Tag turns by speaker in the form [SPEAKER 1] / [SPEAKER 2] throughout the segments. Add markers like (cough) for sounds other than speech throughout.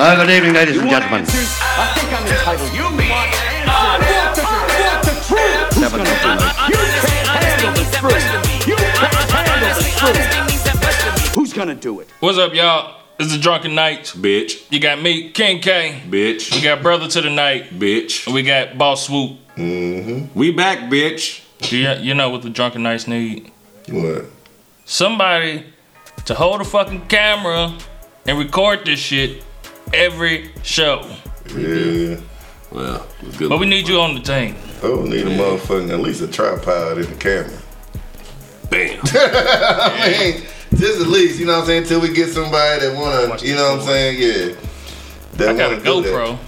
[SPEAKER 1] Uh, good evening, ladies and gentlemen.
[SPEAKER 2] I think I'm entitled. You want answers? Want the truth? Who's
[SPEAKER 1] Never
[SPEAKER 2] gonna do it? You can't handle the truth. You can't handle the truth. Who's gonna do it?
[SPEAKER 3] What's up, y'all? It's the Drunken Knights.
[SPEAKER 4] Bitch,
[SPEAKER 3] You got me, King K.
[SPEAKER 4] Bitch.
[SPEAKER 3] We got Brother to the Night.
[SPEAKER 4] bitch.
[SPEAKER 3] And we got Boss Swoop. Mm-hmm.
[SPEAKER 4] We back, bitch.
[SPEAKER 3] You, you know what the Drunken Knights need?
[SPEAKER 5] What?
[SPEAKER 3] Somebody to hold a fucking camera and record this shit every show.
[SPEAKER 5] Yeah.
[SPEAKER 4] Well, it good.
[SPEAKER 3] But we need you on the team.
[SPEAKER 5] Oh, need a motherfucking at least a tripod in the camera.
[SPEAKER 4] Bam. (laughs)
[SPEAKER 5] I mean, just at least, you know what I'm saying, until we get somebody that wanna,
[SPEAKER 3] Watch
[SPEAKER 5] you know what I'm saying, yeah. That
[SPEAKER 3] I got a
[SPEAKER 5] wanna do that.
[SPEAKER 3] GoPro,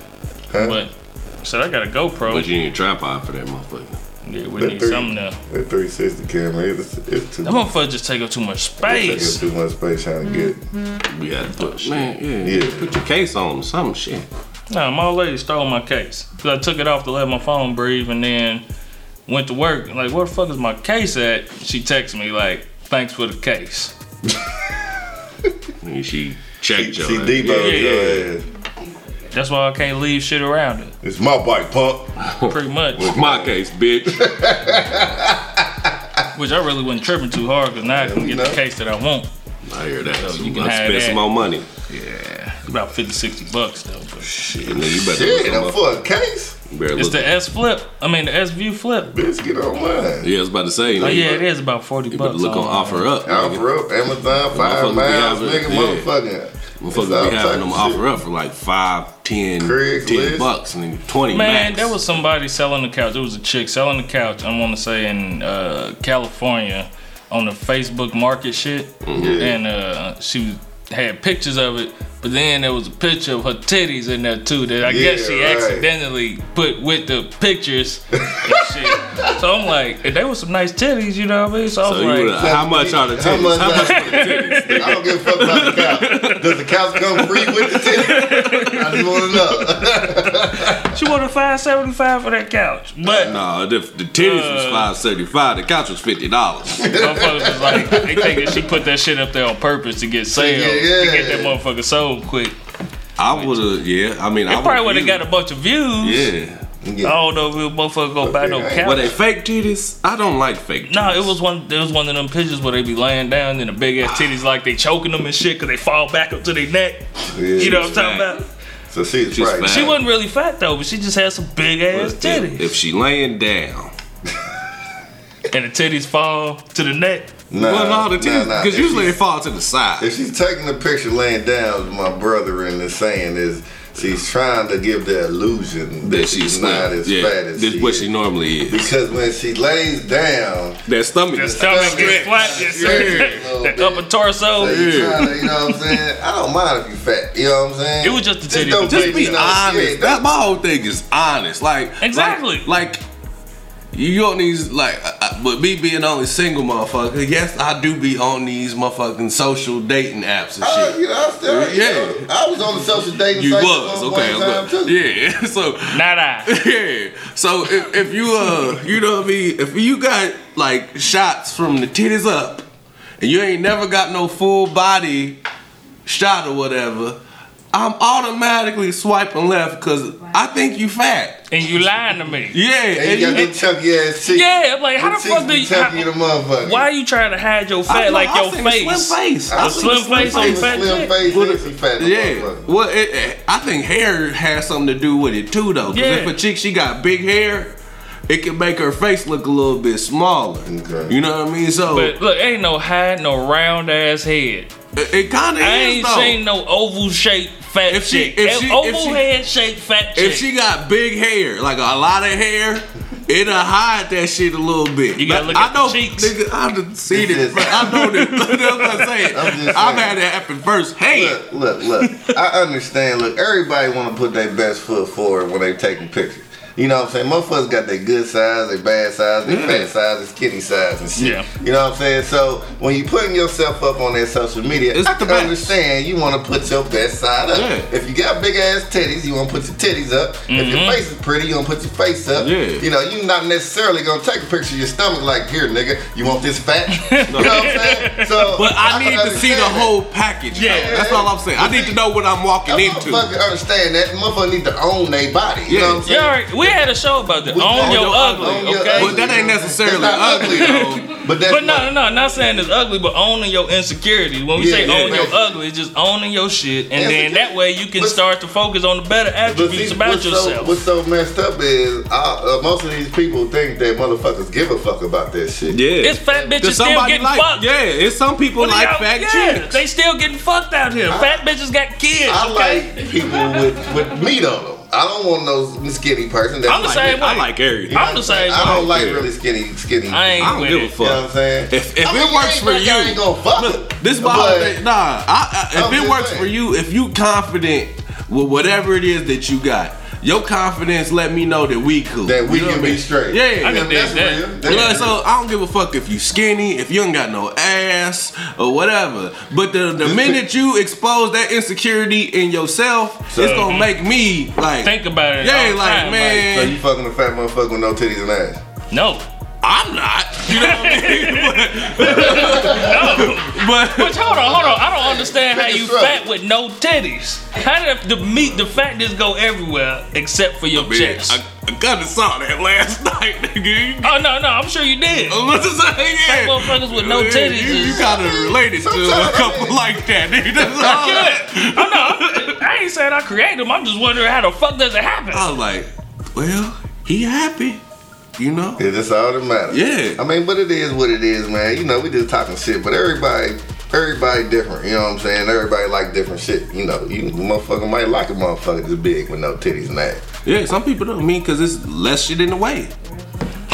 [SPEAKER 5] Huh?
[SPEAKER 3] but said I got a GoPro.
[SPEAKER 4] but you need a tripod for that motherfucker.
[SPEAKER 3] Yeah, we
[SPEAKER 5] That
[SPEAKER 3] need
[SPEAKER 5] three-
[SPEAKER 3] something now.
[SPEAKER 5] That 360 camera, it's, it's too
[SPEAKER 3] That motherfucker just take up too much
[SPEAKER 5] It take up too much space trying to get. Mm-hmm.
[SPEAKER 4] We gotta put man, yeah,
[SPEAKER 5] Yeah.
[SPEAKER 4] Put your case on some shit.
[SPEAKER 3] Nah, my old lady stole my case. Cause I took it off to let my phone breathe and then went to work. Like, where the fuck is my case at? She texted me like, thanks for the case. (laughs)
[SPEAKER 4] And she checked
[SPEAKER 5] See,
[SPEAKER 4] your
[SPEAKER 5] see
[SPEAKER 4] ass.
[SPEAKER 5] Debo,
[SPEAKER 3] Yeah, yeah,
[SPEAKER 5] your ass.
[SPEAKER 3] That's why I can't leave shit around it.
[SPEAKER 5] It's my bike, punk.
[SPEAKER 3] Pretty much.
[SPEAKER 4] It's my case, bitch. (laughs)
[SPEAKER 3] Which I really wasn't tripping too hard because now I can get
[SPEAKER 5] know.
[SPEAKER 3] the case that I want.
[SPEAKER 4] I hear that.
[SPEAKER 3] So
[SPEAKER 4] So
[SPEAKER 3] you
[SPEAKER 4] you
[SPEAKER 3] can
[SPEAKER 4] can
[SPEAKER 3] have
[SPEAKER 4] spend
[SPEAKER 3] that.
[SPEAKER 4] some more money.
[SPEAKER 3] Yeah. About 50, 60 bucks though. But
[SPEAKER 4] Shit, man, you better
[SPEAKER 5] Shit,
[SPEAKER 4] look
[SPEAKER 5] I'm
[SPEAKER 4] some
[SPEAKER 5] for a case.
[SPEAKER 4] You better
[SPEAKER 3] it's
[SPEAKER 4] look.
[SPEAKER 3] the S Flip. I mean, the S View Flip.
[SPEAKER 5] Bitch, get on mine.
[SPEAKER 4] yeah, I was about to say.
[SPEAKER 3] Oh,
[SPEAKER 4] you
[SPEAKER 3] yeah, it is about 40
[SPEAKER 4] You better
[SPEAKER 3] bucks.
[SPEAKER 4] look on OfferUp. nigga.
[SPEAKER 5] OfferUp, Amazon,
[SPEAKER 4] Motherfuckers
[SPEAKER 5] five
[SPEAKER 4] be
[SPEAKER 5] miles,
[SPEAKER 4] having-
[SPEAKER 5] nigga,
[SPEAKER 4] yeah.
[SPEAKER 5] motherfucking.
[SPEAKER 4] Motherfuckers be having them OfferUp for like five, ten,
[SPEAKER 5] Craigslist.
[SPEAKER 4] ten bucks, and then twenty
[SPEAKER 3] Man,
[SPEAKER 4] max.
[SPEAKER 3] there was somebody selling the couch. There was a chick selling the couch. I want to say in uh, California on the Facebook Market shit, and uh, she had pictures of it. But then there was a picture of her titties in there too. That I guess she
[SPEAKER 5] right.
[SPEAKER 3] accidentally put with the pictures and (laughs) shit. So I'm like, and they were some nice titties, you know what I mean? So I was like,
[SPEAKER 4] would how much are the
[SPEAKER 5] How
[SPEAKER 4] titties?
[SPEAKER 5] much
[SPEAKER 4] How much
[SPEAKER 5] are-
[SPEAKER 4] are the titties?
[SPEAKER 5] I don't give a fuck about the couch. Does the couch come free with the titties? I just want to know. (laughs)
[SPEAKER 3] she wanted five seventy five for that couch, but
[SPEAKER 4] No, the, the titties was
[SPEAKER 3] Uh,
[SPEAKER 4] five seventy five. The couch was fifty dollars.
[SPEAKER 3] Motherfuckers was like, they think that she put that shit up there on purpose to get sales,
[SPEAKER 5] Yeah,
[SPEAKER 3] to
[SPEAKER 5] yeah.
[SPEAKER 3] get that motherfucker sold quick.
[SPEAKER 4] I would have, yeah. I mean, I
[SPEAKER 3] probably would
[SPEAKER 4] would've
[SPEAKER 3] got a bunch of views.
[SPEAKER 4] Yeah.
[SPEAKER 3] I don't know if a motherfucker go buy no
[SPEAKER 5] Okay.
[SPEAKER 4] Were they
[SPEAKER 3] couch.
[SPEAKER 4] fake titties? I don't like fake. Titties.
[SPEAKER 3] No, it was one. It was one of them pictures where they be laying down and the big ass titties like they choking them and shit because they fall back up to their neck. You know what I'm talking
[SPEAKER 4] fat.
[SPEAKER 3] about?
[SPEAKER 5] So she's,
[SPEAKER 4] She's
[SPEAKER 5] right.
[SPEAKER 4] fat.
[SPEAKER 3] She wasn't really fat though, but she just had some big ass
[SPEAKER 4] If,
[SPEAKER 3] titties,
[SPEAKER 4] if she laying down,
[SPEAKER 3] and the titties fall to the neck.
[SPEAKER 5] Nah,
[SPEAKER 4] well, no, the
[SPEAKER 5] nah,
[SPEAKER 4] titties
[SPEAKER 5] nah.
[SPEAKER 4] because
[SPEAKER 5] If
[SPEAKER 4] usually they
[SPEAKER 5] she's-
[SPEAKER 4] fall to the side.
[SPEAKER 5] If she's taking the picture laying down, my brother in is saying is she's trying to give the illusion that,
[SPEAKER 4] that she's
[SPEAKER 5] not as
[SPEAKER 4] yeah,
[SPEAKER 5] fat as
[SPEAKER 4] this
[SPEAKER 5] she
[SPEAKER 4] what
[SPEAKER 5] is.
[SPEAKER 4] she normally is.
[SPEAKER 5] Because when she lays down,
[SPEAKER 4] That stomach.
[SPEAKER 3] The
[SPEAKER 4] is-
[SPEAKER 3] stomach
[SPEAKER 5] stomach
[SPEAKER 3] gets
[SPEAKER 5] is-
[SPEAKER 3] flat, gets
[SPEAKER 5] Yeah. (laughs)
[SPEAKER 3] the upper torso.
[SPEAKER 5] so you to, you know what I'm saying? I don't mind if you fat. You know what I'm saying?
[SPEAKER 3] It was just the titties.
[SPEAKER 5] don't
[SPEAKER 4] Just be honest.
[SPEAKER 5] yeah,
[SPEAKER 4] That my whole thing is honest. Like
[SPEAKER 3] Exactly.
[SPEAKER 4] Like, like you on these like, uh, uh, but me being only single motherfucker. Yes, I do be on these motherfucking social dating apps and
[SPEAKER 5] I,
[SPEAKER 4] shit.
[SPEAKER 5] you know, I still,
[SPEAKER 4] Yeah.
[SPEAKER 5] you know, I was on the social dating
[SPEAKER 4] You was
[SPEAKER 5] one
[SPEAKER 4] okay,
[SPEAKER 5] point time,
[SPEAKER 4] okay.
[SPEAKER 5] too.
[SPEAKER 4] yeah. (laughs) So
[SPEAKER 3] Not I. (laughs)
[SPEAKER 4] yeah. So if, if you uh you know what I mean, if you got like shots from the titties up and you ain't never got no full body shot or whatever, I'm automatically swiping left because I think you fat.
[SPEAKER 3] And you lying to me.
[SPEAKER 4] Yeah,
[SPEAKER 5] And
[SPEAKER 4] and
[SPEAKER 5] you got
[SPEAKER 4] you,
[SPEAKER 5] them chunky ass cheeks.
[SPEAKER 3] Yeah, I'm like, how
[SPEAKER 5] The
[SPEAKER 3] the fuck do you?
[SPEAKER 5] chunky
[SPEAKER 3] how-
[SPEAKER 5] the motherfucker.
[SPEAKER 3] why are you trying to hide your
[SPEAKER 4] I
[SPEAKER 3] fat
[SPEAKER 4] know,
[SPEAKER 3] like
[SPEAKER 4] I
[SPEAKER 3] your
[SPEAKER 4] seen a
[SPEAKER 3] face?
[SPEAKER 4] Slim face.
[SPEAKER 3] A
[SPEAKER 4] I seen
[SPEAKER 3] slim face on
[SPEAKER 5] Slim
[SPEAKER 3] fat chick?
[SPEAKER 5] face,
[SPEAKER 4] With
[SPEAKER 5] yeah, she fat.
[SPEAKER 4] Yeah.
[SPEAKER 5] motherfucker.
[SPEAKER 4] Well, it, it, I think hair has something to do with it too, though. Because
[SPEAKER 3] Yeah.
[SPEAKER 4] if a chick she got big hair, it can make her face look a little bit smaller.
[SPEAKER 5] Okay.
[SPEAKER 4] You know what I mean? So
[SPEAKER 3] But look, ain't no high, no round ass head.
[SPEAKER 4] It, it kind of
[SPEAKER 3] I
[SPEAKER 4] is
[SPEAKER 3] ain't
[SPEAKER 4] though.
[SPEAKER 3] seen no oval shaped fat
[SPEAKER 4] If she-
[SPEAKER 3] chick.
[SPEAKER 4] if she-
[SPEAKER 3] oval
[SPEAKER 4] if she-
[SPEAKER 3] head shaped fat chick.
[SPEAKER 4] if she got big hair, like a lot of hair, it'll hide that shit a little bit.
[SPEAKER 3] You gotta look
[SPEAKER 4] I
[SPEAKER 3] at the
[SPEAKER 4] know,
[SPEAKER 3] cheeks.
[SPEAKER 4] Nigga, I done seen
[SPEAKER 5] This
[SPEAKER 4] it.
[SPEAKER 5] is-
[SPEAKER 4] but I know that. (laughs) That's what I'm (laughs) saying.
[SPEAKER 5] I'm just
[SPEAKER 4] I've had it happen first. Hey,
[SPEAKER 5] Look, look, look. I understand. Look, everybody want to put their best foot forward when they taking pictures. You know what I'm saying? Motherfuckers got their good size, their bad size, their fat size, their skinny size and shit.
[SPEAKER 3] Yeah.
[SPEAKER 5] You know what I'm saying? So when you putting yourself up on that social media,
[SPEAKER 4] It's
[SPEAKER 5] I
[SPEAKER 4] the
[SPEAKER 5] can
[SPEAKER 4] best.
[SPEAKER 5] understand you want to put your best side up.
[SPEAKER 4] Yeah.
[SPEAKER 5] If you got big ass titties, you want to put your titties up. If your mm-hmm. face is pretty, you want to put your face up.
[SPEAKER 4] Yeah.
[SPEAKER 5] You know, you're not necessarily gonna take a picture of your stomach like, here, nigga, you want this fat? (laughs) you know what I'm saying? So,
[SPEAKER 4] But I,
[SPEAKER 5] can
[SPEAKER 4] need to see the whole package.
[SPEAKER 3] Yeah.
[SPEAKER 4] Yeah, that's all I'm saying. I need to know what I'm walking
[SPEAKER 5] A
[SPEAKER 4] into.
[SPEAKER 5] motherfucker understand that. Motherfucker need to own their body. You
[SPEAKER 4] Yeah.
[SPEAKER 5] know what I'm saying?
[SPEAKER 3] You already, we had a show about that.
[SPEAKER 5] We-
[SPEAKER 3] Own
[SPEAKER 5] own
[SPEAKER 3] your
[SPEAKER 4] your
[SPEAKER 3] ugly,
[SPEAKER 5] Own your
[SPEAKER 3] okay?
[SPEAKER 4] But that ain't necessarily
[SPEAKER 5] not
[SPEAKER 4] ugly, though. (laughs)
[SPEAKER 5] But that's
[SPEAKER 3] But no, no, no, not saying it's ugly, but owning your insecurities. When we
[SPEAKER 5] Yeah,
[SPEAKER 3] say
[SPEAKER 5] yeah,
[SPEAKER 3] own your ugly, it's just owning your shit, and then that way you can
[SPEAKER 5] But-
[SPEAKER 3] start to focus on the better
[SPEAKER 5] But
[SPEAKER 3] attributes
[SPEAKER 5] see,
[SPEAKER 3] about
[SPEAKER 5] what's So,
[SPEAKER 3] yourself.
[SPEAKER 5] what's so messed up is uh, uh, most of these people think that motherfuckers give a fuck about that shit.
[SPEAKER 4] Yeah.
[SPEAKER 3] it's fat bitches
[SPEAKER 4] Cause
[SPEAKER 3] still
[SPEAKER 4] somebody
[SPEAKER 3] getting
[SPEAKER 4] like,
[SPEAKER 3] fucked.
[SPEAKER 4] yeah, it's some people
[SPEAKER 3] What
[SPEAKER 4] like
[SPEAKER 3] y'all-
[SPEAKER 4] fat
[SPEAKER 3] yeah,
[SPEAKER 4] chicks.
[SPEAKER 3] They still getting fucked out here. fat bitches got kids.
[SPEAKER 5] I
[SPEAKER 3] okay?
[SPEAKER 5] like people with, with meat on them. I don't want no skinny person. That's
[SPEAKER 3] I'm the
[SPEAKER 5] like
[SPEAKER 3] same
[SPEAKER 5] it.
[SPEAKER 3] way.
[SPEAKER 4] I like everything.
[SPEAKER 3] I'm the same
[SPEAKER 5] I don't
[SPEAKER 3] way.
[SPEAKER 5] like
[SPEAKER 4] Yeah.
[SPEAKER 5] really skinny, skinny.
[SPEAKER 3] I ain't
[SPEAKER 4] I don't
[SPEAKER 3] with
[SPEAKER 4] give a fuck.
[SPEAKER 5] You know what I'm saying?
[SPEAKER 4] If, if
[SPEAKER 5] I mean,
[SPEAKER 4] it works for you,
[SPEAKER 5] I ain't gonna fuck
[SPEAKER 4] look, this why
[SPEAKER 5] but-
[SPEAKER 4] nah. I, I, if
[SPEAKER 5] I'm
[SPEAKER 4] it works
[SPEAKER 5] saying.
[SPEAKER 4] for you, if you confident with whatever it is that you got, your confidence let me know that we cool.
[SPEAKER 5] that we
[SPEAKER 4] You know
[SPEAKER 5] can be straight.
[SPEAKER 4] Yeah,
[SPEAKER 3] I
[SPEAKER 5] Yeah,
[SPEAKER 3] can
[SPEAKER 5] that's
[SPEAKER 3] that.
[SPEAKER 5] real.
[SPEAKER 4] Look,
[SPEAKER 5] That's
[SPEAKER 4] so
[SPEAKER 5] real.
[SPEAKER 4] I don't give a fuck if you skinny, if you ain't got no ass or whatever. But the the minute you expose that insecurity in yourself, it's gonna make me like
[SPEAKER 3] Think about it.
[SPEAKER 4] Yeah,
[SPEAKER 3] all
[SPEAKER 4] like,
[SPEAKER 3] time,
[SPEAKER 4] man.
[SPEAKER 5] So you fucking a fat motherfucker with no titties and ass.
[SPEAKER 3] no.
[SPEAKER 4] I'm not. You know what I mean? (laughs) (laughs) but
[SPEAKER 3] But hold on, hold on. I don't understand how you
[SPEAKER 5] struggle.
[SPEAKER 3] fat with no titties. How did the meat, the fat just go everywhere except for your
[SPEAKER 4] Man,
[SPEAKER 3] chest?
[SPEAKER 4] I, I kinda saw that last (laughs) night, nigga.
[SPEAKER 3] oh no, no, I'm sure you did.
[SPEAKER 4] What's it say?
[SPEAKER 3] Fat
[SPEAKER 4] Yeah.
[SPEAKER 3] motherfuckers with no titties
[SPEAKER 4] You, you
[SPEAKER 3] is-
[SPEAKER 4] kinda related to a
[SPEAKER 5] Sometimes-
[SPEAKER 4] couple like that, nigga. That's all.
[SPEAKER 3] Good. Oh no, I ain't saying I created them. I'm just wondering how the fuck does it happen?
[SPEAKER 4] I was like, well, he happy. You know?
[SPEAKER 5] It's that's all that matters.
[SPEAKER 4] Yeah.
[SPEAKER 5] I mean, but it is what it is, man. You know, we just talking shit, but everybody, everybody different. You know what I'm saying? Everybody like different shit. You know, you motherfucker might like a motherfucker this big with no titties and ass.
[SPEAKER 4] Yeah, some people don't mean because it's less shit in the way.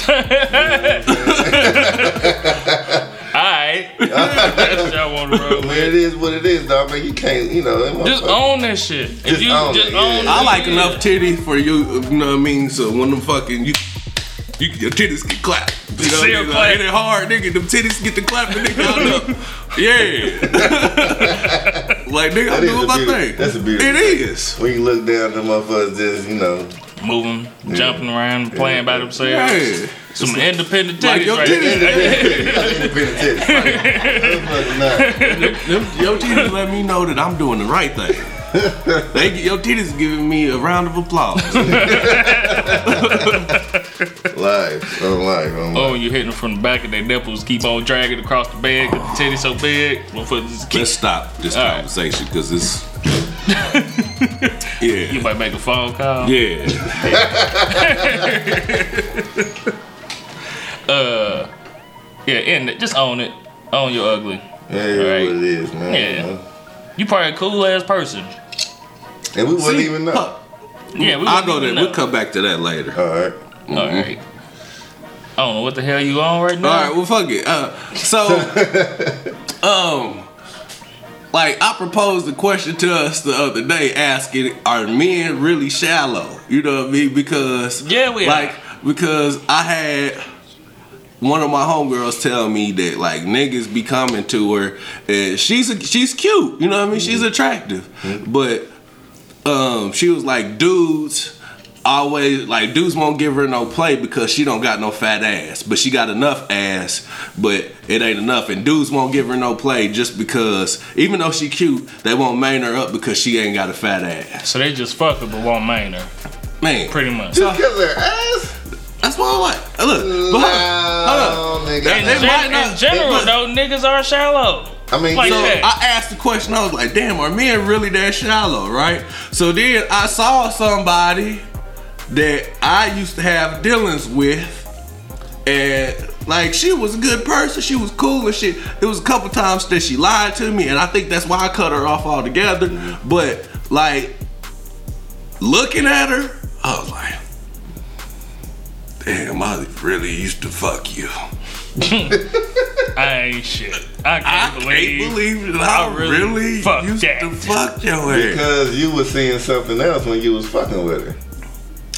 [SPEAKER 4] (laughs)
[SPEAKER 3] Alright. That's (laughs) what y'all want to roll with.
[SPEAKER 5] it is what it is, dog. I mean, you can't, you know,
[SPEAKER 3] Just own that shit. If you
[SPEAKER 5] own
[SPEAKER 3] just
[SPEAKER 5] it,
[SPEAKER 3] own
[SPEAKER 5] yeah.
[SPEAKER 4] I like
[SPEAKER 3] yeah.
[SPEAKER 4] enough titty for you, you know what I mean? So when them fucking, you, you your titties get clapped. You know what I
[SPEAKER 3] Still
[SPEAKER 4] mean?
[SPEAKER 3] clap.
[SPEAKER 4] Hit it hard, nigga. Them titties get the clapping, nigga. I know. (laughs) Yeah. like, nigga,
[SPEAKER 5] That
[SPEAKER 4] I'm
[SPEAKER 5] is
[SPEAKER 4] doing my
[SPEAKER 5] beautiful-
[SPEAKER 4] thing.
[SPEAKER 5] that's a beautiful
[SPEAKER 4] It
[SPEAKER 5] thing.
[SPEAKER 4] is.
[SPEAKER 5] When you look down, the motherfuckers just, you know,
[SPEAKER 3] moving, jumping around, playing by themselves.
[SPEAKER 4] Yeah.
[SPEAKER 3] Some independent
[SPEAKER 4] Like
[SPEAKER 3] titties
[SPEAKER 4] your
[SPEAKER 3] right
[SPEAKER 4] titties.
[SPEAKER 3] there. (laughs)
[SPEAKER 5] independent titties. Motherfucker, nah.
[SPEAKER 4] Them, your titties let me know that I'm doing the right thing. (laughs) they your titties giving me a round of applause.
[SPEAKER 5] Live, on live, on live.
[SPEAKER 3] Oh, you hitting them from the back of their nipples, keep on dragging across the bed because the titty's so big. Just keep.
[SPEAKER 4] Let's stop this
[SPEAKER 3] All right.
[SPEAKER 4] conversation because it's (laughs) yeah.
[SPEAKER 3] You might make a phone call.
[SPEAKER 4] yeah. (laughs)
[SPEAKER 3] Uh, yeah, end it. Just own it. Own your ugly.
[SPEAKER 5] Yeah, it is
[SPEAKER 3] Right.
[SPEAKER 5] what it is, man.
[SPEAKER 3] Yeah.
[SPEAKER 5] You know?
[SPEAKER 3] You probably a cool ass person.
[SPEAKER 5] And we wouldn't
[SPEAKER 4] See?
[SPEAKER 5] even know.
[SPEAKER 3] Yeah, we
[SPEAKER 4] I'll
[SPEAKER 3] wouldn't
[SPEAKER 4] go there.
[SPEAKER 3] know.
[SPEAKER 4] We'll come back to that later.
[SPEAKER 5] All right.
[SPEAKER 3] All right. I don't know what the hell you on right now.
[SPEAKER 4] All right, well, fuck it. Uh, so, (laughs) um, like I proposed a question to us the other day, asking, "Are men really shallow?" You know what I mean? Because
[SPEAKER 3] Yeah, we are.
[SPEAKER 4] like because I had one of my homegirls tell me that like niggas be coming to her and she's a, she's cute. You know what I mean? She's attractive, but um, she was like, dudes always like dudes won't give her no play because she don't got no fat ass, but she got enough ass, but it ain't enough. And dudes won't give her no play just because even though she cute, they won't main her up because she ain't got a fat ass.
[SPEAKER 3] So they just fuck her but won't main her.
[SPEAKER 4] Man,
[SPEAKER 3] Pretty much.
[SPEAKER 5] Just because their ass?
[SPEAKER 4] that's what I'm like. Look, but hold on, hold on.
[SPEAKER 5] No, nigga.
[SPEAKER 4] They-
[SPEAKER 3] In,
[SPEAKER 4] they
[SPEAKER 3] gen-
[SPEAKER 4] might not-
[SPEAKER 3] in general,
[SPEAKER 4] they-
[SPEAKER 3] though, niggas are shallow.
[SPEAKER 5] I mean,
[SPEAKER 3] Like
[SPEAKER 5] so,
[SPEAKER 3] that.
[SPEAKER 4] I asked the question. I was like, "Damn, are men really that shallow?" Right. So then I saw somebody that I used to have dealings with, and like she was a good person. She was cool and shit. It was a couple times that she lied to me, and I think that's why I cut her off altogether. But like looking at her, I was like, "Damn, I really used to fuck you." (laughs)
[SPEAKER 3] I ain't shit. I
[SPEAKER 4] I
[SPEAKER 3] can't
[SPEAKER 4] can't
[SPEAKER 3] believe.
[SPEAKER 4] believe that I,
[SPEAKER 3] I really
[SPEAKER 4] really,
[SPEAKER 3] fucked
[SPEAKER 4] used
[SPEAKER 3] that.
[SPEAKER 4] to fuck your ass.
[SPEAKER 5] because you were seeing something else when you was fucking with her.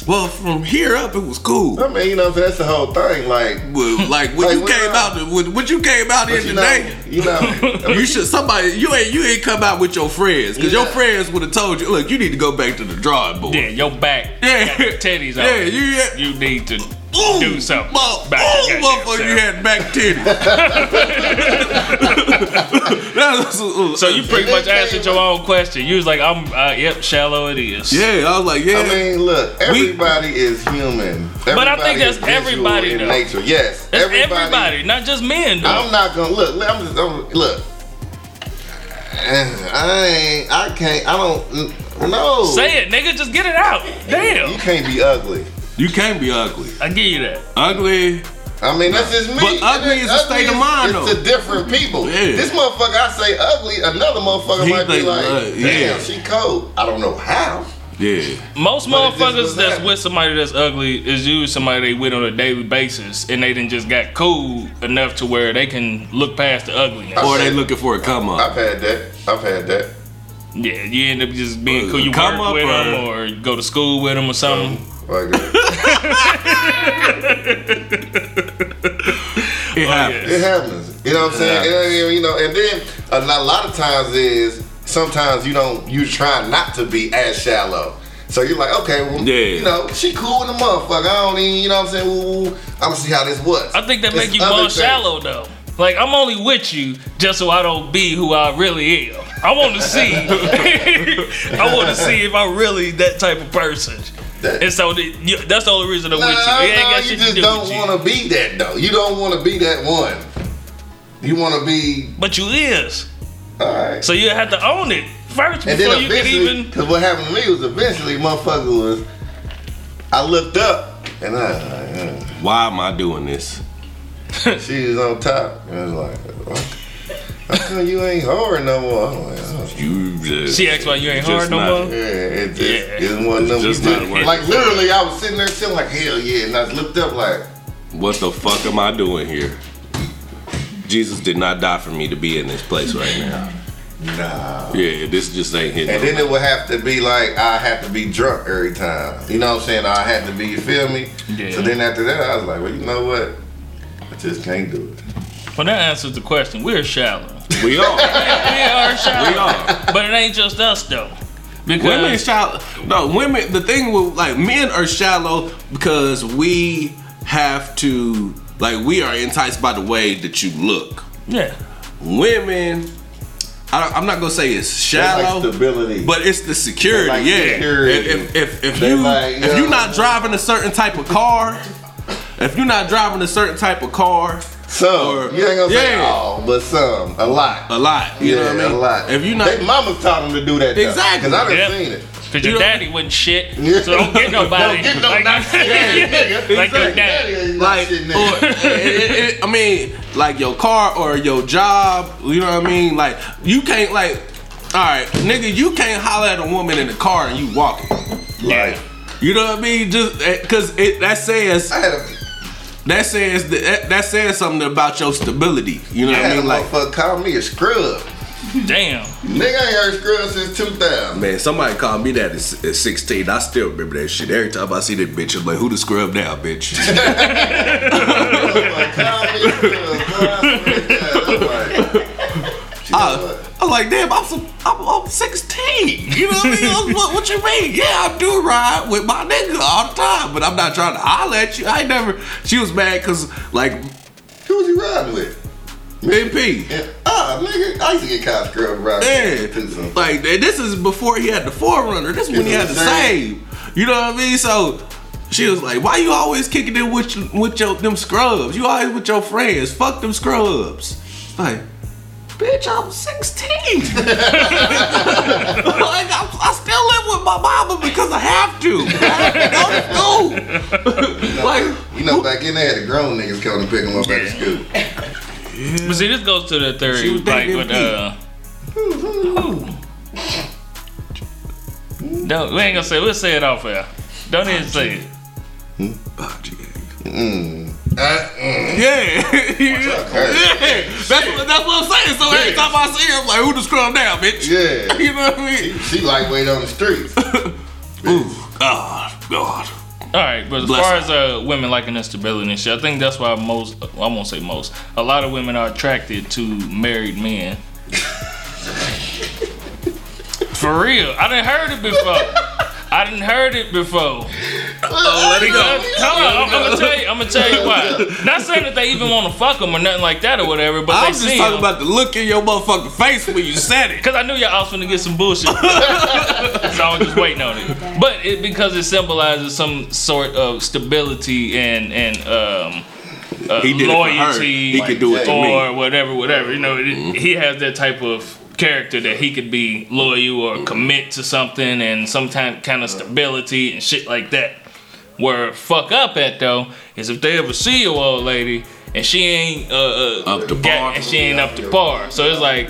[SPEAKER 4] Well, from here up, it was cool.
[SPEAKER 5] I mean, you know, that's the whole thing. Like,
[SPEAKER 4] But, (laughs) like when
[SPEAKER 5] Like,
[SPEAKER 4] you came
[SPEAKER 5] I-
[SPEAKER 4] out, when, when you came out in
[SPEAKER 5] you know,
[SPEAKER 4] today,
[SPEAKER 5] you know,
[SPEAKER 4] you should somebody you ain't you ain't come out with your friends because your friends would have told you, look, you need to go back to the drawing board.
[SPEAKER 3] Yeah, your back.
[SPEAKER 4] Yeah.
[SPEAKER 3] got your titties.
[SPEAKER 4] Yeah,
[SPEAKER 3] it.
[SPEAKER 4] you- yeah.
[SPEAKER 3] You need to
[SPEAKER 4] Ooh,
[SPEAKER 3] do something.
[SPEAKER 4] mo-
[SPEAKER 3] about
[SPEAKER 4] ooh,
[SPEAKER 3] your
[SPEAKER 4] motherfucker, you had back titties. (laughs) (laughs) That's- uh,
[SPEAKER 3] So you pretty much
[SPEAKER 5] then
[SPEAKER 3] answered your own question. You was like, I'm, uh, yep, shallow it is.
[SPEAKER 4] yeah, I was like, yeah.
[SPEAKER 5] I mean, look, everybody is human.
[SPEAKER 3] But I think that's everybody,
[SPEAKER 5] in
[SPEAKER 3] though.
[SPEAKER 5] nature. Yes,
[SPEAKER 3] That's everybody. not just men, though.
[SPEAKER 5] I'm not gonna look. I'm just I'm, look. (sighs) I ain't. I can't. I don't. No.
[SPEAKER 3] Say it, nigga. Just get it out. Damn.
[SPEAKER 5] You can't be ugly.
[SPEAKER 4] You can't be ugly.
[SPEAKER 3] I give you that.
[SPEAKER 4] Ugly.
[SPEAKER 5] I mean, that's just me.
[SPEAKER 4] But ugly
[SPEAKER 5] And
[SPEAKER 4] is a state of mind,
[SPEAKER 5] It's
[SPEAKER 4] though.
[SPEAKER 5] to different people.
[SPEAKER 4] Yeah.
[SPEAKER 5] This motherfucker, I say ugly. Another motherfucker
[SPEAKER 4] He
[SPEAKER 5] might be like,
[SPEAKER 4] uh,
[SPEAKER 5] damn,
[SPEAKER 4] yeah.
[SPEAKER 5] she cold. I don't know how.
[SPEAKER 4] Yeah.
[SPEAKER 3] Most
[SPEAKER 5] But
[SPEAKER 3] motherfuckers that's
[SPEAKER 5] happening.
[SPEAKER 3] with somebody that's ugly is usually somebody they with on a daily basis, and they done just got cool enough to where they can look past the ugliness.
[SPEAKER 4] Or they looking for a come up.
[SPEAKER 5] I've had that. I've had that.
[SPEAKER 3] Yeah, you end up just being cool. You
[SPEAKER 4] Come
[SPEAKER 3] work
[SPEAKER 4] up
[SPEAKER 3] with
[SPEAKER 4] or-
[SPEAKER 3] them or go to school with them or something.
[SPEAKER 5] Like that.
[SPEAKER 4] It happens.
[SPEAKER 5] It happens. You know what I'm saying? And, you know, and then a lot, a lot of times is sometimes you don't you try not to be as shallow. So you're like, okay, well,
[SPEAKER 4] Yeah.
[SPEAKER 5] you know, she cool with the motherfucker. I don't even, you know what I'm saying? Ooh, I'm gonna see how this was.
[SPEAKER 3] I think that
[SPEAKER 5] It's
[SPEAKER 3] make you
[SPEAKER 5] other
[SPEAKER 3] more shallow though. Like I'm only with you just so I don't be who I really am. I want to see. (laughs) I want to see if I'm really that type of person.
[SPEAKER 5] That-
[SPEAKER 3] And so the, you, that's the only reason I'm
[SPEAKER 5] Nah,
[SPEAKER 3] with you. It ain't
[SPEAKER 5] nah,
[SPEAKER 3] got
[SPEAKER 5] you
[SPEAKER 3] shit to
[SPEAKER 5] just
[SPEAKER 3] do
[SPEAKER 5] don't want to be that though. You don't want to be that one. You want to be
[SPEAKER 3] But you is.
[SPEAKER 5] all right.
[SPEAKER 3] So you have to own it first
[SPEAKER 5] And
[SPEAKER 3] before
[SPEAKER 5] then
[SPEAKER 3] you can
[SPEAKER 5] eventually,
[SPEAKER 3] even.
[SPEAKER 5] because what happened to me was eventually, motherfucker was. I looked up and I, uh,
[SPEAKER 4] Why am I doing this? (laughs)
[SPEAKER 5] she was on top. And I was like, what? (laughs) how come you ain't hard no more? I'm like, oh,
[SPEAKER 4] You just.
[SPEAKER 3] She asked why you ain't hard no
[SPEAKER 4] not-
[SPEAKER 3] more?
[SPEAKER 5] yeah, it just,
[SPEAKER 3] Yeah.
[SPEAKER 5] it wasn't
[SPEAKER 4] It's
[SPEAKER 5] no
[SPEAKER 4] just
[SPEAKER 5] you
[SPEAKER 4] not
[SPEAKER 5] just-
[SPEAKER 4] working.
[SPEAKER 5] Like literally, I was sitting there feeling like hell yeah, and I looked up like,
[SPEAKER 4] What the fuck am I doing here? Jesus did not die for me to be in this place right now.
[SPEAKER 5] nah.
[SPEAKER 4] Yeah, this just ain't hitting.
[SPEAKER 5] And then it would have to be like I have to be drunk every time. You know what I'm saying? I had to be. You feel me?
[SPEAKER 3] Yeah.
[SPEAKER 5] So then after that, I was like, well, you know what? I just can't do it.
[SPEAKER 3] Well, that answers the question. We're shallow. (laughs)
[SPEAKER 4] we are.
[SPEAKER 3] we are shallow.
[SPEAKER 4] We are.
[SPEAKER 3] But it ain't just us though. Because
[SPEAKER 4] Women shallow. No, women. The thing with like men are shallow because we have to like we are enticed by the way that you look.
[SPEAKER 3] yeah.
[SPEAKER 4] Women, I, I'm not gonna say it's
[SPEAKER 5] They like
[SPEAKER 4] shallow,
[SPEAKER 5] stability.
[SPEAKER 4] but it's the security.
[SPEAKER 5] Like
[SPEAKER 4] yeah.
[SPEAKER 5] security.
[SPEAKER 4] If if, if
[SPEAKER 5] They
[SPEAKER 4] you
[SPEAKER 5] like,
[SPEAKER 4] if you're not driving a certain type of car, if you're not driving a certain type of car,
[SPEAKER 5] some.
[SPEAKER 4] or-
[SPEAKER 5] you ain't gonna say
[SPEAKER 4] yeah.
[SPEAKER 5] all, but some. A lot.
[SPEAKER 4] a lot. You
[SPEAKER 5] yeah,
[SPEAKER 4] know what I mean?
[SPEAKER 5] a lot.
[SPEAKER 4] If you're not,
[SPEAKER 5] They mamas taught them to do that.
[SPEAKER 4] Exactly.
[SPEAKER 5] Because I done
[SPEAKER 3] Yep.
[SPEAKER 5] seen it.
[SPEAKER 3] Cause
[SPEAKER 4] You
[SPEAKER 3] your
[SPEAKER 4] know-
[SPEAKER 3] daddy wasn't shit.
[SPEAKER 5] Yeah. (laughs)
[SPEAKER 3] So don't get nobody.
[SPEAKER 5] Don't get no
[SPEAKER 3] like,
[SPEAKER 5] not (laughs) shit, nigga.
[SPEAKER 3] like your
[SPEAKER 5] Exactly.
[SPEAKER 3] daddy.
[SPEAKER 5] ain't
[SPEAKER 4] like,
[SPEAKER 5] shit,
[SPEAKER 4] or, it- it- it- I mean, like your car or your job. You know what I mean? Like you can't like, all right, nigga, you can't holler at a woman in the car and you walking.
[SPEAKER 5] Like,
[SPEAKER 4] You know what I mean? Just eh, because it that says
[SPEAKER 5] I had a,
[SPEAKER 4] that says that, that says something about your stability. You know
[SPEAKER 5] I
[SPEAKER 4] what I mean? Like,
[SPEAKER 5] motherfucker call me a scrub.
[SPEAKER 3] Damn.
[SPEAKER 5] Nigga I ain't heard scrub since 2000.
[SPEAKER 4] man, somebody called me that at, at 16. I still remember that shit. Every time I see that bitch, I'm like, who the scrub now, bitch? (laughs)
[SPEAKER 5] I, what?
[SPEAKER 4] I was like, damn, I'm, some, I'm, I'm 16. You know what I mean? I was, what, what you mean? Yeah, I do ride with my nigga all the time, but I'm not trying to holler at you. I ain't never. She was mad because, like,
[SPEAKER 5] Who was you riding with?
[SPEAKER 4] me and P.
[SPEAKER 5] Yeah. Ah, nigga, I used to get cops scrub riding
[SPEAKER 4] Yeah,
[SPEAKER 5] with too, so.
[SPEAKER 4] like this is before he had the 4Runner. This is when he had the same. You know what I mean? So she was like, "Why you always kicking it with your- with your them scrubs? You always with your friends. Fuck them scrubs." Like, bitch, I'm 16. like, (laughs) I, I still live with my mama because I have to. I have to go to school. (laughs) like,
[SPEAKER 5] You know, back in there, the grown niggas come to pick them up at the school.
[SPEAKER 3] But see, this goes to the
[SPEAKER 4] She
[SPEAKER 3] theory,
[SPEAKER 4] was
[SPEAKER 3] like
[SPEAKER 4] dating
[SPEAKER 3] with
[SPEAKER 4] Pete.
[SPEAKER 3] uh. No, we ain't gonna say. We'll say it off air. Don't even say it.
[SPEAKER 4] oh.
[SPEAKER 5] Mm. Uh, mm.
[SPEAKER 4] Yeah, (laughs) yeah. That's what, that's what I'm saying. So every time I see her, I'm like, who the scrub down, bitch?
[SPEAKER 5] Yeah. (laughs)
[SPEAKER 4] You know what I mean?
[SPEAKER 5] She lightweight on the streets. (laughs)
[SPEAKER 4] Ooh, God, God.
[SPEAKER 3] All right, but as
[SPEAKER 4] Bless
[SPEAKER 3] far
[SPEAKER 4] her.
[SPEAKER 3] as uh, women liking instability and shit, I think that's why most, I won't say most, a lot of women are attracted to married men. For real, I didn't heard it before. I didn't heard it before.
[SPEAKER 4] Oh, let it
[SPEAKER 3] Because, hold on, I'm, I'm gonna tell you, I'm gonna tell you why. (laughs) Not saying that they even want to fuck them or nothing like that or whatever, but
[SPEAKER 4] I'm
[SPEAKER 3] they
[SPEAKER 4] just
[SPEAKER 3] see
[SPEAKER 4] talking
[SPEAKER 3] 'em.
[SPEAKER 4] about the look in your motherfucking face when you said it.
[SPEAKER 3] Cause I knew y'all was gonna get some bullshit, (laughs) so I was just waiting on it. But it because it symbolizes some sort of stability and and um, uh,
[SPEAKER 4] He did it for her.
[SPEAKER 3] loyalty,
[SPEAKER 4] He could do it to
[SPEAKER 3] or
[SPEAKER 4] me.
[SPEAKER 3] whatever, whatever. You know, it, he has that type of character that he could be loyal or commit to something and some kind kind of stability and shit like that. Where fuck up at though is if they ever see your old lady and she ain't uh, uh
[SPEAKER 4] Up to
[SPEAKER 3] got-
[SPEAKER 4] par.
[SPEAKER 3] and she ain't up to par. So it's like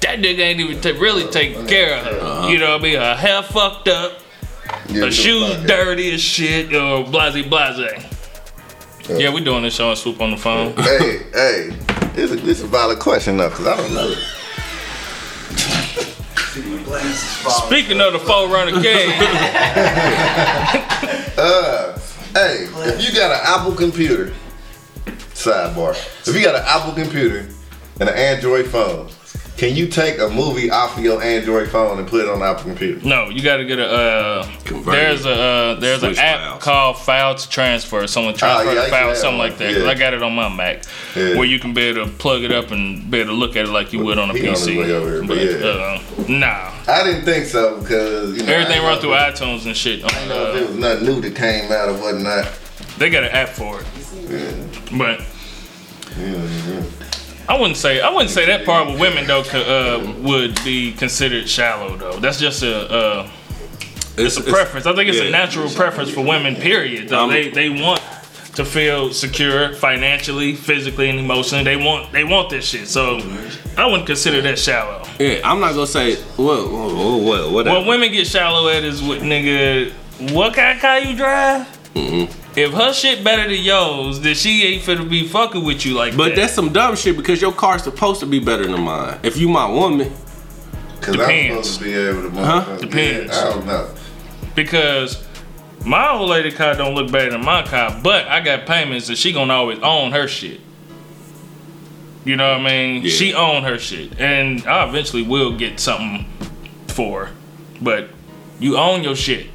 [SPEAKER 3] that nigga ain't even ta- really taking care of her.
[SPEAKER 4] Uh-huh.
[SPEAKER 3] You know what I mean? Her hair fucked up,
[SPEAKER 5] Yeah,
[SPEAKER 3] her shoes dirty as shit, or blase blase. Yeah, we doing this show and swoop on the phone.
[SPEAKER 5] Hey, hey, this is this is a valid question though, cause I don't know.
[SPEAKER 3] Speaking of the Forerunner King, (laughs) uh,
[SPEAKER 5] Hey, if you got an Apple computer, sidebar. If you got an Apple computer and an Android phone, can you take a movie off of your Android phone and put it on the Apple computer?
[SPEAKER 3] no, you got to get a. Uh, there's a uh, there's
[SPEAKER 4] Switch
[SPEAKER 3] an app
[SPEAKER 4] files.
[SPEAKER 3] called File to Transfer. Someone transfer
[SPEAKER 5] Oh, yeah, I
[SPEAKER 3] the
[SPEAKER 5] used to
[SPEAKER 3] file, something
[SPEAKER 5] one.
[SPEAKER 3] like that.
[SPEAKER 5] Yeah.
[SPEAKER 3] I got it on my Mac,
[SPEAKER 5] Yeah.
[SPEAKER 3] where you can be able to plug it up and be able to look at it like you would on a
[SPEAKER 5] He
[SPEAKER 3] PC.
[SPEAKER 5] way over here, but yeah.
[SPEAKER 3] uh, nah,
[SPEAKER 5] I didn't think so because you know,
[SPEAKER 3] everything
[SPEAKER 5] I
[SPEAKER 3] run through
[SPEAKER 5] know-
[SPEAKER 3] iTunes and shit.
[SPEAKER 5] I didn't know if there
[SPEAKER 3] uh,
[SPEAKER 5] was nothing new that came out or whatnot.
[SPEAKER 3] they got an app for it, but. I wouldn't say I wouldn't say that part with women though uh, would be considered shallow though. That's just a uh, it's a preference. I think it's
[SPEAKER 4] yeah.
[SPEAKER 3] a natural preference for women. Period. Though
[SPEAKER 4] Um,
[SPEAKER 3] they they want to feel secure financially, physically, and emotionally. They want they want this shit. So I wouldn't consider that shallow.
[SPEAKER 4] Yeah, I'm not gonna say what, what, what, whatever.
[SPEAKER 3] What women get shallow at is with nigga. What kind of car you drive?
[SPEAKER 4] Mm-hmm.
[SPEAKER 3] If her shit better than yours, then she ain't finna be fucking with you like
[SPEAKER 4] but
[SPEAKER 3] that.
[SPEAKER 4] But that's some dumb shit because your car's supposed to be better than mine. If you my woman,
[SPEAKER 5] Because I'm
[SPEAKER 3] Depends.
[SPEAKER 5] supposed to be able to.
[SPEAKER 4] Huh?
[SPEAKER 5] motherfucker-
[SPEAKER 3] Depends.
[SPEAKER 5] Yeah, I don't know.
[SPEAKER 3] because my old lady car don't look better than my car, but I got payments and she gonna always own her shit. You know what I mean?
[SPEAKER 4] Yeah.
[SPEAKER 3] She own her shit, and I eventually will get something for her. But you own your shit.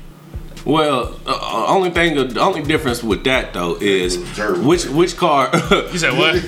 [SPEAKER 4] Well, uh, only thing, the only difference with that though is which which car. (laughs)
[SPEAKER 3] You said what?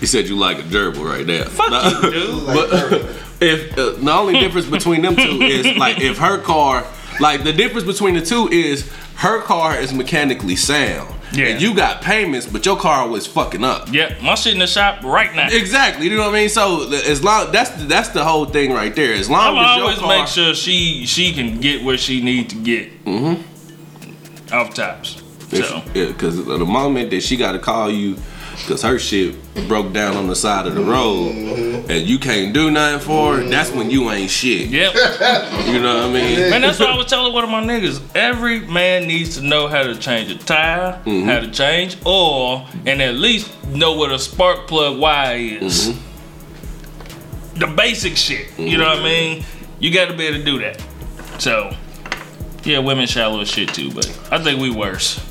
[SPEAKER 4] he said you like a gerbil right there.
[SPEAKER 3] Fuck you, dude.
[SPEAKER 4] But (laughs) if uh, the only difference between them two is like if her car, like the difference between the two is her car is mechanically sound.
[SPEAKER 3] Yeah.
[SPEAKER 4] And you got payments, but your car was fucking up.
[SPEAKER 3] Yep, my shit in the shop right now.
[SPEAKER 4] Exactly. You know what I mean? So as long that's that's the whole thing right there. As long
[SPEAKER 3] I'm
[SPEAKER 4] as
[SPEAKER 3] always
[SPEAKER 4] car,
[SPEAKER 3] make sure she she can get where she need to get. Mm-hmm. Off tops. So yeah,
[SPEAKER 4] because the moment that she got to call you because her shit broke down on the side of the road mm-hmm. and you can't do nothing for her, that's when you ain't shit.
[SPEAKER 3] yep. (laughs)
[SPEAKER 4] You know what I mean?
[SPEAKER 3] Man, that's what I was telling one of my niggas. Every man needs to know how to change a tire, mm-hmm. how to change oil, and at least know what a spark plug wire is. Mm-hmm. The basic shit. You know what I mean? You got to be able to do that. So, yeah, women shallow as shit too, but I think we worse.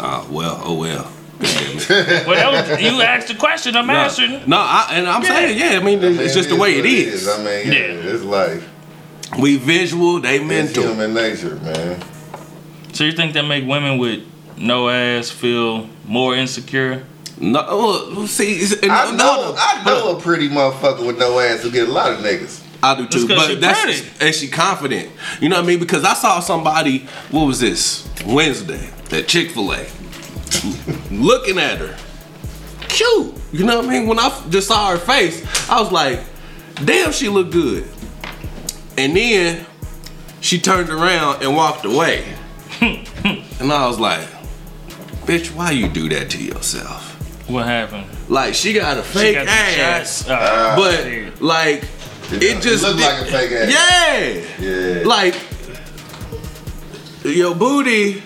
[SPEAKER 4] Ah, well, oh well. (laughs)
[SPEAKER 3] Well, was, you asked the question, I'm answering.
[SPEAKER 4] No, I, and I'm saying, yeah, I mean, it's just the way it is.
[SPEAKER 5] what
[SPEAKER 4] is.
[SPEAKER 5] I mean, yeah,
[SPEAKER 3] Yeah.
[SPEAKER 5] it's life.
[SPEAKER 4] We visual, they
[SPEAKER 5] it's
[SPEAKER 4] mental.
[SPEAKER 5] human nature, man.
[SPEAKER 3] So you think that make women with no ass feel more insecure?
[SPEAKER 4] No, see, it's-
[SPEAKER 5] I
[SPEAKER 4] no,
[SPEAKER 5] know,
[SPEAKER 4] no,
[SPEAKER 5] I know a pretty motherfucker with no ass who get a lot of niggas.
[SPEAKER 4] I do too,
[SPEAKER 3] 'cause she
[SPEAKER 4] but that's
[SPEAKER 3] pretty.
[SPEAKER 4] and she confident. You know what I mean? Because I saw somebody. What was this Wednesday at Chick Fil A? looking at her, cute. You know what I mean? When I f- just saw her face, I was like, "Damn, she looked good." And then she turned around and walked away, (laughs) and I was like, "Bitch, why you do that to yourself?"
[SPEAKER 3] What happened?
[SPEAKER 4] Like she got a fake
[SPEAKER 3] got the
[SPEAKER 4] ass,
[SPEAKER 3] shots. Ah,
[SPEAKER 4] but
[SPEAKER 3] shit.
[SPEAKER 4] like it just
[SPEAKER 5] looked
[SPEAKER 4] did-
[SPEAKER 5] like a fake ass.
[SPEAKER 4] Yeah,
[SPEAKER 5] Yeah.
[SPEAKER 4] like your booty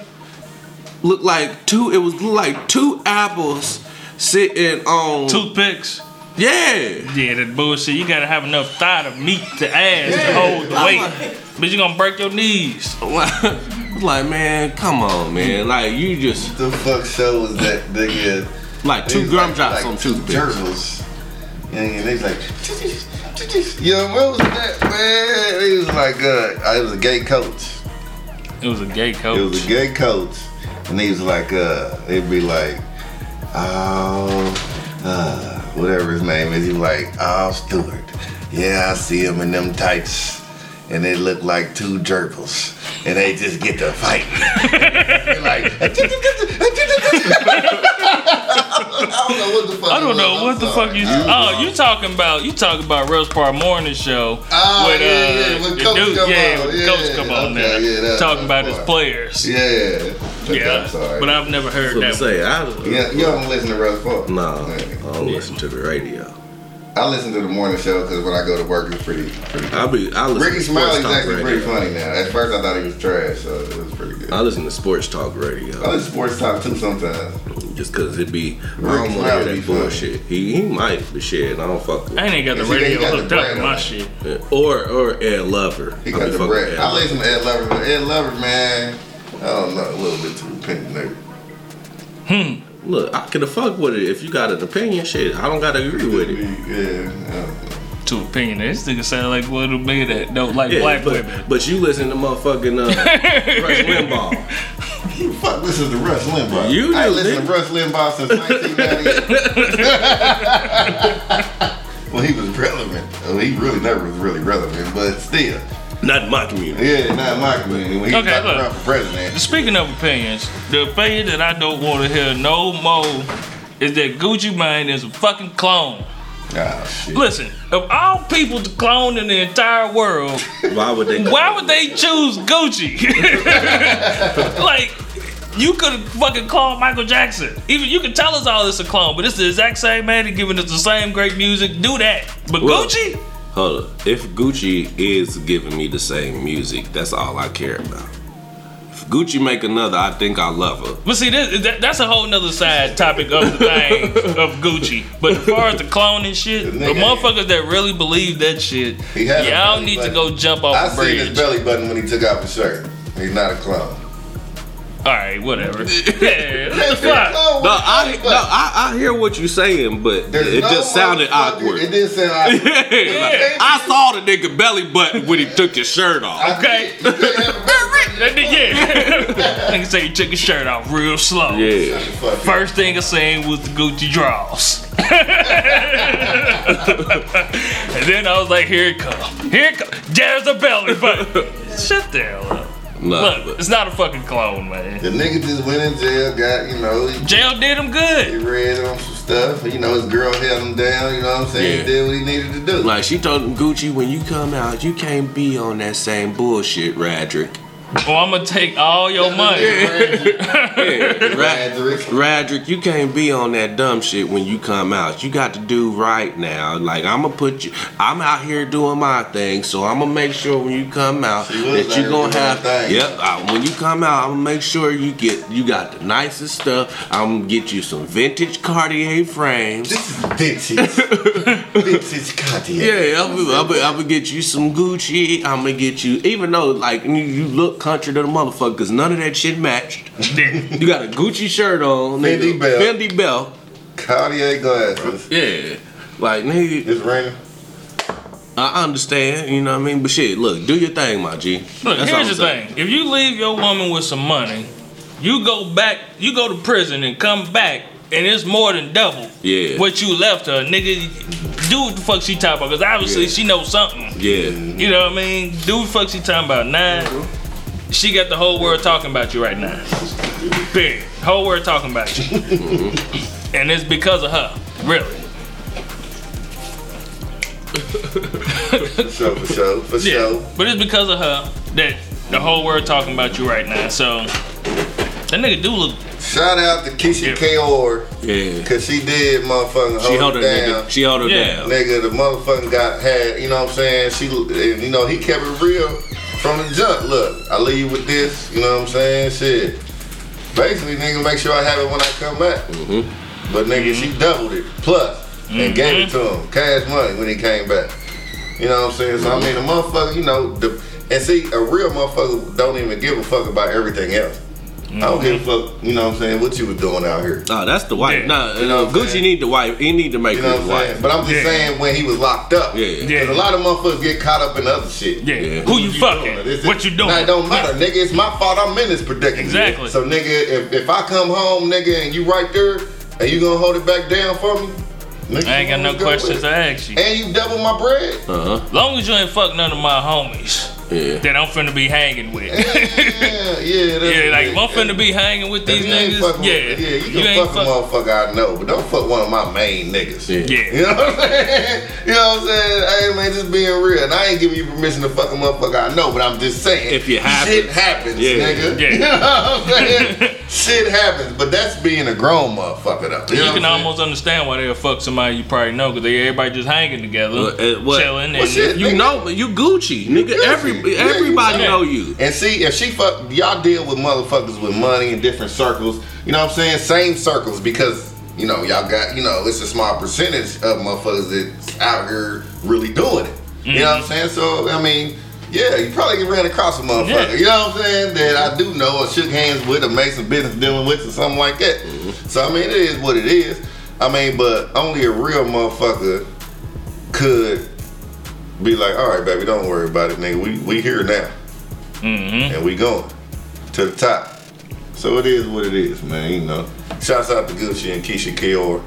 [SPEAKER 4] looked like two. It was like two apples sitting on.
[SPEAKER 3] toothpicks.
[SPEAKER 4] Yeah,
[SPEAKER 3] Yeah, that bullshit. You gotta have enough thigh to meet the ass to hold the weight. But you gonna break your knees. (laughs)
[SPEAKER 4] Like, man, come on, man. Like you just
[SPEAKER 5] The fuck show was that nigga?
[SPEAKER 4] like two
[SPEAKER 5] He's
[SPEAKER 4] gum
[SPEAKER 5] like-
[SPEAKER 4] drops
[SPEAKER 5] like
[SPEAKER 4] on
[SPEAKER 5] two
[SPEAKER 4] toothpicks.
[SPEAKER 5] gerbils. And he's like, yo, what was that, man? He was like, uh, it was a gay coach.
[SPEAKER 3] It was a gay coach.
[SPEAKER 5] It was a gay coach, and he was like, uh, it'd be like, oh, uh, whatever his name is. He was like, oh, Stewart. Yeah, I see him in them tights, and they look like two gerbils, and they just get to fight. (laughs) like, (laughs) I don't know what the fuck.
[SPEAKER 3] I don't know what the fuck you. Oh, you talking about you talking about Russ Parr Morning Show
[SPEAKER 5] Ah,
[SPEAKER 3] with uh,
[SPEAKER 5] yeah, yeah, when
[SPEAKER 3] the
[SPEAKER 5] Coach
[SPEAKER 3] dude,
[SPEAKER 5] come
[SPEAKER 3] yeah,
[SPEAKER 5] on,
[SPEAKER 3] when
[SPEAKER 5] yeah,
[SPEAKER 3] Coach come on
[SPEAKER 5] okay,
[SPEAKER 3] there
[SPEAKER 5] yeah,
[SPEAKER 3] talking about his players.
[SPEAKER 5] Yeah. Okay,
[SPEAKER 3] Yeah,
[SPEAKER 5] I'm sorry.
[SPEAKER 3] but I've never heard
[SPEAKER 4] That's what I'm
[SPEAKER 3] that.
[SPEAKER 4] saying. I,
[SPEAKER 5] yeah, you don't listen to Russ Parr?
[SPEAKER 4] No, I don't listen to the radio.
[SPEAKER 5] I listen to the morning show because when I go to work, it's pretty, pretty good.
[SPEAKER 4] I be I listen Rickey
[SPEAKER 5] Smiley's actually
[SPEAKER 4] radio.
[SPEAKER 5] pretty funny now. At first, I thought he was trash, so it was pretty good.
[SPEAKER 4] I listen to sports talk radio.
[SPEAKER 5] I listen to sports talk too sometimes.
[SPEAKER 4] just cause it be. I
[SPEAKER 5] Rickey
[SPEAKER 4] don't want to hear
[SPEAKER 5] be
[SPEAKER 4] that
[SPEAKER 5] funny.
[SPEAKER 4] bullshit. He he might, but shit, I don't fuck with.
[SPEAKER 3] I ain't got the
[SPEAKER 5] Yeah, see, he
[SPEAKER 3] radio
[SPEAKER 5] got the
[SPEAKER 3] hooked up
[SPEAKER 5] brand
[SPEAKER 3] my shit.
[SPEAKER 4] Or or Ed Lover.
[SPEAKER 5] He
[SPEAKER 4] I
[SPEAKER 5] got the bread. I listen to Ed Lover, but Ed Lover, man, I don't know, a little bit too opinionated. Hmm.
[SPEAKER 4] Look, I can fuck with it if you got an opinion. Shit, I don't gotta agree with it.
[SPEAKER 5] Yeah, I don't.
[SPEAKER 3] To opinion, this nigga sound like one of me that don't like
[SPEAKER 4] Yeah,
[SPEAKER 3] black
[SPEAKER 4] but,
[SPEAKER 3] women.
[SPEAKER 4] but you listen to motherfucking uh, Rush (laughs) Limbaugh.
[SPEAKER 5] Who the fuck listens to Rush Limbaugh?
[SPEAKER 4] You
[SPEAKER 5] I
[SPEAKER 4] do,
[SPEAKER 5] listen
[SPEAKER 4] nigga.
[SPEAKER 5] to Rush Limbaugh since 1998. (laughs) well, he was relevant. Well, he really never was really relevant, but still.
[SPEAKER 4] Not in my community.
[SPEAKER 5] Yeah, not my community. When he
[SPEAKER 3] Okay, look.
[SPEAKER 5] running for president.
[SPEAKER 3] Speaking of opinions, the opinion that I don't want to hear no more is that Gucci Mane is a fucking clone.
[SPEAKER 5] Ah, shit.
[SPEAKER 3] Listen, of all people to clone in the entire world, (laughs)
[SPEAKER 4] Why would they?
[SPEAKER 3] why would they choose Gucci? (laughs) like, you could fucking cloned Michael Jackson. Even you can tell us all this a clone, but it's the exact same man and giving us the same great music. Do that, but
[SPEAKER 4] Well-
[SPEAKER 3] Gucci.
[SPEAKER 4] Hold up. If Gucci is giving me the same music, that's all I care about. If Gucci make another, I think I love her.
[SPEAKER 3] But see, this, that, that's a whole nother side topic of the thing (laughs) of Gucci. But as far as the cloning shit, the
[SPEAKER 5] nigga-
[SPEAKER 3] motherfuckers that really believe that shit,
[SPEAKER 5] He had a
[SPEAKER 3] y'all
[SPEAKER 5] belly
[SPEAKER 3] need to
[SPEAKER 5] button.
[SPEAKER 3] go jump off
[SPEAKER 5] I
[SPEAKER 3] a
[SPEAKER 5] seen
[SPEAKER 3] bridge.
[SPEAKER 5] his belly button when he took off his shirt. He's not a clown.
[SPEAKER 3] All right, whatever. (laughs) Yeah, what the fuck?
[SPEAKER 4] No, I no, I, I hear what you're saying, but
[SPEAKER 5] There's
[SPEAKER 4] it
[SPEAKER 5] no
[SPEAKER 4] just sounded awkward.
[SPEAKER 5] It did sound awkward. (laughs)
[SPEAKER 3] Yeah.
[SPEAKER 4] I saw the nigga belly button when he took his shirt off.
[SPEAKER 3] Okay.
[SPEAKER 5] You couldn't have a (laughs) belly
[SPEAKER 3] That nigga, yeah. Nigga say he took his shirt off real slow.
[SPEAKER 4] Yeah.
[SPEAKER 5] button. Fuck it.
[SPEAKER 3] First thing I seen was the Gucci draws. and then I was like, here it come. Here it come. There's a belly button. Shut the hell up.
[SPEAKER 4] No,
[SPEAKER 3] Look,
[SPEAKER 4] but
[SPEAKER 3] it's not a fucking clone, man.
[SPEAKER 5] The nigga just went in jail, got, you know, he,
[SPEAKER 3] Jail did him good.
[SPEAKER 5] he read on some stuff. You know, his girl held him down, you know what I'm saying?
[SPEAKER 4] Yeah.
[SPEAKER 5] He did what he needed to do.
[SPEAKER 4] like she told him, Gucci, when you come out, you can't be on that same bullshit, Radric.
[SPEAKER 3] Oh, well, I'm gonna take all your money.
[SPEAKER 5] Radric.
[SPEAKER 4] Radric, you can't be on that dumb shit when you come out. You got to do right now. Like I'm gonna put you. I'm out here doing my thing, so I'm gonna make sure when you come out
[SPEAKER 5] She was
[SPEAKER 4] that you
[SPEAKER 5] out
[SPEAKER 4] gonna have.
[SPEAKER 5] doing thing.
[SPEAKER 4] Yep. I, when you come out, I'm gonna make sure you get. You got the nicest stuff. I'm gonna get you some vintage Cartier frames.
[SPEAKER 5] This is vintage. (laughs) vintage Cartier.
[SPEAKER 4] Yeah, I'm, I'm, I'm gonna get you some Gucci. I'm gonna get you, even though like you, you look country to the motherfucker, cause none of that shit matched. You got a Gucci shirt on,
[SPEAKER 5] Fendi
[SPEAKER 4] nigga,
[SPEAKER 5] belt.
[SPEAKER 4] Fendi belt.
[SPEAKER 5] Cartier glasses.
[SPEAKER 4] Yeah, like nigga,
[SPEAKER 5] It's raining.
[SPEAKER 4] I understand, you know what I mean. But shit, look, do your thing, my G.
[SPEAKER 3] Look,
[SPEAKER 4] That's
[SPEAKER 3] here's the
[SPEAKER 4] saying.
[SPEAKER 3] thing. If you leave your woman with some money, you go back, you go to prison and come back, and it's more than double
[SPEAKER 4] Yeah.
[SPEAKER 3] what you left her, nigga. Do what the fuck she talking about, because obviously
[SPEAKER 4] Yeah.
[SPEAKER 3] she knows something.
[SPEAKER 4] Yeah,
[SPEAKER 3] You know what I mean? Do what the fuck she talking about. Nah, mm-hmm. She got the whole world talking about you right now. Period. Whole world talking about you. Mm-hmm. and it's because of her. Really.
[SPEAKER 5] For sure, for sure, for
[SPEAKER 3] Yeah.
[SPEAKER 5] sure.
[SPEAKER 3] But it's because of her that the whole world talking about you right now. So that nigga do look
[SPEAKER 5] Shout out to Keisha
[SPEAKER 3] Yeah.
[SPEAKER 5] Ka'oir,
[SPEAKER 4] yeah.
[SPEAKER 5] cause she did motherfucking
[SPEAKER 4] She held
[SPEAKER 5] hold
[SPEAKER 4] her
[SPEAKER 5] down.
[SPEAKER 4] nigga. She held her
[SPEAKER 3] Yeah.
[SPEAKER 4] down.
[SPEAKER 5] Nigga, the motherfucking got had, you know what I'm saying? She, and, you know, he kept it real from the jump. Look, I leave you with this, you know what I'm saying? Shit. Basically, nigga, make sure I have it when I come back. Mm-hmm. But nigga, she mm-hmm. doubled it plus and mm-hmm. gave it to him, cash money when he came back. You know what I'm saying? So I mean, the motherfucker, you know, the, And see, a real motherfucker don't even give a fuck about everything else. I don't give a fuck, you know what I'm saying, what you was doing out here.
[SPEAKER 4] Oh, that's the wife.
[SPEAKER 3] Yeah.
[SPEAKER 4] Nah,
[SPEAKER 5] You know what
[SPEAKER 4] Gucci
[SPEAKER 5] saying?
[SPEAKER 4] need the wife. He need to make
[SPEAKER 5] You know
[SPEAKER 4] his wife.
[SPEAKER 5] But I'm just
[SPEAKER 3] Yeah.
[SPEAKER 5] saying when he was locked up.
[SPEAKER 4] Yeah.
[SPEAKER 3] Yeah.
[SPEAKER 5] Cause a lot of motherfuckers get caught up in other shit.
[SPEAKER 3] Yeah.
[SPEAKER 4] Yeah.
[SPEAKER 3] Who you
[SPEAKER 5] This
[SPEAKER 3] fucking?
[SPEAKER 5] is-
[SPEAKER 3] What you doing?
[SPEAKER 5] Nah, it don't matter, nigga. It's my fault. I'm in this predicament.
[SPEAKER 3] Exactly.
[SPEAKER 5] So, nigga, if, if I come home, nigga, and you right there, and you gonna hold it back down for me, nigga,
[SPEAKER 3] I ain't got no questions to ask you.
[SPEAKER 5] And you double my bread.
[SPEAKER 4] Uh huh.
[SPEAKER 3] Long as you ain't fuck none of my homies
[SPEAKER 4] Yeah.
[SPEAKER 3] that I'm finna be hanging with.
[SPEAKER 5] yeah, yeah. That's (laughs)
[SPEAKER 3] yeah, like if I'm
[SPEAKER 5] yeah.
[SPEAKER 3] finna be hanging with these
[SPEAKER 5] You
[SPEAKER 3] niggas,
[SPEAKER 5] fucking-
[SPEAKER 3] yeah,
[SPEAKER 5] yeah, you can
[SPEAKER 3] ain't
[SPEAKER 5] fuck a motherfucker I know, but don't fuck one of my main niggas.
[SPEAKER 4] Yeah.
[SPEAKER 3] Yeah.
[SPEAKER 5] You know what I'm saying? (laughs) You know what I'm saying? Hey man, just being real. And I ain't giving you permission to fuck a motherfucker I know, but I'm just saying.
[SPEAKER 4] If you happen.
[SPEAKER 5] Shit happens,
[SPEAKER 4] Yeah.
[SPEAKER 5] nigga.
[SPEAKER 3] Yeah. (laughs)
[SPEAKER 5] You know what I'm saying? Shit happens, but that's being a grown motherfucker though.
[SPEAKER 3] You,
[SPEAKER 5] know
[SPEAKER 3] can
[SPEAKER 5] I'm saying?
[SPEAKER 3] almost understand why they'll fuck somebody you probably know because they everybody just hanging together,
[SPEAKER 4] Well, uh, what-
[SPEAKER 3] chilling,
[SPEAKER 5] well,
[SPEAKER 3] and
[SPEAKER 5] shit.
[SPEAKER 4] You know, but you Gucci, nigga.
[SPEAKER 5] Gucci.
[SPEAKER 4] Every
[SPEAKER 5] Yeah,
[SPEAKER 4] everybody
[SPEAKER 3] know.
[SPEAKER 4] know you.
[SPEAKER 5] And see, if she fuck, y'all deal with motherfuckers with money in different circles. You know what I'm saying? Same circles because you know y'all got you know it's a small percentage of motherfuckers that's out here really doing it. You know what I'm saying? So I mean, yeah, you probably get ran across a motherfucker.
[SPEAKER 3] Yeah.
[SPEAKER 5] You know what I'm saying? That I do know or shook hands with or made some business dealing with or something like that. So I mean, it is what it is. I mean, but only a real motherfucker could be like, all right, baby, don't worry about it, nigga. We we here now
[SPEAKER 3] Mm-hmm.
[SPEAKER 5] and we going to the top. So it is what it is, man. You know. Shouts out to Gucci and Keisha Ka'oir.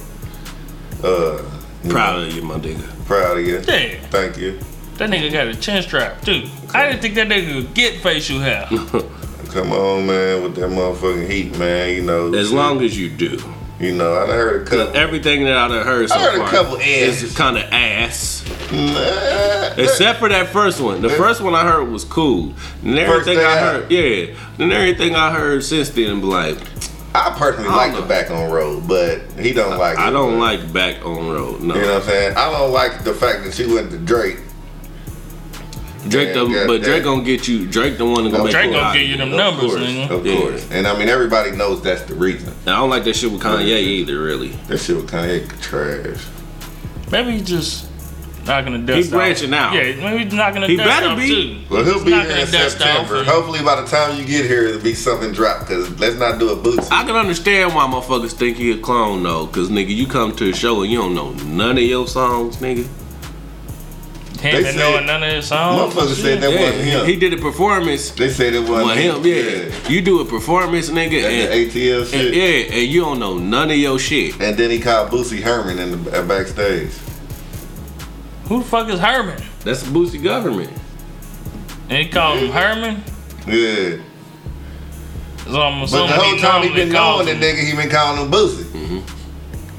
[SPEAKER 5] Uh, you
[SPEAKER 4] Proud
[SPEAKER 5] know,
[SPEAKER 4] of you, my nigga.
[SPEAKER 5] proud of you.
[SPEAKER 3] Yeah.
[SPEAKER 5] Thank you.
[SPEAKER 3] That nigga got a chin strap too. I didn't think that nigga could get facial hair. (laughs)
[SPEAKER 5] Come on, man, with that motherfucking heat, man. You know.
[SPEAKER 4] As long as you do.
[SPEAKER 5] you know, I done heard a couple.
[SPEAKER 4] Everything that I done heard so
[SPEAKER 5] I heard a
[SPEAKER 4] far
[SPEAKER 5] couple
[SPEAKER 4] is kind of ass.
[SPEAKER 5] Nah,
[SPEAKER 4] Except for that first one. The first one I heard was cool. And everything
[SPEAKER 5] thing
[SPEAKER 4] I
[SPEAKER 5] I
[SPEAKER 4] heard, yeah. And everything I heard since then, be like,
[SPEAKER 5] I personally
[SPEAKER 4] I
[SPEAKER 5] like
[SPEAKER 4] don't
[SPEAKER 5] the back on road, but he don't like it.
[SPEAKER 4] I don't
[SPEAKER 5] but-
[SPEAKER 4] like back on road. No.
[SPEAKER 5] You know what I'm saying? I don't like the fact that she went to Drake.
[SPEAKER 4] Drake, the,
[SPEAKER 5] Yeah,
[SPEAKER 4] but
[SPEAKER 5] yeah.
[SPEAKER 4] Drake gonna get you. Drake the one that gonna make
[SPEAKER 3] Drake gonna
[SPEAKER 4] hot.
[SPEAKER 3] give you them
[SPEAKER 5] Of
[SPEAKER 3] numbers,
[SPEAKER 5] course,
[SPEAKER 3] nigga.
[SPEAKER 5] Of
[SPEAKER 4] Yeah.
[SPEAKER 5] course. And I mean, everybody knows that's the reason.
[SPEAKER 4] I don't like that shit with Kanye either. Really,
[SPEAKER 5] That shit with Kanye trash.
[SPEAKER 3] Maybe he just knocking the dust
[SPEAKER 4] He's branching out.
[SPEAKER 3] Yeah, maybe he's knocking the
[SPEAKER 4] He
[SPEAKER 3] dust
[SPEAKER 4] better
[SPEAKER 3] off
[SPEAKER 4] be.
[SPEAKER 3] too.
[SPEAKER 5] Well, he'll
[SPEAKER 3] He's
[SPEAKER 5] be
[SPEAKER 3] knocking
[SPEAKER 5] here in
[SPEAKER 3] the dust off
[SPEAKER 5] September. Hopefully, by the time you get here, it'll be something dropped. Cause let's not do a boots.
[SPEAKER 4] I can understand why motherfuckers think he a clone though. Cause nigga, you come to a show and you don't know none of your songs, nigga.
[SPEAKER 3] He
[SPEAKER 5] They
[SPEAKER 3] ain't been
[SPEAKER 5] said-
[SPEAKER 3] knowing none of his songs.
[SPEAKER 5] Motherfuckers said that wasn't him.
[SPEAKER 4] he did a performance.
[SPEAKER 5] they said it wasn't
[SPEAKER 4] Well, him, yeah. You do a performance, nigga,
[SPEAKER 5] At
[SPEAKER 4] and,
[SPEAKER 5] the ATL
[SPEAKER 4] and-
[SPEAKER 5] shit.
[SPEAKER 4] yeah, and you don't know none of your shit.
[SPEAKER 5] And then he called Boosie Herman in the at backstage.
[SPEAKER 3] Who the fuck is Herman?
[SPEAKER 4] That's the Boosie government.
[SPEAKER 3] And he called him Herman.
[SPEAKER 5] Yeah.
[SPEAKER 3] So I'm
[SPEAKER 5] But the whole time he
[SPEAKER 3] normally
[SPEAKER 5] been
[SPEAKER 3] calls
[SPEAKER 5] knowing that nigga, he been calling him Boosie. Mm-hmm.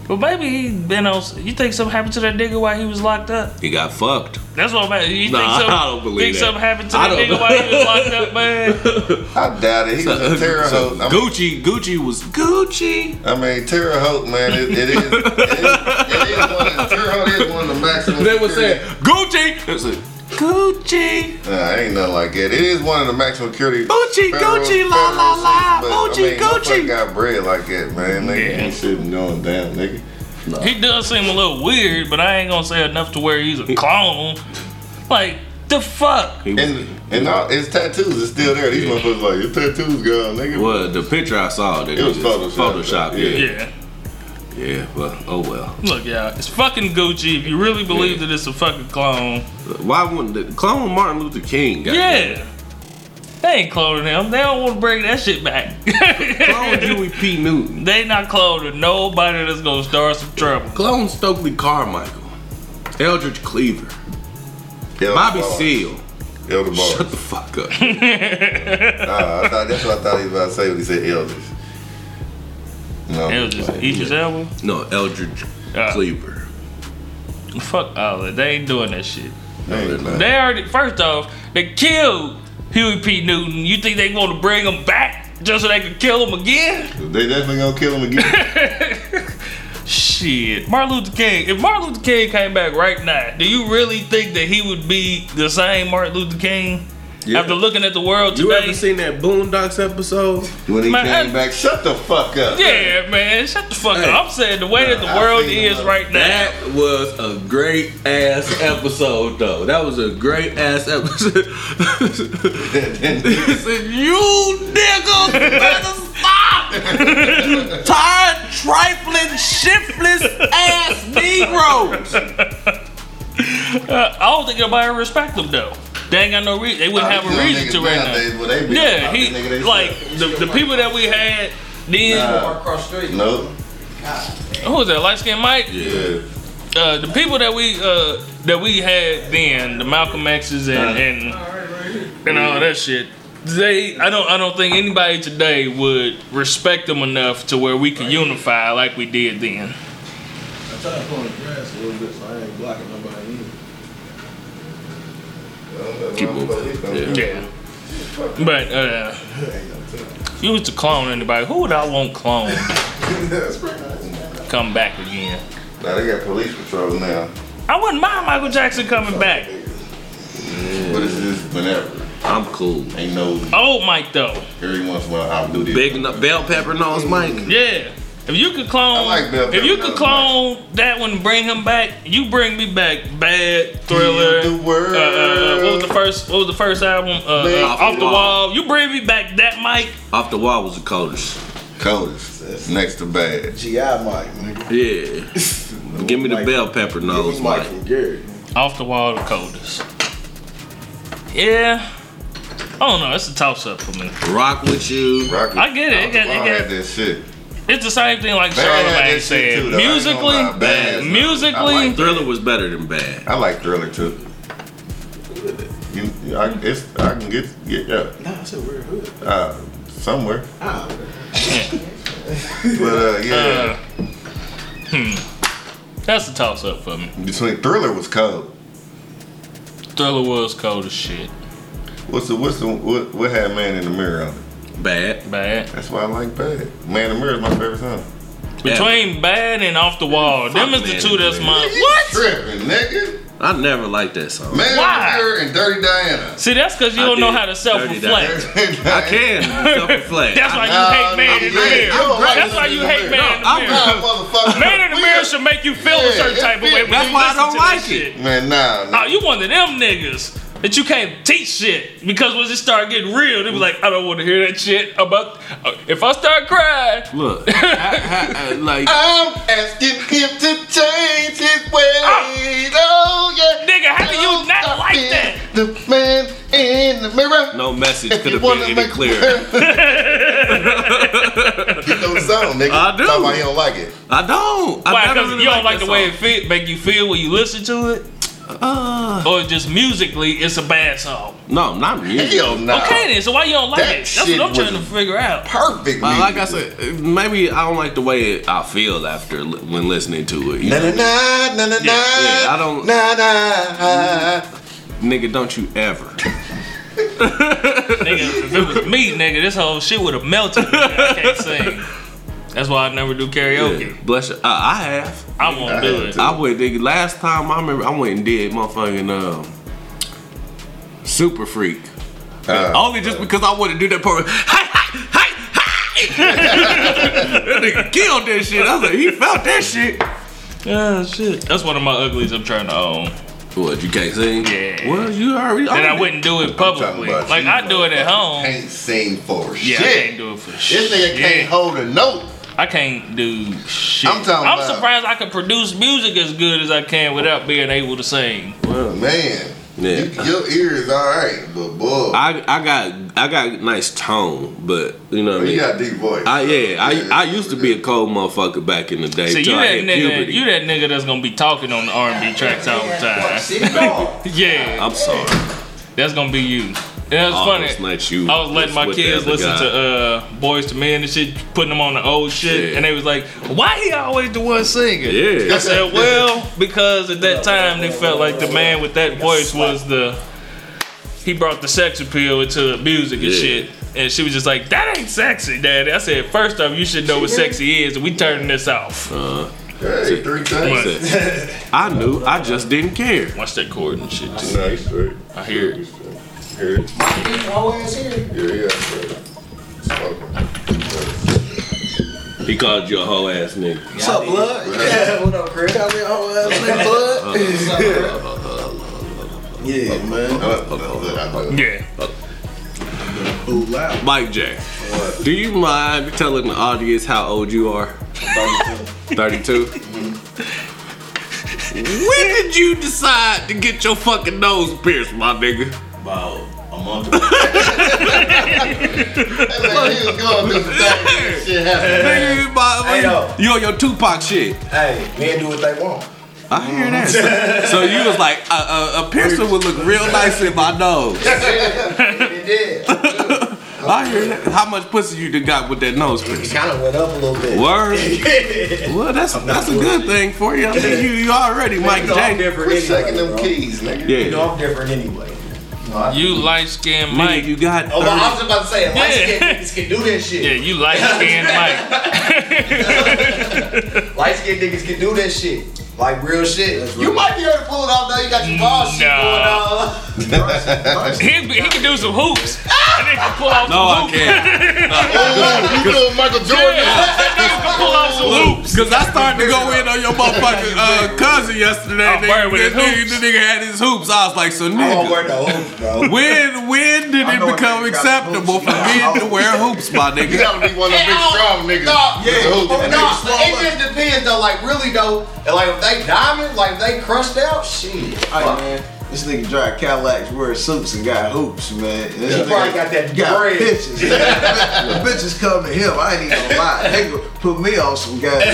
[SPEAKER 3] But maybe he been on. You think something happened to that nigga while he was locked up?
[SPEAKER 4] He got fucked.
[SPEAKER 3] That's what I'm at. You
[SPEAKER 4] Nah,
[SPEAKER 3] think something, (laughs)
[SPEAKER 4] I don't believe
[SPEAKER 3] think
[SPEAKER 4] that.
[SPEAKER 3] something happened to
[SPEAKER 4] I
[SPEAKER 3] that
[SPEAKER 4] don't-
[SPEAKER 3] nigga while he was locked up, man? (laughs)
[SPEAKER 5] I doubt it. He was a Terre
[SPEAKER 4] So,
[SPEAKER 5] Haute. I mean,
[SPEAKER 4] Gucci, Gucci was Gucci.
[SPEAKER 5] I mean, Terre Haute, man, it, it is. It is, it is one of, Terre Haute is one of the maximum.
[SPEAKER 4] They was
[SPEAKER 5] security-
[SPEAKER 4] saying Gucci. They was Gucci.
[SPEAKER 5] Uh, nah, ain't nothing like that. It is one of the maximum security.
[SPEAKER 4] Gucci,
[SPEAKER 5] federal-
[SPEAKER 4] Gucci, la, la, la,
[SPEAKER 5] cities, but,
[SPEAKER 4] Gucci,
[SPEAKER 5] I mean,
[SPEAKER 4] Gucci.
[SPEAKER 5] motherfucker got bread like that, man. Nigga,
[SPEAKER 3] Yeah.
[SPEAKER 5] ain't shit going down, nigga.
[SPEAKER 3] He does seem a little weird, but I ain't gonna say enough to where he's a clone. Like the fuck?
[SPEAKER 5] And and all, his tattoos is still there. These motherfuckers like your tattoos gone, nigga.
[SPEAKER 4] well, the picture I saw, that
[SPEAKER 5] It was
[SPEAKER 4] nigga-
[SPEAKER 5] Photoshop,
[SPEAKER 4] Photoshop, yeah.
[SPEAKER 3] Yeah.
[SPEAKER 4] Yeah, well, oh well.
[SPEAKER 3] Look, y'all, it's fucking Gucci. If you really believe
[SPEAKER 4] Yeah.
[SPEAKER 3] that it's a fucking clone,
[SPEAKER 4] Why wouldn't the clone Martin Luther King? goddamn.
[SPEAKER 3] yeah. They ain't cloning him. They don't want to bring that shit back. (laughs)
[SPEAKER 4] Clone Huey P. Newton.
[SPEAKER 3] They not cloning nobody that's gonna start some trouble.
[SPEAKER 4] Clone Stokely Carmichael. Eldridge Cleaver.
[SPEAKER 5] Elder
[SPEAKER 4] Bobby
[SPEAKER 5] Bars.
[SPEAKER 4] Seale.
[SPEAKER 5] Elder Bars.
[SPEAKER 4] Shut the fuck up. (laughs)
[SPEAKER 5] Nah, I thought that's what I thought he was about to say when he said Elders. No,
[SPEAKER 3] It was just Idris Elba.
[SPEAKER 4] No, Eldridge
[SPEAKER 3] Ah.
[SPEAKER 4] Cleaver.
[SPEAKER 3] Fuck all that. They ain't doing that shit.
[SPEAKER 5] No, they're not.
[SPEAKER 3] They already first off, they killed Huey P. Newton. You think they want to bring him back just so they can kill him again?
[SPEAKER 5] They definitely gonna kill him again. (laughs)
[SPEAKER 3] Shit, Martin Luther King. If Martin Luther King came back right now, do you really think that he would be the same Martin Luther King?
[SPEAKER 4] Yeah.
[SPEAKER 3] After looking at the world
[SPEAKER 4] You ever seen that Boondocks episode?
[SPEAKER 5] When he
[SPEAKER 3] Man,
[SPEAKER 5] came
[SPEAKER 3] I-
[SPEAKER 5] back, shut the fuck up.
[SPEAKER 3] yeah, man, shut the fuck
[SPEAKER 4] Hey.
[SPEAKER 3] up. I'm saying the way that the world is
[SPEAKER 5] it,
[SPEAKER 3] right now.
[SPEAKER 4] That was a great ass episode, though. That was a great ass episode. (laughs) he "You niggas better stop! you tired, trifling, shiftless ass Negroes."
[SPEAKER 3] Uh, I don't think nobody respect them though. They ain't got no reason. They wouldn't have a reason to right now.
[SPEAKER 5] Well, they be
[SPEAKER 3] Yeah,
[SPEAKER 5] about
[SPEAKER 3] he
[SPEAKER 5] nigga they
[SPEAKER 3] like the, the people that we had then.
[SPEAKER 6] Across the street.
[SPEAKER 5] No.
[SPEAKER 3] Who was that? Light skinned Mike.
[SPEAKER 5] Yeah.
[SPEAKER 3] Uh, the people that we uh, that we had then, the Malcolm X's and and, and all that shit. They, I don't, I don't think anybody today would respect them enough to where we could unify like we did then.
[SPEAKER 6] I'm trying to pull the grass a little bit so I ain't blocking nobody in.
[SPEAKER 4] Keep moving.
[SPEAKER 3] Yeah. But uh, if you was to clone anybody, who would I want clone? Come back again.
[SPEAKER 5] Now they got police patrol now.
[SPEAKER 3] I wouldn't mind Michael Jackson coming back.
[SPEAKER 5] But it's just whenever.
[SPEAKER 4] I'm cool.
[SPEAKER 5] Ain't no
[SPEAKER 3] Old Mike though.
[SPEAKER 5] every once in a while I'll do this.
[SPEAKER 4] Big no- bell pepper nose Mike.
[SPEAKER 3] Yeah. If you could clone,
[SPEAKER 5] I like Bill
[SPEAKER 3] if you
[SPEAKER 5] Cosby.
[SPEAKER 3] could clone that one, bring him back. You bring me back. Bad thriller.
[SPEAKER 5] The world.
[SPEAKER 3] Uh, uh, what was the first? What was the first album? Uh, uh,
[SPEAKER 4] Off
[SPEAKER 3] off,
[SPEAKER 4] the
[SPEAKER 3] the
[SPEAKER 4] Wall.
[SPEAKER 3] wall. You bring me back that Mike.
[SPEAKER 4] Off the wall was the coldest.
[SPEAKER 5] Coldest. Next to bad.
[SPEAKER 6] GI Mike, nigga.
[SPEAKER 4] Yeah. (laughs) Give me the
[SPEAKER 6] Mike.
[SPEAKER 4] bell pepper
[SPEAKER 6] Give
[SPEAKER 4] nose
[SPEAKER 6] me Mike
[SPEAKER 4] Mike.
[SPEAKER 6] from Gary.
[SPEAKER 3] Off the wall, the coldest. Yeah. I don't know. It's a toss up for me.
[SPEAKER 4] Rock with you.
[SPEAKER 5] Rock
[SPEAKER 3] I get it. It got- it
[SPEAKER 5] I
[SPEAKER 3] got-
[SPEAKER 5] had that shit.
[SPEAKER 3] It's the same thing like
[SPEAKER 5] Bad had
[SPEAKER 3] Charlamagne said.
[SPEAKER 5] too, though. I ain't
[SPEAKER 3] musically,
[SPEAKER 5] gonna. Bad
[SPEAKER 3] musically,
[SPEAKER 5] like
[SPEAKER 4] Thriller was better than bad.
[SPEAKER 5] I like Thriller too. You, I, it's, I can get get yeah,
[SPEAKER 6] Nah, it's a we're hood.
[SPEAKER 5] uh, somewhere.
[SPEAKER 6] Ah, (laughs)
[SPEAKER 5] But uh, yeah, Hmm.
[SPEAKER 3] that's a toss up for me.
[SPEAKER 5] between Thriller was cold.
[SPEAKER 3] Thriller was cold as shit.
[SPEAKER 5] What's the what's the what, what had Man in the Mirror on it?
[SPEAKER 4] Bad.
[SPEAKER 3] Bad.
[SPEAKER 5] That's why I like Bad. Man in the Mirror is my favorite song.
[SPEAKER 3] Between bad and off the wall, them is the two that's
[SPEAKER 4] Mirror.
[SPEAKER 3] my what?
[SPEAKER 5] Tripping, nigga.
[SPEAKER 4] I never liked that song.
[SPEAKER 5] Man
[SPEAKER 3] Why?
[SPEAKER 5] in the Mirror and Dirty Diana.
[SPEAKER 3] See, that's because you
[SPEAKER 4] I
[SPEAKER 3] don't know how to self-reflect.
[SPEAKER 4] I can (laughs) self-reflect.
[SPEAKER 3] That's why you hate man in the mirror.
[SPEAKER 5] you don't like
[SPEAKER 3] That's why you hate man in the mirror. Man in the mirror should make you feel a certain type of way.
[SPEAKER 4] That's why I don't
[SPEAKER 3] to that
[SPEAKER 4] like
[SPEAKER 3] shit.
[SPEAKER 4] it.
[SPEAKER 5] Man, nah.
[SPEAKER 3] Oh, you one of them niggas that you can't teach shit because once it started getting real, they be like, I don't want to hear that shit about. Uh, if I start crying,
[SPEAKER 4] Look, (laughs) I, I, I, like
[SPEAKER 5] I'm asking him to change his ways. Oh, yeah.
[SPEAKER 3] nigga, how can you not like that?
[SPEAKER 5] The man in the mirror.
[SPEAKER 4] no message could have been any clearer.
[SPEAKER 5] you know the song, nigga.
[SPEAKER 4] I do.
[SPEAKER 5] Talk about you don't like it.
[SPEAKER 4] I don't. I
[SPEAKER 3] Why? Because
[SPEAKER 4] really
[SPEAKER 3] you don't like
[SPEAKER 4] liked
[SPEAKER 3] the way it feel, make you feel when you listen to it,
[SPEAKER 4] song. Uh,
[SPEAKER 3] or just musically, it's a bad song.
[SPEAKER 4] no, not music.
[SPEAKER 5] Hell no.
[SPEAKER 3] Okay, then. So why you don't like
[SPEAKER 5] That
[SPEAKER 3] it? That's what I'm trying to figure out.
[SPEAKER 5] Perfect.
[SPEAKER 4] Uh, like I
[SPEAKER 5] music.
[SPEAKER 4] said, maybe I don't like the way it, I feel after li- when listening to it. You
[SPEAKER 5] Na
[SPEAKER 4] know?
[SPEAKER 5] na na na na na.
[SPEAKER 4] yeah, I don't-
[SPEAKER 5] Na na.
[SPEAKER 4] Nigga, don't you ever. (laughs)
[SPEAKER 3] nigga, if it was me, nigga, this whole shit would have melted. Nigga. I can't sing. That's why I never do karaoke.
[SPEAKER 4] Yeah, bless you. Uh, I have.
[SPEAKER 3] I won't do it.
[SPEAKER 4] I went. Nigga, last time I remember, I went and did motherfucking um, Super Freak.
[SPEAKER 5] Uh,
[SPEAKER 4] Only just because I wanted to do that part. Hi, hi, hi, hi. that nigga killed that shit. I was like, he felt that shit.
[SPEAKER 3] Yeah, shit. That's one of my uglies I'm trying to own.
[SPEAKER 4] What, you can't sing?
[SPEAKER 3] Yeah.
[SPEAKER 4] Well, you already.
[SPEAKER 3] And I wouldn't do it publicly. Like I do it at home.
[SPEAKER 5] Can't sing for
[SPEAKER 3] Yeah, I
[SPEAKER 5] shit.
[SPEAKER 3] can't do it for
[SPEAKER 5] This
[SPEAKER 3] shit.
[SPEAKER 5] nigga can't hold a note.
[SPEAKER 3] I can't do shit.
[SPEAKER 5] I'm talking
[SPEAKER 3] I'm
[SPEAKER 5] about-
[SPEAKER 3] surprised I can produce music as good as I can without being able to sing.
[SPEAKER 5] Well, man,
[SPEAKER 4] Yeah.
[SPEAKER 5] you, your ear is all right, but boy,
[SPEAKER 4] I, I got I got nice tone, but you know what I mean.
[SPEAKER 5] you got deep voice.
[SPEAKER 4] I yeah, I I used to be a cold motherfucker back in the day.
[SPEAKER 3] See, you
[SPEAKER 4] I
[SPEAKER 3] that nigga,
[SPEAKER 4] puberty.
[SPEAKER 3] you that nigga that's gonna be talking on the R&B tracks all the time. (laughs) Yeah,
[SPEAKER 4] I'm sorry.
[SPEAKER 3] that's gonna be you. Yeah, it's
[SPEAKER 4] All
[SPEAKER 3] funny.
[SPEAKER 4] those nights you
[SPEAKER 3] I was letting my kids listen
[SPEAKER 4] guy.
[SPEAKER 3] to uh Boyz II Men and shit, putting them on the old shit,
[SPEAKER 4] Yeah.
[SPEAKER 3] and they was like, "Why he always the one singing?"
[SPEAKER 4] Yeah.
[SPEAKER 3] I said, "Well, because at that time they felt like the man with that voice was the he brought the sex appeal into the music and
[SPEAKER 4] Yeah.
[SPEAKER 3] shit." And she was just like, "That ain't sexy, Daddy." I said, first off, you should know what sexy is, and we turning this off."
[SPEAKER 5] hey, three things.
[SPEAKER 4] I knew. I just didn't care.
[SPEAKER 3] Watch that chord and shit. Too.
[SPEAKER 5] Nice, right?
[SPEAKER 3] I hear it.
[SPEAKER 5] Here.
[SPEAKER 7] Whole ass here.
[SPEAKER 5] Yeah, yeah. Smoking.
[SPEAKER 4] He called you a hoe ass nigga.
[SPEAKER 6] What's up, blood? Yeah, (laughs) what up, Chris? Got me a whole ass nigga, (laughs) blood. (laughs) Yeah, man.
[SPEAKER 3] Yeah.
[SPEAKER 6] Ooh, loud.
[SPEAKER 4] Mike J. Do you mind telling the audience how old you are? 32. Mm-hmm. When did you decide to get your fucking nose pierced, my nigga?
[SPEAKER 6] About a month ago.
[SPEAKER 5] Man, he was going through some things. Shit happened.
[SPEAKER 4] Nigga, you about-
[SPEAKER 7] Hey, yo.
[SPEAKER 4] you on your Tupac shit.
[SPEAKER 7] Hey, men do what they want.
[SPEAKER 4] I hear that. So, so you was like, uh, uh, a, a, a piercing would look real nice in my nose. (laughs)
[SPEAKER 7] It did. (laughs)
[SPEAKER 4] I hear that. How much pussy you done got with that nose
[SPEAKER 7] It
[SPEAKER 4] piercing?
[SPEAKER 7] kind of went up a little bit.
[SPEAKER 4] Word. (laughs) Well, that's that's a good thing for you. I mean, you, you already Mike
[SPEAKER 7] You
[SPEAKER 4] J.
[SPEAKER 7] different
[SPEAKER 5] Quit
[SPEAKER 7] anyway.
[SPEAKER 5] shaking them
[SPEAKER 7] bro.
[SPEAKER 5] keys, nigga.
[SPEAKER 7] You know
[SPEAKER 4] Yeah.
[SPEAKER 7] I'm different anyway.
[SPEAKER 3] You light skinned
[SPEAKER 4] Mike,
[SPEAKER 3] Mike.
[SPEAKER 4] you got.
[SPEAKER 7] Oh, but I was about to say, light
[SPEAKER 3] Yeah.
[SPEAKER 7] skinned niggas can do that shit.
[SPEAKER 3] Yeah, you light skinned (laughs) Mike. (laughs)
[SPEAKER 7] Light skinned niggas can do that shit. Like real shit. You might be able to pull it off though. You got your ball shit
[SPEAKER 3] Nah.
[SPEAKER 7] going on.
[SPEAKER 3] He, he can do some hoops. And they (laughs) can pull off
[SPEAKER 4] No, I
[SPEAKER 3] some hoops.
[SPEAKER 4] can't.
[SPEAKER 5] Oh, you doing Michael Jordan?
[SPEAKER 3] pull off some hoops.
[SPEAKER 4] Cause I started to go in on your motherfucking uh, cousin yesterday.
[SPEAKER 3] Oh,
[SPEAKER 4] nigga.
[SPEAKER 3] with his
[SPEAKER 4] The nigga-
[SPEAKER 3] hoops.
[SPEAKER 4] The nigga had his hoops. I was like, so
[SPEAKER 7] I don't
[SPEAKER 4] nigga.
[SPEAKER 7] wear no hoops, bro.
[SPEAKER 4] When when did
[SPEAKER 6] I
[SPEAKER 4] it
[SPEAKER 6] know a
[SPEAKER 4] become
[SPEAKER 6] nigga got
[SPEAKER 4] acceptable
[SPEAKER 6] hoops.
[SPEAKER 4] for men to wear (laughs) hoops, my nigga?
[SPEAKER 5] You
[SPEAKER 4] nigga?
[SPEAKER 5] gotta be one of them big strong niggas.
[SPEAKER 7] No,
[SPEAKER 5] with the hoop.
[SPEAKER 7] Oh,
[SPEAKER 5] That
[SPEAKER 7] no, it just depends though. Like really though, and like if they diamond, like if they crushed out, shit.
[SPEAKER 6] Hey, man. This nigga drive Cadillacs, wear suits, and got hoops, man. This
[SPEAKER 7] He
[SPEAKER 6] nigga
[SPEAKER 7] probably got that
[SPEAKER 6] got
[SPEAKER 7] bread.
[SPEAKER 6] bitches. the (laughs) bitches come to him. I ain't even gonna lie. They go put me on some guys.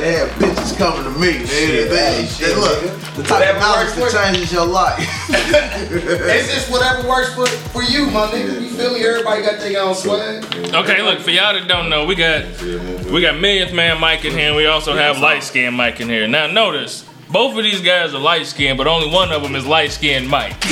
[SPEAKER 6] They have bitches coming to me. They,
[SPEAKER 7] Shit,
[SPEAKER 6] they,
[SPEAKER 7] hey,
[SPEAKER 6] they,
[SPEAKER 7] shit,
[SPEAKER 6] look, the type
[SPEAKER 7] Whatever
[SPEAKER 6] of knowledge that changes your life. (laughs)
[SPEAKER 7] It's just whatever works for for you, my nigga. You feel me? Everybody got their own swag.
[SPEAKER 3] Okay, look, for y'all that don't know, we got we got millionth man Mike in here, and we also have light skinned Mike in here. Now notice, both of these guys are light skinned, but only one of them is light skinned Mike. (laughs)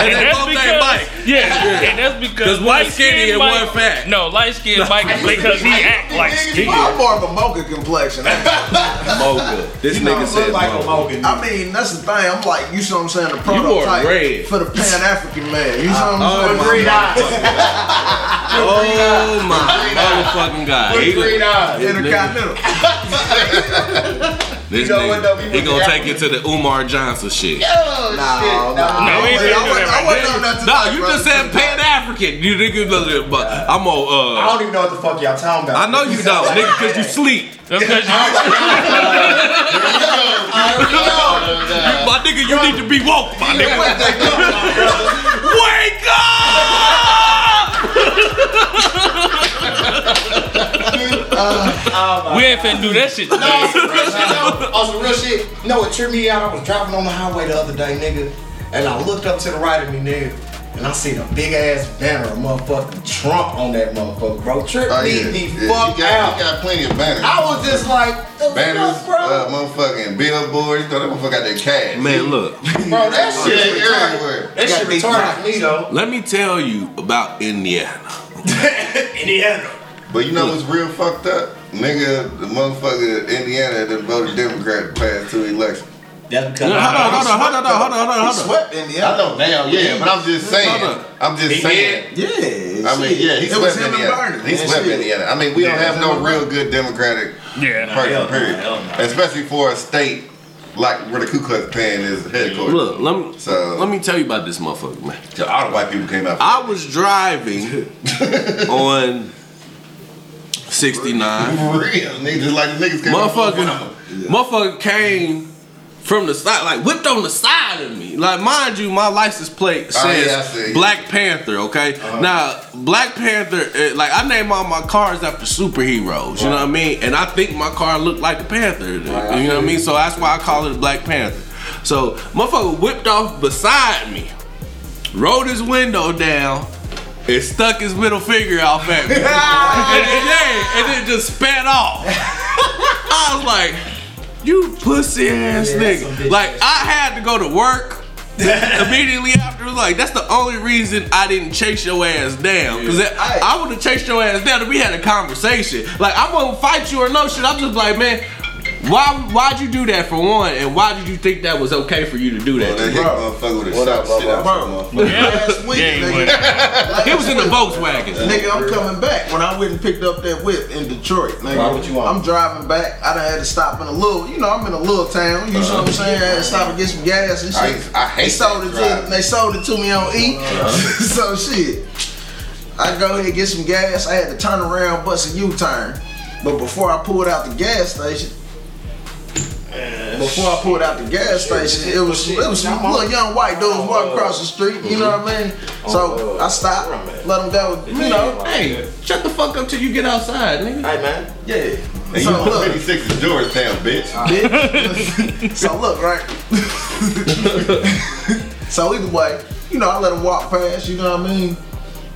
[SPEAKER 3] Okay? and
[SPEAKER 4] both ain't Mike.
[SPEAKER 3] Yeah, and that's because
[SPEAKER 4] one skinny
[SPEAKER 3] light-skinned
[SPEAKER 4] and
[SPEAKER 3] Mike-
[SPEAKER 4] one fat.
[SPEAKER 3] No, light skinned Mike is (laughs) because he act like skinny.
[SPEAKER 6] I'm more of a mocha complexion. (laughs)
[SPEAKER 4] Mocha. This
[SPEAKER 6] You
[SPEAKER 4] nigga said
[SPEAKER 7] like a
[SPEAKER 4] mocha.
[SPEAKER 6] I mean, that's the thing. I'm like, you see what I'm saying? The
[SPEAKER 4] wore
[SPEAKER 6] prototype for the Pan African man. You see what I'm
[SPEAKER 4] Oh,
[SPEAKER 6] saying?
[SPEAKER 4] my
[SPEAKER 7] Green eyes.
[SPEAKER 4] Oh my motherfucking god. He
[SPEAKER 7] With green
[SPEAKER 4] gonna,
[SPEAKER 7] eyes.
[SPEAKER 6] Intercontinental.
[SPEAKER 4] This
[SPEAKER 7] You know what, though? We
[SPEAKER 4] he gonna take it to the Umar Johnson shit.
[SPEAKER 7] Oh,
[SPEAKER 6] Nah,
[SPEAKER 7] shit.
[SPEAKER 6] nah.
[SPEAKER 3] No, we ain't
[SPEAKER 6] I
[SPEAKER 3] do that right
[SPEAKER 4] No, you just said Pan African. You nigga, but I'm
[SPEAKER 7] I
[SPEAKER 4] on. Uh,
[SPEAKER 7] don't even know what the fuck y'all talking about.
[SPEAKER 4] I know you don't, nigga, cause you sleep.
[SPEAKER 3] That's because you. (laughs)
[SPEAKER 4] My nigga, you need to be woke, my nigga. Wake up! (laughs)
[SPEAKER 3] We ain't finna do that shit
[SPEAKER 7] No,
[SPEAKER 3] today.
[SPEAKER 7] on some real shit, No, On some real shit. You know what tripped me out? I was driving on the highway the other day, nigga, and I looked up to the right of me, nigga, and I seen a big ass banner of motherfucking Trump on that motherfucker, bro. Tripped
[SPEAKER 5] Oh,
[SPEAKER 7] me
[SPEAKER 5] yeah.
[SPEAKER 7] the
[SPEAKER 5] Yeah,
[SPEAKER 7] fuck
[SPEAKER 5] he got,
[SPEAKER 7] out.
[SPEAKER 5] He got plenty of banners.
[SPEAKER 7] I was just like, the
[SPEAKER 5] Banners,
[SPEAKER 7] fuck, bro?
[SPEAKER 5] uh, motherfucking billboards. You know, that motherfucker got that cash.
[SPEAKER 4] Man, look,
[SPEAKER 7] bro, that shit
[SPEAKER 5] Yeah,
[SPEAKER 7] retarded.
[SPEAKER 5] everywhere.
[SPEAKER 7] That shit retarded for me, though.
[SPEAKER 4] let me tell you about Indiana. (laughs)
[SPEAKER 7] Indiana.
[SPEAKER 5] But you know what's real fucked up? Nigga, the motherfucker Indiana that voted Democrat the past two elections.
[SPEAKER 7] That's because
[SPEAKER 4] Hold on, hold on, hold on, hold on, hold on, hold on.
[SPEAKER 6] Swept
[SPEAKER 5] I
[SPEAKER 6] Indiana.
[SPEAKER 5] know now, yeah, but I'm just saying. I'm just
[SPEAKER 7] He
[SPEAKER 5] saying.
[SPEAKER 6] Yeah.
[SPEAKER 5] I mean, yeah, he
[SPEAKER 6] It was
[SPEAKER 5] swept
[SPEAKER 6] him
[SPEAKER 5] Indiana.
[SPEAKER 6] Bernie.
[SPEAKER 5] He swept
[SPEAKER 6] shit.
[SPEAKER 5] Indiana. I mean, we don't have no real good Democratic
[SPEAKER 3] Yeah.
[SPEAKER 5] person,
[SPEAKER 7] hell no,
[SPEAKER 5] period.
[SPEAKER 7] hell no.
[SPEAKER 5] Especially for a state like where the Ku Klux Klan is headquarters.
[SPEAKER 4] Look, let me
[SPEAKER 5] So-
[SPEAKER 4] let me tell you about this motherfucker, man.
[SPEAKER 5] So all the white people came out.
[SPEAKER 4] I was driving (laughs) on 69.
[SPEAKER 5] for real, niggas like the niggas came out.
[SPEAKER 4] Motherfucker, motherfucker came from the side, like whipped on the side of me. Like, mind you, my license plate
[SPEAKER 5] Oh,
[SPEAKER 4] says
[SPEAKER 5] yeah,
[SPEAKER 4] Black Panther. Okay, now Black Panther, eh, like I name all my cars after superheroes. You know what I mean? And I think my car looked like a Panther. you know what I mean? So that's why I call it Black Panther. So motherfucker whipped off beside me, rolled his window down. And stuck his middle finger off at me. and, then, yeah, and then just spat off. I was like, you pussy ass
[SPEAKER 7] Yeah,
[SPEAKER 4] nigga. Like I had to go to work (laughs) immediately after. Like that's the only reason I didn't chase your ass down. Cause I, I would have chased your ass down if we had a conversation. Like I'm gonna fight you or no shit. I'm just like, man,
[SPEAKER 1] Why why'd you do that for one? And why did you think that was okay for you to do
[SPEAKER 5] Well,
[SPEAKER 1] that?
[SPEAKER 5] that
[SPEAKER 1] to
[SPEAKER 5] hit
[SPEAKER 6] Bro.
[SPEAKER 5] motherfucker would
[SPEAKER 6] What
[SPEAKER 5] shot
[SPEAKER 6] up,
[SPEAKER 5] shit out
[SPEAKER 6] bro?
[SPEAKER 5] of.
[SPEAKER 3] Yeah.
[SPEAKER 6] Last week,
[SPEAKER 3] Yeah, he
[SPEAKER 6] nigga. (laughs) Last
[SPEAKER 1] He was in the
[SPEAKER 6] week.
[SPEAKER 1] Volkswagen.
[SPEAKER 6] Nigga, I'm coming back. When I went and picked up that whip in Detroit, nigga,
[SPEAKER 7] Why would you want?
[SPEAKER 6] I'm driving back. I done had to stop in a little, you know, I'm in a little town. You know what I'm saying? I had to stop and get some gas and
[SPEAKER 5] I-
[SPEAKER 6] shit.
[SPEAKER 5] I hate
[SPEAKER 6] they sold
[SPEAKER 5] that
[SPEAKER 6] it
[SPEAKER 5] drive.
[SPEAKER 6] to they sold it to me on E. Uh-huh. (laughs) so shit. I go ahead and get some gas. I had to turn around, bust a U-turn. But before I pulled out the gas station, before I pulled out the gas station, it was it was some little young white dudes walking across the street. You know what I mean? So I stopped, let them go. You know,
[SPEAKER 1] Hey, shut the fuck up till you get outside, nigga.
[SPEAKER 7] Hey man,
[SPEAKER 6] yeah.
[SPEAKER 5] And you
[SPEAKER 6] So
[SPEAKER 5] know
[SPEAKER 6] look,
[SPEAKER 5] 56 is Georgetown, bitch. (laughs)
[SPEAKER 6] bitch. so look, right? (laughs) so either way, you know, I let them walk past. You know what I mean?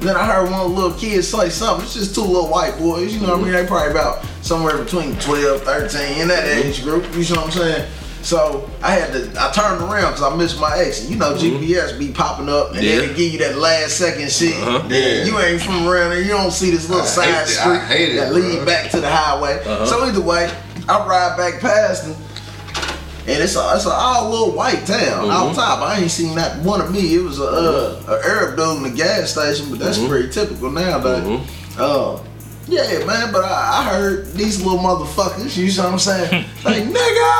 [SPEAKER 6] Then I heard one little kid say something. It's just two little white boys. You know what I mean? They probably about somewhere between 12, 13 in that age group. You know what I'm saying? So I had to, I turned around because I missed my exit. You know, GPS be popping up and
[SPEAKER 1] Yeah.
[SPEAKER 6] then they give you that last second shit.
[SPEAKER 1] Uh-huh.
[SPEAKER 6] Then you ain't from around there. You don't see this little
[SPEAKER 5] I
[SPEAKER 6] side
[SPEAKER 5] hate it. I
[SPEAKER 6] street
[SPEAKER 5] it,
[SPEAKER 6] that
[SPEAKER 5] bro.
[SPEAKER 6] lead back to the highway.
[SPEAKER 1] Uh-huh.
[SPEAKER 6] So either way, I ride back past them. And it's a, it's a all little white town. Out top, I ain't seen that one of me. It was a, uh, a Arab dude in the gas station, but that's pretty typical nowadays. Uh, yeah, man. But I, I heard these little motherfuckers. You know what I'm saying? (laughs) like nigga.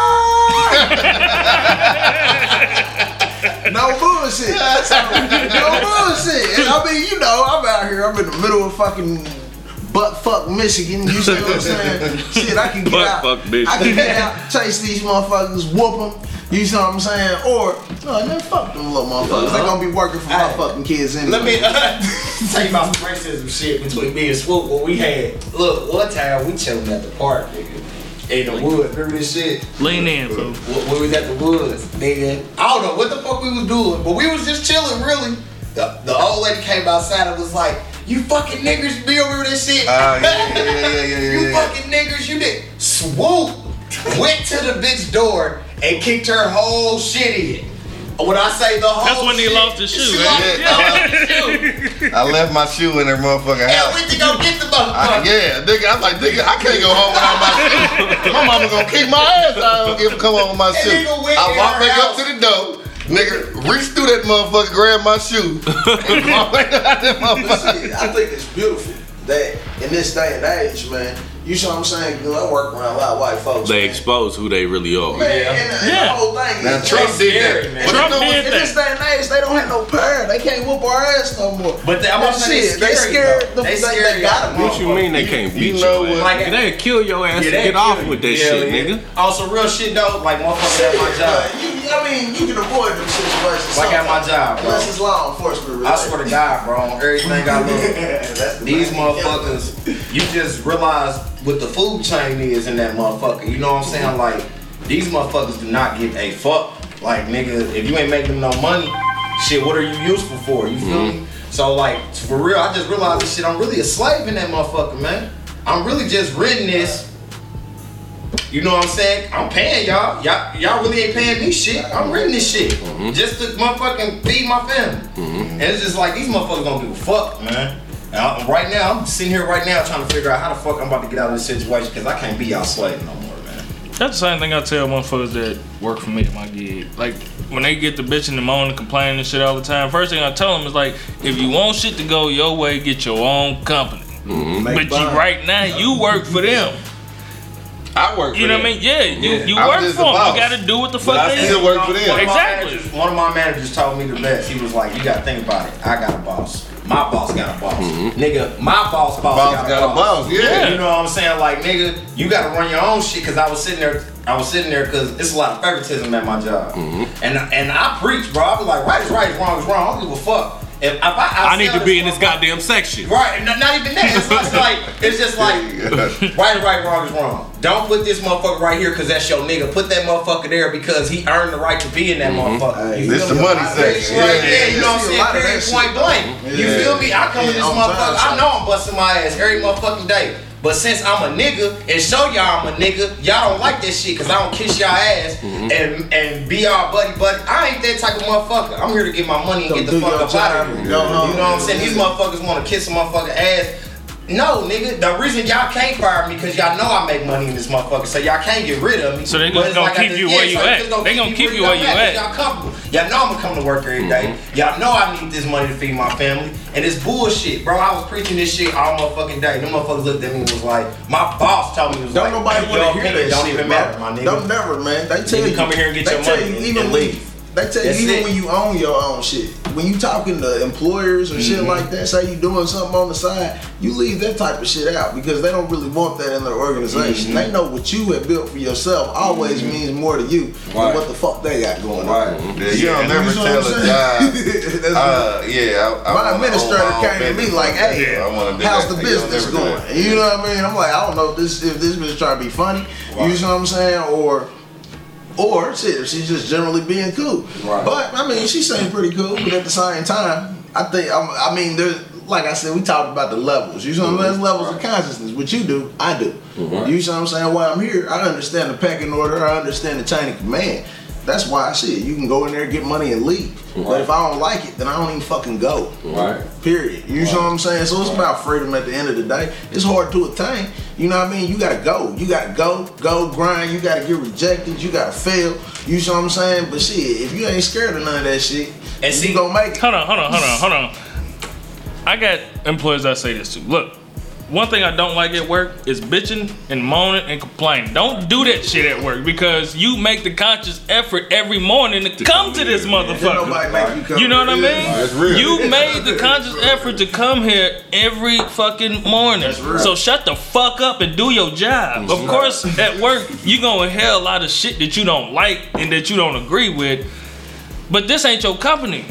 [SPEAKER 6] (laughs) no bullshit. (laughs) no bullshit. And I mean, you know, I'm out here. I'm in the middle of fucking butt fuck Michigan. You see what I'm saying? (laughs) Shit, I can get
[SPEAKER 1] Butt
[SPEAKER 6] out.
[SPEAKER 1] fuck Michigan.
[SPEAKER 6] I can get out, chase these motherfuckers, whoop them. You see what I'm saying? Or no, man, fuck them little motherfuckers. They gonna be working for my
[SPEAKER 7] Hey,
[SPEAKER 6] fucking kids anyway.
[SPEAKER 7] let me uh, (laughs) tell you about some racism shit between me and Swoop. What we had, look, one time we chilling at the park, nigga. In the woods, remember this shit?
[SPEAKER 3] Lean in, fool.
[SPEAKER 7] When we was at the woods, nigga. I don't know what the fuck we was doing, but we was just chilling, really. The, the old lady came outside and was like, "You fucking niggers be over this shit."
[SPEAKER 5] Ah, yeah, yeah, yeah, yeah, yeah, (laughs) yeah,
[SPEAKER 7] you fucking niggers, you did. Swoop went to the bitch door and kicked her whole shit in. When I say the whole
[SPEAKER 3] That's when he
[SPEAKER 7] shit,
[SPEAKER 3] lost his shoe,
[SPEAKER 7] she
[SPEAKER 3] man.
[SPEAKER 7] lost-
[SPEAKER 5] Yeah,
[SPEAKER 7] lost. (laughs)
[SPEAKER 5] I left my shoe in her motherfucking
[SPEAKER 7] And
[SPEAKER 5] house.
[SPEAKER 7] went to go get the
[SPEAKER 5] I,
[SPEAKER 7] motherfucker.
[SPEAKER 5] yeah, nigga, I'm like, nigga, I can't go home without my shoe. (laughs) My mama gonna kick my ass. I don't give a come on with my
[SPEAKER 7] That
[SPEAKER 5] shoe. I
[SPEAKER 7] in
[SPEAKER 5] walked
[SPEAKER 7] her
[SPEAKER 5] back up to the door. Nigga, reach through that motherfucker, grab my shoe. and walked back out that
[SPEAKER 6] But I think it's beautiful that in this day and age, man, you see what I'm saying? 'Cause I work around a lot of white folks.
[SPEAKER 1] They
[SPEAKER 6] man.
[SPEAKER 1] expose who they really are.
[SPEAKER 6] Man, and, and
[SPEAKER 3] Yeah.
[SPEAKER 6] the whole thing
[SPEAKER 5] Now
[SPEAKER 6] is
[SPEAKER 5] Trump did
[SPEAKER 7] scary,
[SPEAKER 5] that.
[SPEAKER 7] man.
[SPEAKER 3] Trump
[SPEAKER 5] you know what?
[SPEAKER 3] did
[SPEAKER 6] in this day and age, they don't have no power. They can't whoop our ass no more.
[SPEAKER 7] But they- I'm
[SPEAKER 6] That
[SPEAKER 7] gonna say they
[SPEAKER 6] shit, they
[SPEAKER 7] scary,
[SPEAKER 6] scared.
[SPEAKER 7] though.
[SPEAKER 6] The,
[SPEAKER 7] They
[SPEAKER 6] they,
[SPEAKER 7] scary,
[SPEAKER 6] they got
[SPEAKER 7] though.
[SPEAKER 1] What you mean they can't
[SPEAKER 5] You
[SPEAKER 1] beat
[SPEAKER 5] know
[SPEAKER 1] your
[SPEAKER 5] what-
[SPEAKER 1] ass? They'll kill your ass
[SPEAKER 7] Yeah,
[SPEAKER 1] to get off
[SPEAKER 7] kill
[SPEAKER 1] with that
[SPEAKER 7] you.
[SPEAKER 1] shit,
[SPEAKER 7] Yeah,
[SPEAKER 1] nigga.
[SPEAKER 7] Oh, also, real shit though, like motherfuckers at my job.
[SPEAKER 6] You, I mean, you can avoid them situations.
[SPEAKER 7] Like at my job, bro.
[SPEAKER 6] Unless it's law enforcement.
[SPEAKER 7] I swear to God, bro, on everything I look. (laughs)
[SPEAKER 6] That's the
[SPEAKER 7] These motherfuckers, you just realize what the food chain is in that motherfucker. You know what I'm saying? Mm-hmm. Like, these motherfuckers do not give a fuck. Like, nigga, if you ain't making no money, shit, what are you useful for? You feel mm-hmm. me? So, like, for real, I just realized this shit. I'm really a slave in that motherfucker, man. I'm really just renting this. You know what I'm saying? I'm paying y'all. Y'all, y'all really ain't paying me shit. I'm renting this shit mm-hmm. just to motherfucking feed my family. Mm-hmm. And it's just like these motherfuckers don't give a fuck, man. And I- right now, I'm sitting here right now trying to figure out how the fuck I'm about to get out of this situation because I can't be y'all slave no more, man.
[SPEAKER 3] That's the same thing I tell motherfuckers that work for me at my gig. Like when they get the bitching and moaning, and complaining and shit all the time. First thing I tell them is like, if you want shit to go your way, get your own company. Mm-hmm. But you right now, you work for them.
[SPEAKER 5] I work for
[SPEAKER 3] You know what I
[SPEAKER 5] them.
[SPEAKER 3] mean? Yeah, you,
[SPEAKER 5] Yeah.
[SPEAKER 3] you work for them.
[SPEAKER 5] boss.
[SPEAKER 3] You gotta do what the
[SPEAKER 5] But
[SPEAKER 3] fuck
[SPEAKER 5] I
[SPEAKER 3] they
[SPEAKER 5] still work for them.
[SPEAKER 7] One
[SPEAKER 3] Exactly.
[SPEAKER 7] managers- One of my managers told me the best. He was like, "You gotta think about it. I got a boss. My boss got a boss. Mm-hmm. Nigga, my boss, boss,
[SPEAKER 5] Boss
[SPEAKER 7] got,
[SPEAKER 5] got
[SPEAKER 7] a
[SPEAKER 5] a boss, yeah.
[SPEAKER 3] Yeah.
[SPEAKER 7] You know what I'm saying? Like, nigga, you gotta run your own shit. Cause I was sitting there, I was sitting there because it's a lot of favoritism at my job. Mm-hmm. And and I preach, bro. I be like, right is right, is wrong is wrong. I don't give a fuck. If, if I,
[SPEAKER 1] I need to be in this goddamn section.
[SPEAKER 7] Right, not, not even that. It's just (laughs) like it's just like right, is right, wrong is wrong. Don't put this motherfucker right here because that's your nigga. Put that motherfucker there because he earned the right to be in that mm-hmm. motherfucker.
[SPEAKER 6] Hey,
[SPEAKER 5] This the
[SPEAKER 7] me?
[SPEAKER 5] money
[SPEAKER 6] Yeah,
[SPEAKER 5] section.
[SPEAKER 7] Right,
[SPEAKER 5] Yeah,
[SPEAKER 7] yeah, you know what I'm saying? Period, point
[SPEAKER 6] shit.
[SPEAKER 7] blank. You feel me? I come in this
[SPEAKER 6] Yeah, on
[SPEAKER 7] motherfucker. I know I'm busting my ass every motherfucking day. But since I'm a nigga and show y'all I'm a nigga, y'all don't like that shit because I don't kiss y'all ass and and be y'all buddy buddy. I ain't that type of motherfucker. I'm here to get my money and
[SPEAKER 6] Go
[SPEAKER 7] get the fuck up out of here. You know what I'm saying? These motherfuckers want to kiss a motherfucker ass. No, nigga. The reason y'all can't fire me because y'all know I make money in this motherfucker, so y'all can't get rid of me.
[SPEAKER 3] So they
[SPEAKER 7] But
[SPEAKER 3] just gonna
[SPEAKER 7] like
[SPEAKER 3] keep
[SPEAKER 7] just-
[SPEAKER 3] you
[SPEAKER 7] yeah,
[SPEAKER 3] where you
[SPEAKER 7] so
[SPEAKER 3] at.
[SPEAKER 7] just
[SPEAKER 3] They gonna keep you where you
[SPEAKER 7] y'all
[SPEAKER 3] at.
[SPEAKER 7] Y'all comfortable. Y'all know I'm gonna come to work every day.
[SPEAKER 3] Mm-hmm.
[SPEAKER 7] Y'all know I need this money to feed my family, and it's bullshit, bro. I was preaching this shit all motherfucking day. Them motherfuckers looked at me and was like, my boss told me was
[SPEAKER 6] Don't
[SPEAKER 7] like,
[SPEAKER 6] nobody
[SPEAKER 7] hey,
[SPEAKER 6] want to hear
[SPEAKER 7] opinion
[SPEAKER 6] that
[SPEAKER 7] don't
[SPEAKER 6] shit,
[SPEAKER 7] even
[SPEAKER 6] bro.
[SPEAKER 7] matter, my nigga.
[SPEAKER 6] Don't never, man. They tell
[SPEAKER 7] Nigga,
[SPEAKER 6] you
[SPEAKER 7] come in here and get
[SPEAKER 6] they
[SPEAKER 7] your
[SPEAKER 6] tell
[SPEAKER 7] money
[SPEAKER 6] you even
[SPEAKER 7] and leave.
[SPEAKER 6] They tell
[SPEAKER 7] That's
[SPEAKER 6] you even
[SPEAKER 7] it.
[SPEAKER 6] when you own your own shit. When you talking to employers or
[SPEAKER 7] Mm-hmm.
[SPEAKER 6] shit like that, say you doing something on the side, you leave that type of shit out because they don't really want that in their organization.
[SPEAKER 7] Mm-hmm.
[SPEAKER 6] They know what you have built for yourself always means more to you
[SPEAKER 8] Right.
[SPEAKER 6] than what the fuck they got going on.
[SPEAKER 8] Right.
[SPEAKER 5] Yeah, you don't never tell a job.
[SPEAKER 6] saying? (laughs) That's
[SPEAKER 5] Uh, yeah, I, I
[SPEAKER 6] My administrator
[SPEAKER 5] own my own
[SPEAKER 6] came to me like, "Hey,
[SPEAKER 5] Yeah, I
[SPEAKER 6] how's the business going?" You know what I mean? I'm like, I don't know if this if this bitch trying to be funny. You know what I'm saying? Or or shit, she's just generally being cool.
[SPEAKER 8] Right.
[SPEAKER 6] But I mean, she seemed pretty cool. But at the same time, I think I'm, I mean, there's like I said, we talked about the levels. You know what I'm saying? There's levels of consciousness. What you do, I do. Mm-hmm. You know what I'm saying? Why I'm here, I understand the pecking order. I understand the chain of command. That's why I see it. You can go in there, get money, and leave. But if I don't like it, then I don't even fucking go.
[SPEAKER 8] Right.
[SPEAKER 6] Period. You know what I'm saying? So it's about freedom at the end of the day. It's hard to attain. You know what I mean? You gotta go. You gotta go, go, grind. You gotta get rejected. You gotta fail. You know what I'm saying? But shit, if you ain't scared of none of that shit,
[SPEAKER 7] And
[SPEAKER 6] and
[SPEAKER 7] see-
[SPEAKER 6] you gonna make it.
[SPEAKER 3] Hold on, hold on, hold on, hold on. I got employees that say this too. Look, one thing I don't like at work is bitching and moaning and complaining. Don't do that shit at work because you make the conscious effort every morning to come to this motherfucker.
[SPEAKER 6] you come.
[SPEAKER 3] You know what I mean?
[SPEAKER 5] That's real.
[SPEAKER 3] You made the conscious effort to come here every fucking morning.
[SPEAKER 6] real.
[SPEAKER 3] So shut the fuck up and do your job. Of course, at work, you're gonna hear a lot of shit that you don't like and that you don't agree with. But this ain't your company.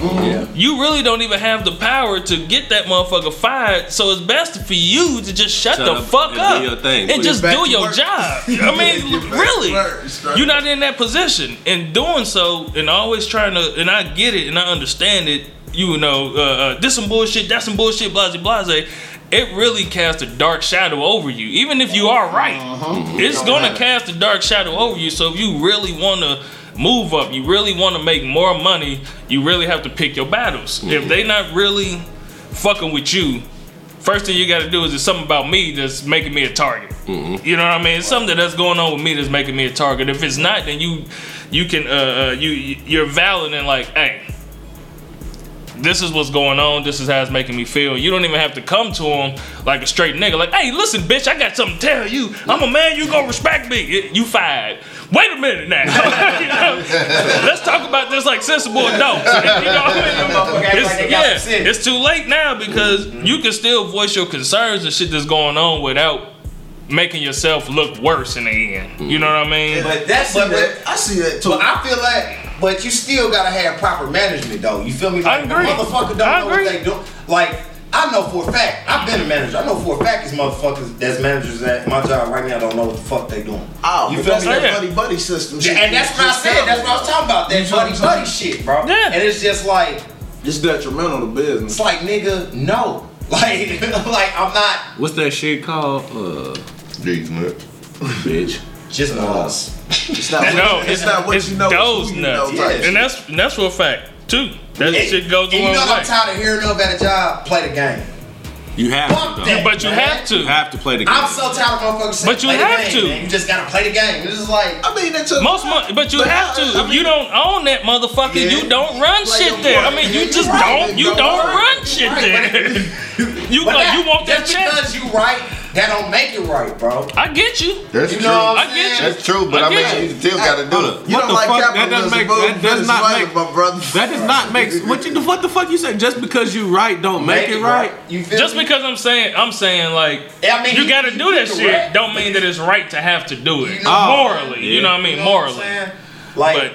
[SPEAKER 3] You really don't even have the power to get that motherfucker fired. So it's best for you to just shut,
[SPEAKER 1] Shut
[SPEAKER 3] the
[SPEAKER 1] up
[SPEAKER 3] fuck
[SPEAKER 1] and
[SPEAKER 3] up
[SPEAKER 1] do your thing.
[SPEAKER 3] and just do your
[SPEAKER 6] work.
[SPEAKER 3] job. I (laughs) mean,
[SPEAKER 6] back
[SPEAKER 3] really,
[SPEAKER 6] work,
[SPEAKER 3] you're not in that position. And doing so, and always trying to, and I get it and I understand it. You know, uh, uh, this some bullshit, that's some bullshit, blase blase. It really casts a dark shadow over you, even if you are right. It's gonna cast a dark shadow over you. So if you really want to move up, you really want to make more money, you really have to pick your battles. If they not really fucking with you, first thing you got to do is it's something about me that's making me a target. You know what I mean? It's something that's going on with me that's making me a target. If it's not, then you you can uh, uh you you're valid and like, hey, this is what's going on. This is how it's making me feel. You don't even have to come to him like a straight nigga. Like, hey, listen, bitch, I got something to tell you. I'm a man. You gonna respect me. You fired. Wait a minute now. (laughs) You know? Let's talk about this like sensible adults. You know what I mean? (laughs) It's,
[SPEAKER 7] like they got
[SPEAKER 3] yeah, it's too late now because you can still voice your concerns and shit that's going on without making yourself look worse in the end. You know what I mean?
[SPEAKER 7] But that's but,
[SPEAKER 6] that.
[SPEAKER 7] but,
[SPEAKER 6] I see that too.
[SPEAKER 7] but I feel like, but you still gotta have proper management though. You feel me?
[SPEAKER 3] I agree.
[SPEAKER 7] The motherfucker don't
[SPEAKER 3] I
[SPEAKER 7] know
[SPEAKER 3] agree.
[SPEAKER 7] what they do. Like. I know for a fact, I've been a manager. I know for a fact these motherfuckers that's managers at my job right now don't know what the fuck they doing.
[SPEAKER 6] oh,
[SPEAKER 7] you
[SPEAKER 6] but
[SPEAKER 7] feel
[SPEAKER 6] that's
[SPEAKER 7] me?
[SPEAKER 6] that buddy buddy system. shit.
[SPEAKER 7] And that's what I said. That's what I was talking about. That
[SPEAKER 6] You know what
[SPEAKER 7] buddy buddy shit, bro.
[SPEAKER 3] Yeah.
[SPEAKER 7] And it's just like,
[SPEAKER 6] It's detrimental to business.
[SPEAKER 7] it's like nigga, no. (laughs) Like, like I'm not
[SPEAKER 1] What's that shit called? Uh,
[SPEAKER 5] Jeez, man.
[SPEAKER 1] bitch.
[SPEAKER 7] just nuts.
[SPEAKER 6] It's not. (laughs)
[SPEAKER 3] No,
[SPEAKER 6] what,
[SPEAKER 3] it's,
[SPEAKER 6] it's not what
[SPEAKER 3] it's
[SPEAKER 6] you know.
[SPEAKER 3] those
[SPEAKER 6] it's who you
[SPEAKER 3] nuts.
[SPEAKER 6] know
[SPEAKER 7] Yeah.
[SPEAKER 3] And that's and that's for a fact too. That
[SPEAKER 7] And-
[SPEAKER 3] shit goes a
[SPEAKER 7] and you know what
[SPEAKER 3] way.
[SPEAKER 7] I'm tired of hearing of at a job? Play the game.
[SPEAKER 1] You have
[SPEAKER 7] Fuck
[SPEAKER 1] to.
[SPEAKER 7] That.
[SPEAKER 3] but you
[SPEAKER 7] man.
[SPEAKER 3] have to.
[SPEAKER 1] You have to play the game.
[SPEAKER 7] I'm so tired of motherfuckers saying
[SPEAKER 3] But you
[SPEAKER 7] play the
[SPEAKER 3] have
[SPEAKER 7] game,
[SPEAKER 3] to.
[SPEAKER 7] man. You just gotta play the game. It's is like
[SPEAKER 6] I mean, that took
[SPEAKER 3] Most money, but you
[SPEAKER 6] But
[SPEAKER 3] have to.
[SPEAKER 6] I- I
[SPEAKER 3] if
[SPEAKER 6] mean-
[SPEAKER 3] you don't own that motherfucker,
[SPEAKER 6] Yeah.
[SPEAKER 3] you don't run shit
[SPEAKER 6] your
[SPEAKER 3] there. I mean, you
[SPEAKER 6] you're
[SPEAKER 3] just
[SPEAKER 6] right.
[SPEAKER 3] don't. You
[SPEAKER 6] You're
[SPEAKER 3] don't
[SPEAKER 6] right.
[SPEAKER 3] run shit
[SPEAKER 7] Right,
[SPEAKER 3] there. (laughs) you go,
[SPEAKER 7] that-
[SPEAKER 3] you want that
[SPEAKER 7] just
[SPEAKER 3] check?
[SPEAKER 7] because you right, that don't make it right, bro.
[SPEAKER 3] I get you.
[SPEAKER 5] That's
[SPEAKER 7] You
[SPEAKER 5] true.
[SPEAKER 7] know what
[SPEAKER 3] I
[SPEAKER 7] I'm
[SPEAKER 3] get
[SPEAKER 7] saying?
[SPEAKER 5] That's true, but
[SPEAKER 3] I
[SPEAKER 5] I, mean,
[SPEAKER 3] you.
[SPEAKER 5] you still got to do
[SPEAKER 1] Hold
[SPEAKER 5] it.
[SPEAKER 6] You
[SPEAKER 1] What
[SPEAKER 6] don't
[SPEAKER 1] the
[SPEAKER 6] like
[SPEAKER 1] fuck? That
[SPEAKER 6] capitalism,
[SPEAKER 1] doesn't make.
[SPEAKER 6] but
[SPEAKER 1] That does not
[SPEAKER 6] Venezuela,
[SPEAKER 1] make.
[SPEAKER 6] my brother.
[SPEAKER 1] That does not make. (laughs) What you? What the fuck you say? Just because you right don't make, it right.
[SPEAKER 7] You feel
[SPEAKER 3] Just
[SPEAKER 7] me?
[SPEAKER 3] because I'm saying, I'm saying like,
[SPEAKER 7] I mean,
[SPEAKER 3] you
[SPEAKER 7] you-
[SPEAKER 3] gotta do that
[SPEAKER 7] correct.
[SPEAKER 3] shit. Don't mean that it's right to have to do it
[SPEAKER 7] You know-
[SPEAKER 3] morally. You know what I mean?
[SPEAKER 7] You know what I'm
[SPEAKER 3] Morally.
[SPEAKER 7] Like
[SPEAKER 3] But-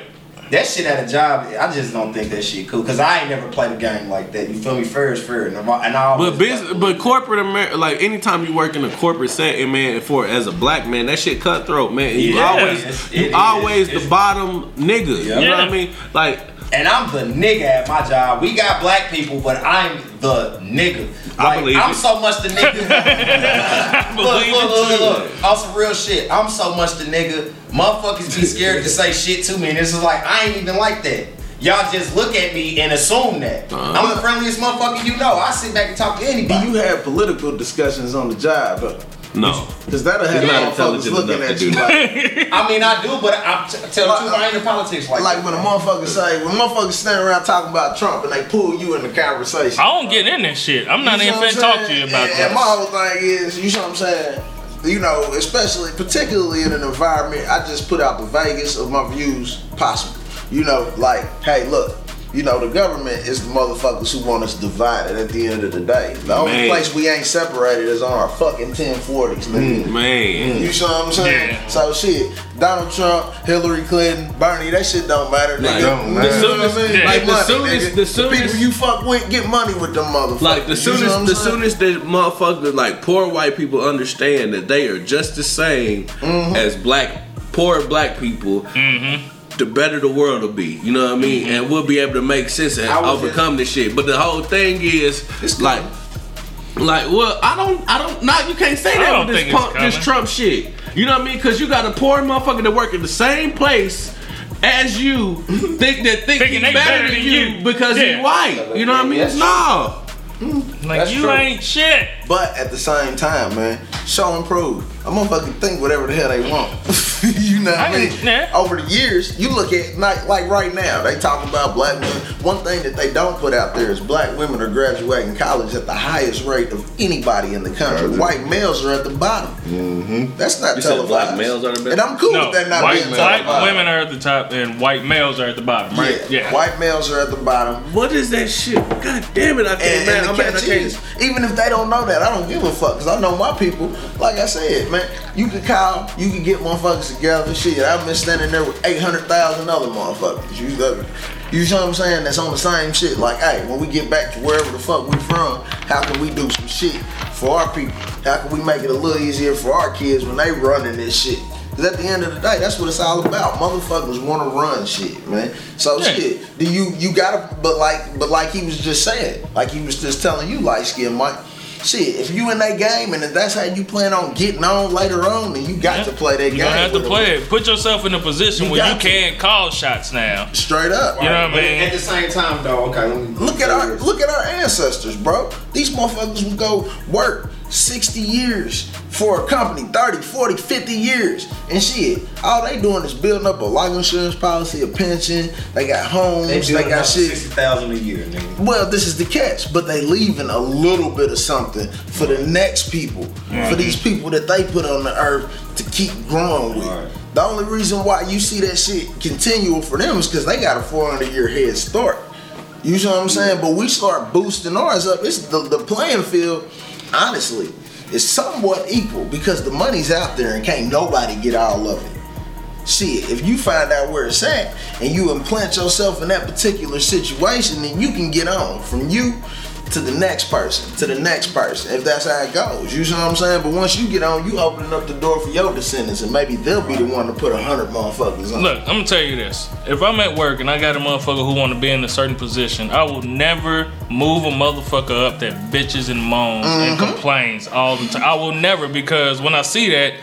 [SPEAKER 7] that shit at a job, I just don't think that shit cool. Cause I ain't never played a game like that. You feel me? Fair is fair, and I,
[SPEAKER 1] But business, but corporate America, like anytime you work in a corporate setting, man, for as a black man, that shit cutthroat, man. You
[SPEAKER 3] Yeah.
[SPEAKER 1] always, you always the bottom nigga. You know
[SPEAKER 3] Yeah.
[SPEAKER 1] what I mean? Like,
[SPEAKER 7] And I'm the nigga at my job. We got black people, but I'm the nigga.
[SPEAKER 1] I believe
[SPEAKER 7] I'm
[SPEAKER 1] it.
[SPEAKER 7] so much the nigga. (laughs) look,
[SPEAKER 3] believe
[SPEAKER 7] look,
[SPEAKER 3] it
[SPEAKER 7] look,
[SPEAKER 3] too.
[SPEAKER 7] look, look. On some real shit. I'm so much the nigga. Motherfuckers be scared to say shit to me. And this is like, I ain't even like that. y'all just look at me and assume that. Uh-huh. I'm the friendliest motherfucker you know. I sit back and talk to
[SPEAKER 6] Do
[SPEAKER 7] anybody.
[SPEAKER 6] you have political discussions on the job though?
[SPEAKER 4] No.
[SPEAKER 6] Because that'll have
[SPEAKER 4] He's not
[SPEAKER 6] motherfuckers
[SPEAKER 4] intelligent
[SPEAKER 6] looking
[SPEAKER 4] enough to
[SPEAKER 6] at
[SPEAKER 4] do
[SPEAKER 6] you
[SPEAKER 4] that.
[SPEAKER 6] like, (laughs)
[SPEAKER 7] I mean, I do, but I t- tell the truth, I ain't in politics like
[SPEAKER 6] like
[SPEAKER 7] that.
[SPEAKER 6] when a motherfucker say, when motherfuckers stand around talking about Trump and they pull you in the conversation.
[SPEAKER 3] I don't get in that shit. I'm not
[SPEAKER 6] You
[SPEAKER 3] even
[SPEAKER 6] know what
[SPEAKER 3] finna
[SPEAKER 6] I'm
[SPEAKER 3] talk to you about
[SPEAKER 6] that. and my whole thing is, you know what I'm saying? You know, especially, particularly in an environment, I just put out the vaguest of my views possible. You know, like, hey, look, you know, the government is the motherfuckers who want us divided at the end of the day. The only place we ain't separated is on our fucking 1040s, nigga.
[SPEAKER 4] Man.
[SPEAKER 6] You see what I'm saying?
[SPEAKER 3] Yeah.
[SPEAKER 6] So shit, Donald Trump, Hillary Clinton, Bernie, that shit don't matter. Nigga.
[SPEAKER 5] don't
[SPEAKER 6] You know what I mean?
[SPEAKER 3] Yeah.
[SPEAKER 6] Like
[SPEAKER 4] The
[SPEAKER 6] money,
[SPEAKER 4] soonest-
[SPEAKER 6] nigga.
[SPEAKER 4] the soonest-
[SPEAKER 6] people you fuck with get money with them motherfuckers.
[SPEAKER 4] Like the
[SPEAKER 6] You see what
[SPEAKER 4] soonest,
[SPEAKER 6] I'm
[SPEAKER 4] the soonest that motherfuckers, like poor white people, understand that they are just the same
[SPEAKER 6] Mm-hmm.
[SPEAKER 4] as black, poor black people. The better the world will be, you know what I mean, mm-hmm. and we'll be able to make sense and
[SPEAKER 7] I was
[SPEAKER 4] overcome this shit. But the whole thing is,
[SPEAKER 6] It's
[SPEAKER 4] like, like, well, I don't, I don't, not you can't say that with this punk, this. Trump shit. You know what I mean? Because you got a poor motherfucker that work in the same place as you, (laughs) think that think
[SPEAKER 3] Thinking
[SPEAKER 4] he's
[SPEAKER 3] they
[SPEAKER 4] better than you because
[SPEAKER 3] Yeah.
[SPEAKER 4] he white. You know what I mean?
[SPEAKER 6] That's
[SPEAKER 4] No. Mm.
[SPEAKER 3] Like
[SPEAKER 6] That's
[SPEAKER 3] you
[SPEAKER 6] true.
[SPEAKER 3] ain't shit.
[SPEAKER 6] But at the same time, man, show and prove. A motherfucker think whatever the hell they want. (laughs) you know what I
[SPEAKER 3] I
[SPEAKER 6] mean?
[SPEAKER 3] can- yeah.
[SPEAKER 6] Over the years, you look at like, like right now, they talking about black women. One thing that they don't put out there is black women are graduating college at the highest rate of anybody in the country. White males are at the bottom. Mm-hmm. That's not
[SPEAKER 4] You said
[SPEAKER 6] televised.
[SPEAKER 4] black males are the best?
[SPEAKER 6] And I'm cool
[SPEAKER 3] No,
[SPEAKER 6] with that not
[SPEAKER 3] white,
[SPEAKER 6] being
[SPEAKER 3] white
[SPEAKER 6] televised.
[SPEAKER 3] women are at the top and white males are at the bottom, right?
[SPEAKER 6] Yeah. White males are at the bottom.
[SPEAKER 4] What is that shit? God damn it! I can't.
[SPEAKER 6] And,
[SPEAKER 4] man,
[SPEAKER 6] and the
[SPEAKER 4] I'm
[SPEAKER 6] catch is, even if they don't know that, I don't give a fuck because I know my people. Like I said, man, you can call, you can get motherfuckers together. Shit, I've been standing there with eight hundred thousand other motherfuckers. You, uh, you know what I'm saying? That's on the same shit. Like, hey, when we get back to wherever the fuck we from, how can we do some shit for our people? How can we make it a little easier for our kids when they running this shit? Cause at the end of the day, that's what it's all about. Motherfuckers want to run shit, man. So
[SPEAKER 3] Yeah.
[SPEAKER 6] shit, do you you gotta? But like, but like he was just saying, like he was just telling you, light skin Mike. Shit, if you in that game and if that's how you plan on getting on later on, then you got to play that
[SPEAKER 3] You
[SPEAKER 6] game.
[SPEAKER 3] gonna have to play it. Put yourself in a position
[SPEAKER 6] You
[SPEAKER 3] where you
[SPEAKER 6] got to.
[SPEAKER 3] can call shots now.
[SPEAKER 6] straight up.
[SPEAKER 3] You know what I mean?
[SPEAKER 7] At the same time, though, okay.
[SPEAKER 6] Look at our look at our ancestors, bro. These motherfuckers would go work 60 years for a company, 30, 40, 50 years. And shit, all they doing is building up a life insurance policy, a pension, they got homes,
[SPEAKER 7] They,
[SPEAKER 6] they, got shit.
[SPEAKER 7] sixty thousand a year, nigga.
[SPEAKER 6] Well, this is the catch, but they leaving a little bit of something for the next people, for these mm-hmm. people that they put on the earth to keep growing with.
[SPEAKER 7] Right.
[SPEAKER 6] The only reason why you see that shit continual for them is because they got a 400 year head start. You know what I'm saying? But we start boosting ours up. It's the, the playing field, honestly, is somewhat equal because the money's out there and can't nobody get all of it. Shit, if you find out where it's at and you implant yourself in that particular situation, then you can get on from you to the next person, to the next person, if that's how it goes. You know what I'm saying? But once you get on, you opening up the door for your descendants, and maybe they'll be the one to put a hundred motherfuckers on.
[SPEAKER 3] Look, I'm gonna tell you this. If I'm at work and I got a motherfucker who want to be in a certain position, I will never move a motherfucker up that bitches and moans and mm-hmm. complains all the time. I will never because when I see that,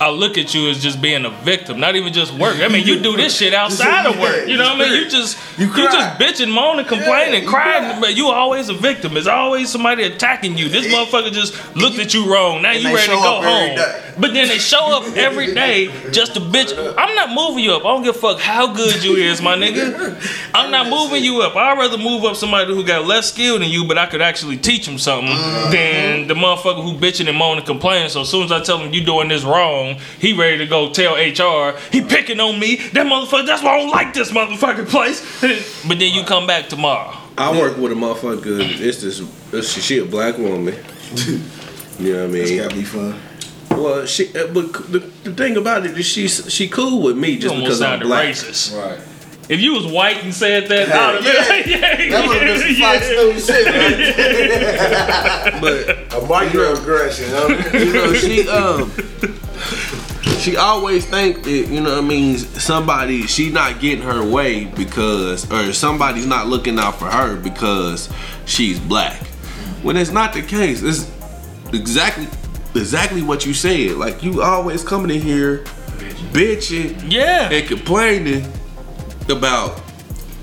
[SPEAKER 3] I look at you as just being a victim, not even just work. I mean, you do this shit outside of work. You know what I mean? You just
[SPEAKER 6] You
[SPEAKER 3] you, just bitch and moan and complain
[SPEAKER 6] Yeah,
[SPEAKER 3] and
[SPEAKER 6] you
[SPEAKER 3] cry, but you always a victim. It's always somebody attacking you. This motherfucker just looked at you wrong. Now you ready to go home. But then they show up every (laughs) day just to bitch. I'm not moving you up. I don't give a fuck how good you is, my nigga. I'm not moving you up. I'd rather move up somebody who got less skill than you, but I could actually teach him something mm-hmm. than the motherfucker who bitching and moaning and complaining. So as soon as I tell him you doing this wrong, he ready to go tell HR. He picking on me. That motherfucker. That's why I don't like this motherfucking place. (laughs) but then you come back tomorrow.
[SPEAKER 4] I work with a motherfucker. It's this. It's, she a black woman. (laughs) You know what I
[SPEAKER 6] It's
[SPEAKER 4] mean?
[SPEAKER 6] gotta be fun.
[SPEAKER 4] Well, she. uh, But the, the thing about it is she's she cool with me just because I'm black.
[SPEAKER 3] racist.
[SPEAKER 7] Right.
[SPEAKER 3] If you was white and said that,
[SPEAKER 6] Yeah,
[SPEAKER 3] I would have been like, yeah, (laughs)
[SPEAKER 6] That would have been some
[SPEAKER 3] yeah,
[SPEAKER 6] Fox News shit, man.
[SPEAKER 4] But
[SPEAKER 6] A microaggression, huh?
[SPEAKER 4] you know she um she always think that you know what I mean somebody she not getting her way because or somebody's not looking out for her because she's black. When it's not the case, it's exactly exactly what you said. Like you always coming in here bitching
[SPEAKER 3] Yeah.
[SPEAKER 4] and complaining about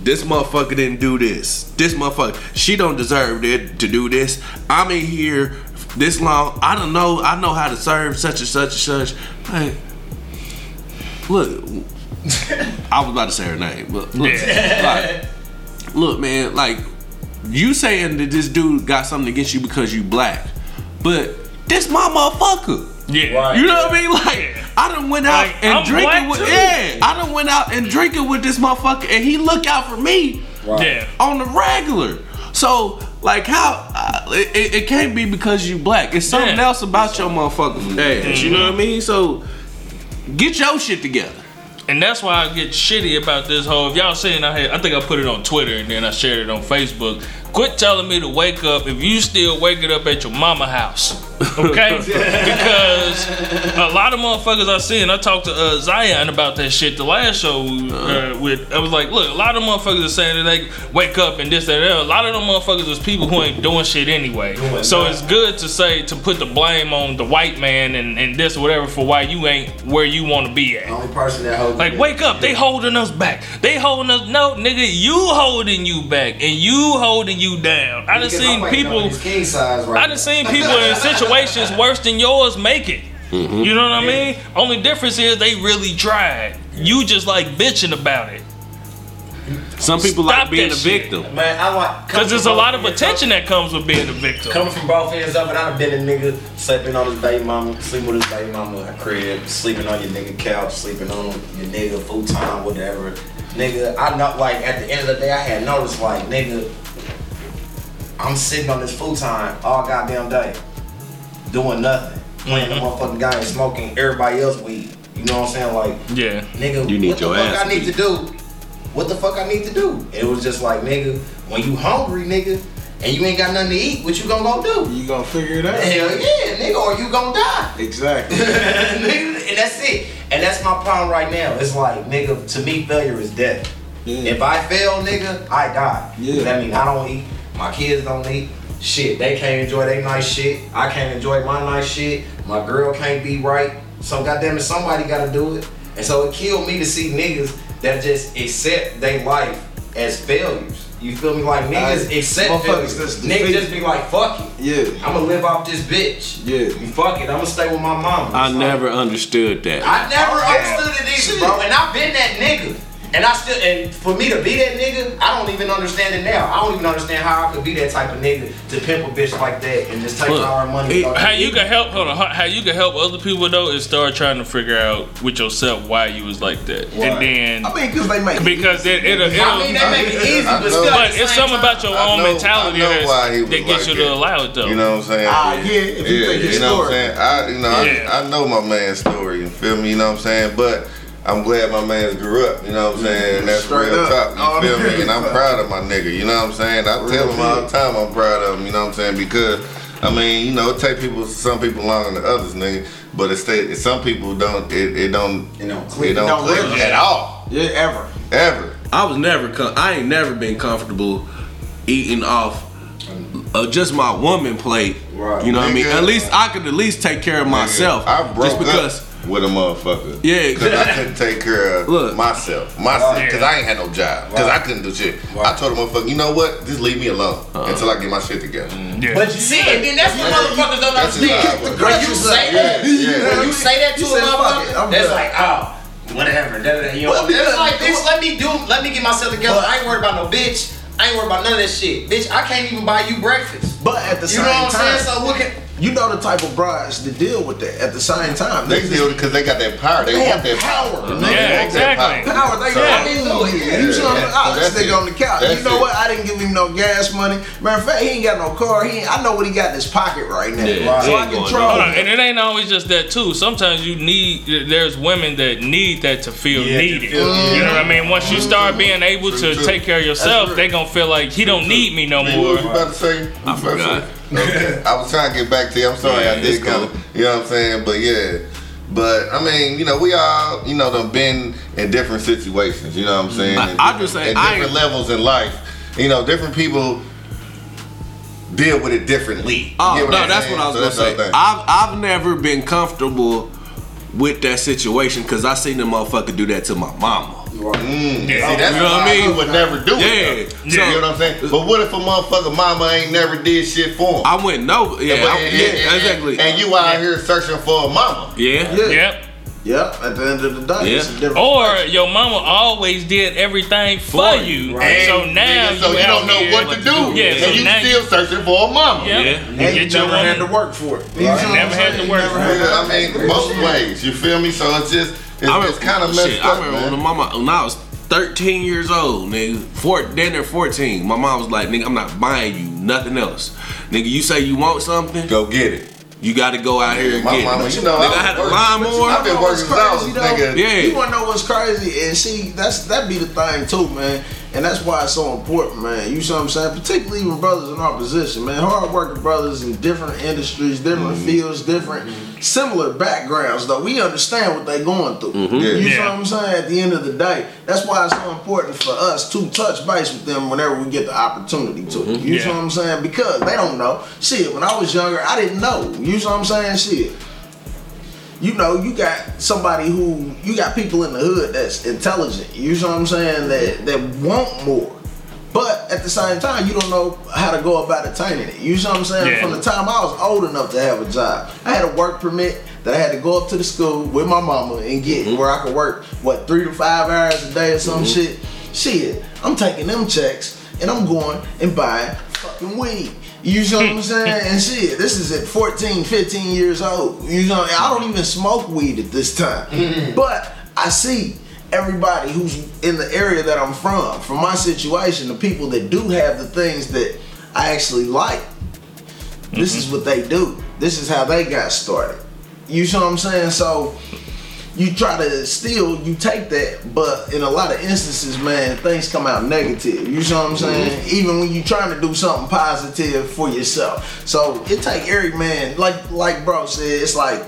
[SPEAKER 4] this motherfucker didn't do this. This motherfucker, she don't deserve it to do this. I'm in here this long. I don't know. I know how to serve such and such and such. Like, look, I was about to say her name, but look, like, look, man, like you saying that this dude got something against you because you black, but this my motherfucker.
[SPEAKER 3] Yeah.
[SPEAKER 7] Right.
[SPEAKER 4] You know what I mean? Like I done went out
[SPEAKER 3] Like,
[SPEAKER 4] and
[SPEAKER 3] I'm
[SPEAKER 4] drinking with
[SPEAKER 3] too.
[SPEAKER 4] yeah. I done went out and drinking with this motherfucker, and he look out for me
[SPEAKER 3] Yeah.
[SPEAKER 4] on the regular. So like how uh, it, it- it can't be because you black. It's something
[SPEAKER 3] Yeah.
[SPEAKER 4] else about your motherfucking ass. You know what I mean? So get your shit together.
[SPEAKER 3] And that's why I get shitty about this whole. If y'all saying I had, I think I put it on Twitter and then I shared it on Facebook. Quit telling me to wake up if you still waking up at your mama house, okay? (laughs) because a lot of motherfuckers I see, and I talked to uh, Zion about that shit the last show. Uh, with I was like, look, a lot of motherfuckers are saying that they wake up and this and that. A lot of them motherfuckers is people who ain't doing shit anyway. so it's good to say to put the blame on the white man and, and this or whatever for why you ain't where you want to be at.
[SPEAKER 7] The only person that holds
[SPEAKER 3] Like, wake up. They holding us back. They holding us. No, nigga, you holding you back and you holding you down. I done seen people.
[SPEAKER 7] right
[SPEAKER 3] I done seen people in situations worse than yours make it. Mm-hmm. You know what I mean? Only difference is they really tried. You just like bitching about it.
[SPEAKER 4] Some people
[SPEAKER 3] Stop
[SPEAKER 4] like being
[SPEAKER 3] that
[SPEAKER 4] a
[SPEAKER 3] shit.
[SPEAKER 4] victim.
[SPEAKER 7] Man, I like
[SPEAKER 3] Because there's a lot of attention that comes with being a victim.
[SPEAKER 7] Coming from both ends of it, I've been a nigga sleeping on his baby mama, sleeping with his baby mama in crib, sleeping on your nigga couch, sleeping on your nigga full time, whatever. Nigga, I not like at the end of the day I had noticed like nigga, I'm sitting on this full time all goddamn day, doing nothing, playing the mm-hmm. motherfucking game, smoking everybody else weed. You know what I'm saying? Like
[SPEAKER 3] Yeah.
[SPEAKER 7] nigga,
[SPEAKER 4] You need
[SPEAKER 7] what the fuck
[SPEAKER 4] ass
[SPEAKER 7] I need to do? What the fuck I need to do? It was just like, nigga, when you hungry, nigga, and you ain't got nothing to eat, what you gonna go do?
[SPEAKER 6] You gonna figure it out?
[SPEAKER 7] Hell yeah, nigga, or you gonna die.
[SPEAKER 6] Exactly. (laughs)
[SPEAKER 7] nigga, and that's it. And that's my problem right now. It's like, nigga, to me, failure is death.
[SPEAKER 6] Yeah.
[SPEAKER 7] If I fail, nigga, I die.
[SPEAKER 6] Yeah.
[SPEAKER 7] That mean I don't eat, my kids don't eat. Shit, they can't enjoy their nice shit. I can't enjoy my nice shit. My girl can't be right. So goddamn it, somebody gotta do it. And so it killed me to see niggas that just accept their life as failures. You feel me? Like niggas
[SPEAKER 6] Like,
[SPEAKER 7] accept
[SPEAKER 6] motherfuckers
[SPEAKER 7] failures.
[SPEAKER 6] that's
[SPEAKER 7] Niggas just be like, fuck it.
[SPEAKER 6] Yeah.
[SPEAKER 7] I'ma live off this bitch.
[SPEAKER 6] Yeah.
[SPEAKER 7] You Fuck it. I'ma stay with my mama.
[SPEAKER 4] I
[SPEAKER 7] It's like-
[SPEAKER 4] never understood that.
[SPEAKER 7] I never
[SPEAKER 6] Yeah.
[SPEAKER 7] understood it either,
[SPEAKER 6] Shit.
[SPEAKER 7] bro. And I've been that nigga. And I still, and for me to be that nigga, I don't even understand it now. I don't even understand how I could be that type of nigga to pimp a bitch like that and just take
[SPEAKER 4] Look,
[SPEAKER 7] all our money.
[SPEAKER 4] it-
[SPEAKER 3] How you can help? Hold on. How, how you can help other people though is start trying to figure out with yourself why you was like that, and then
[SPEAKER 6] I mean, cause they make
[SPEAKER 3] because it, it'll, it'll
[SPEAKER 7] I mean, they make it easy,
[SPEAKER 5] I
[SPEAKER 7] but
[SPEAKER 5] know.
[SPEAKER 7] still.
[SPEAKER 3] but it's
[SPEAKER 7] same
[SPEAKER 3] something
[SPEAKER 7] time-
[SPEAKER 3] about your
[SPEAKER 5] I
[SPEAKER 3] own
[SPEAKER 5] know-
[SPEAKER 3] mentality
[SPEAKER 5] I know
[SPEAKER 3] that's-
[SPEAKER 5] why he was
[SPEAKER 3] that gets
[SPEAKER 5] like
[SPEAKER 3] you to
[SPEAKER 5] that.
[SPEAKER 3] allow it though.
[SPEAKER 5] You know what I'm saying?
[SPEAKER 6] Ah, yeah, if you
[SPEAKER 5] yeah,
[SPEAKER 6] think
[SPEAKER 5] you know what I'm saying? I, you know,
[SPEAKER 3] Yeah.
[SPEAKER 5] I, I know my man's story. You feel me? You know what I'm saying? But I'm glad my man's grew up. You know what I'm saying? And that's
[SPEAKER 6] Straight
[SPEAKER 5] real
[SPEAKER 6] up.
[SPEAKER 5] talk.
[SPEAKER 6] All
[SPEAKER 5] You feel me?
[SPEAKER 6] real
[SPEAKER 5] And I'm (laughs) proud of my nigga. You know what I'm saying? I tell him all the time I'm proud of him. You know what I'm saying? Because I mean, you know, it take people, some people longer than others, nigga. But it's stay, some people don't. It, it don't.
[SPEAKER 7] You know,
[SPEAKER 5] It
[SPEAKER 7] click.
[SPEAKER 5] don't, it
[SPEAKER 6] don't
[SPEAKER 5] click at all.
[SPEAKER 6] Yeah, ever.
[SPEAKER 5] Ever.
[SPEAKER 4] I was never, com- I ain't never been comfortable eating off uh, just my woman plate.
[SPEAKER 7] Right.
[SPEAKER 4] You know what I mean? At least I could at least take care of myself.
[SPEAKER 5] I broke
[SPEAKER 4] just because.
[SPEAKER 5] up with a motherfucker.
[SPEAKER 4] Yeah.
[SPEAKER 5] Cause I couldn't take care of
[SPEAKER 4] Look.
[SPEAKER 5] myself. Myself.
[SPEAKER 3] Right.
[SPEAKER 5] Cause I ain't had no job. Cause I couldn't do shit. I told the motherfucker, you know what? Just leave me alone
[SPEAKER 4] Uh-huh.
[SPEAKER 5] until I get my shit together.
[SPEAKER 3] Yeah.
[SPEAKER 7] But you see, and then that's what motherfuckers don't
[SPEAKER 5] That's just how
[SPEAKER 7] understand. When you say that,
[SPEAKER 5] Yeah.
[SPEAKER 7] when you say that to
[SPEAKER 6] You
[SPEAKER 7] a
[SPEAKER 6] said, "Fuck it, I'm
[SPEAKER 7] motherfucker, that's like, oh, whatever. da, da, da, You know,
[SPEAKER 6] Well,
[SPEAKER 7] it's like, bitch, let me do, let me get myself together. I ain't worried about no bitch. I ain't worried about none of that shit, bitch. I can't even buy you breakfast.
[SPEAKER 6] But at the
[SPEAKER 7] You
[SPEAKER 6] same
[SPEAKER 7] know what I'm
[SPEAKER 6] time,
[SPEAKER 7] saying? So what can?
[SPEAKER 6] You know the type of brides that deal with that. At the same time,
[SPEAKER 5] They
[SPEAKER 6] Niggas
[SPEAKER 5] deal because they got that power. They,
[SPEAKER 6] They
[SPEAKER 5] want
[SPEAKER 6] have
[SPEAKER 5] that
[SPEAKER 6] power.
[SPEAKER 5] power.
[SPEAKER 6] Yeah,
[SPEAKER 5] They want
[SPEAKER 3] exactly.
[SPEAKER 6] power. They
[SPEAKER 5] So-
[SPEAKER 6] yeah. own you. You see what I'm?
[SPEAKER 5] Yeah.
[SPEAKER 6] Oh, this
[SPEAKER 5] That's
[SPEAKER 6] nigga
[SPEAKER 5] it.
[SPEAKER 6] on the couch.
[SPEAKER 5] That's
[SPEAKER 6] you know
[SPEAKER 5] it.
[SPEAKER 6] what? I didn't give him no gas money. Matter of fact, he ain't got no car. He I know what he got in his pocket right now.
[SPEAKER 4] Yeah,
[SPEAKER 6] so I
[SPEAKER 4] ain't
[SPEAKER 6] can
[SPEAKER 4] going
[SPEAKER 6] troll.
[SPEAKER 3] Hold on,
[SPEAKER 6] him.
[SPEAKER 3] and it ain't always just that too. Sometimes you need. There's women that need that to feel
[SPEAKER 7] Yeah, to
[SPEAKER 3] needed.
[SPEAKER 7] feel needed.
[SPEAKER 3] You know what I mean? Once you start being able
[SPEAKER 5] True,
[SPEAKER 3] to
[SPEAKER 5] true.
[SPEAKER 3] take care of yourself, they gonna feel like he don't need me no more.
[SPEAKER 5] was you about to say?
[SPEAKER 4] I forgot.
[SPEAKER 5] Okay. (laughs) I was trying to get back to you. I'm sorry
[SPEAKER 4] Yeah,
[SPEAKER 5] I did come.
[SPEAKER 4] cool.
[SPEAKER 5] You know what I'm saying? But yeah. But I mean, you know, we all, you know, done been in different situations. You know what I'm saying?
[SPEAKER 4] I-
[SPEAKER 5] In
[SPEAKER 4] I just say
[SPEAKER 5] in
[SPEAKER 4] I
[SPEAKER 5] different levels in life. You know, different people deal with it differently.
[SPEAKER 4] Oh no,
[SPEAKER 5] I'm
[SPEAKER 4] that's
[SPEAKER 5] saying?
[SPEAKER 4] what I was
[SPEAKER 5] So
[SPEAKER 4] gonna say. I've I've never been comfortable with that situation because I seen the motherfucker do that to my mama.
[SPEAKER 5] Mm.
[SPEAKER 3] Yeah.
[SPEAKER 5] See, that's
[SPEAKER 1] You know what I mean?
[SPEAKER 5] he would never do
[SPEAKER 1] Yeah.
[SPEAKER 5] it. though.
[SPEAKER 3] Yeah.
[SPEAKER 5] You know what I'm saying? But what if a motherfucker mama ain't never did shit for him?
[SPEAKER 1] I went no, yeah,
[SPEAKER 5] But-
[SPEAKER 1] I-
[SPEAKER 5] and-
[SPEAKER 1] yeah,
[SPEAKER 5] and-
[SPEAKER 1] exactly.
[SPEAKER 5] And you out here searching for a mama.
[SPEAKER 1] yeah,
[SPEAKER 6] Yeah.
[SPEAKER 3] Yep.
[SPEAKER 6] Yep. At the end of the day, it's a
[SPEAKER 1] Yeah.
[SPEAKER 6] different.
[SPEAKER 3] Or your mama always did everything for,
[SPEAKER 1] For
[SPEAKER 3] you.
[SPEAKER 1] you.
[SPEAKER 5] And
[SPEAKER 3] So now
[SPEAKER 5] nigga, so you,
[SPEAKER 3] out
[SPEAKER 5] don't know what to do.
[SPEAKER 3] Yeah, so
[SPEAKER 5] and you
[SPEAKER 3] now
[SPEAKER 5] still searching for a mama.
[SPEAKER 3] Yeah.
[SPEAKER 1] Yeah.
[SPEAKER 3] You
[SPEAKER 6] and
[SPEAKER 3] get
[SPEAKER 6] you
[SPEAKER 3] your
[SPEAKER 6] never had to work for it. You
[SPEAKER 3] Right.
[SPEAKER 6] know what
[SPEAKER 3] Never
[SPEAKER 6] I'm
[SPEAKER 3] had to work for it.
[SPEAKER 5] Yeah, I mean, both ways. You feel me? So it's just, it's,
[SPEAKER 1] I
[SPEAKER 5] it's kind of messed
[SPEAKER 1] shit,
[SPEAKER 5] up,
[SPEAKER 1] I remember
[SPEAKER 5] man.
[SPEAKER 1] when mama when I was 13 years old, nigga. Four, then they're 14. My mom was like, nigga, I'm not buying you nothing else. Nigga, you say you want something,
[SPEAKER 5] Go get it.
[SPEAKER 1] you got to go out here and
[SPEAKER 5] My
[SPEAKER 1] get
[SPEAKER 5] mama,
[SPEAKER 1] it.
[SPEAKER 5] you know,
[SPEAKER 1] nigga,
[SPEAKER 5] I
[SPEAKER 1] I had a
[SPEAKER 5] was
[SPEAKER 1] lawnmower.
[SPEAKER 5] I've been working since I
[SPEAKER 6] though?
[SPEAKER 5] nigga.
[SPEAKER 1] Yeah.
[SPEAKER 6] You wanna know what's crazy? And see, that's that be the thing too, man. And that's why it's so important, man. You see what I'm saying? Particularly even brothers in our position, man. Hard working brothers in different industries, different
[SPEAKER 5] Mm-hmm.
[SPEAKER 6] fields, different similar backgrounds, though. We understand what they're going through.
[SPEAKER 5] Mm-hmm. Yeah.
[SPEAKER 6] You see
[SPEAKER 3] Yeah.
[SPEAKER 6] what I'm saying? At the end of the day, that's why it's so important for us to touch base with them whenever we get the opportunity to. You see what I'm saying? Because they don't know. Shit, when I was younger, I didn't know. You see what I'm saying? Shit you know, you got somebody who you got people in the hood that's intelligent. You know what I'm saying? That that want more. But at the same time, you don't know how to go about attaining it. You know what I'm saying?
[SPEAKER 3] Yeah.
[SPEAKER 6] From the time I was old enough to have a job, I had a work permit that I had to go up to the school with my mama and get mm-hmm. where I could work what three to five hours a day or some mm-hmm. shit. Shit, I'm taking them checks and I'm going and buying fucking weed. You know what I'm hmm. saying? And shit, this is at 14, 15 years old. You know, I don't even smoke weed at this time. Mm-hmm. But I see everybody who's in the area that I'm from, from my situation, the people that do have the things that I actually like. This mm-hmm. is what they do. This is how they got started. You know what I'm saying? So you try to still you take that, but in a lot of instances, man, things come out negative. You know what I'm saying? Mm-hmm. Even when you're trying to do something positive for yourself. So it take every man, like like bro said, it's like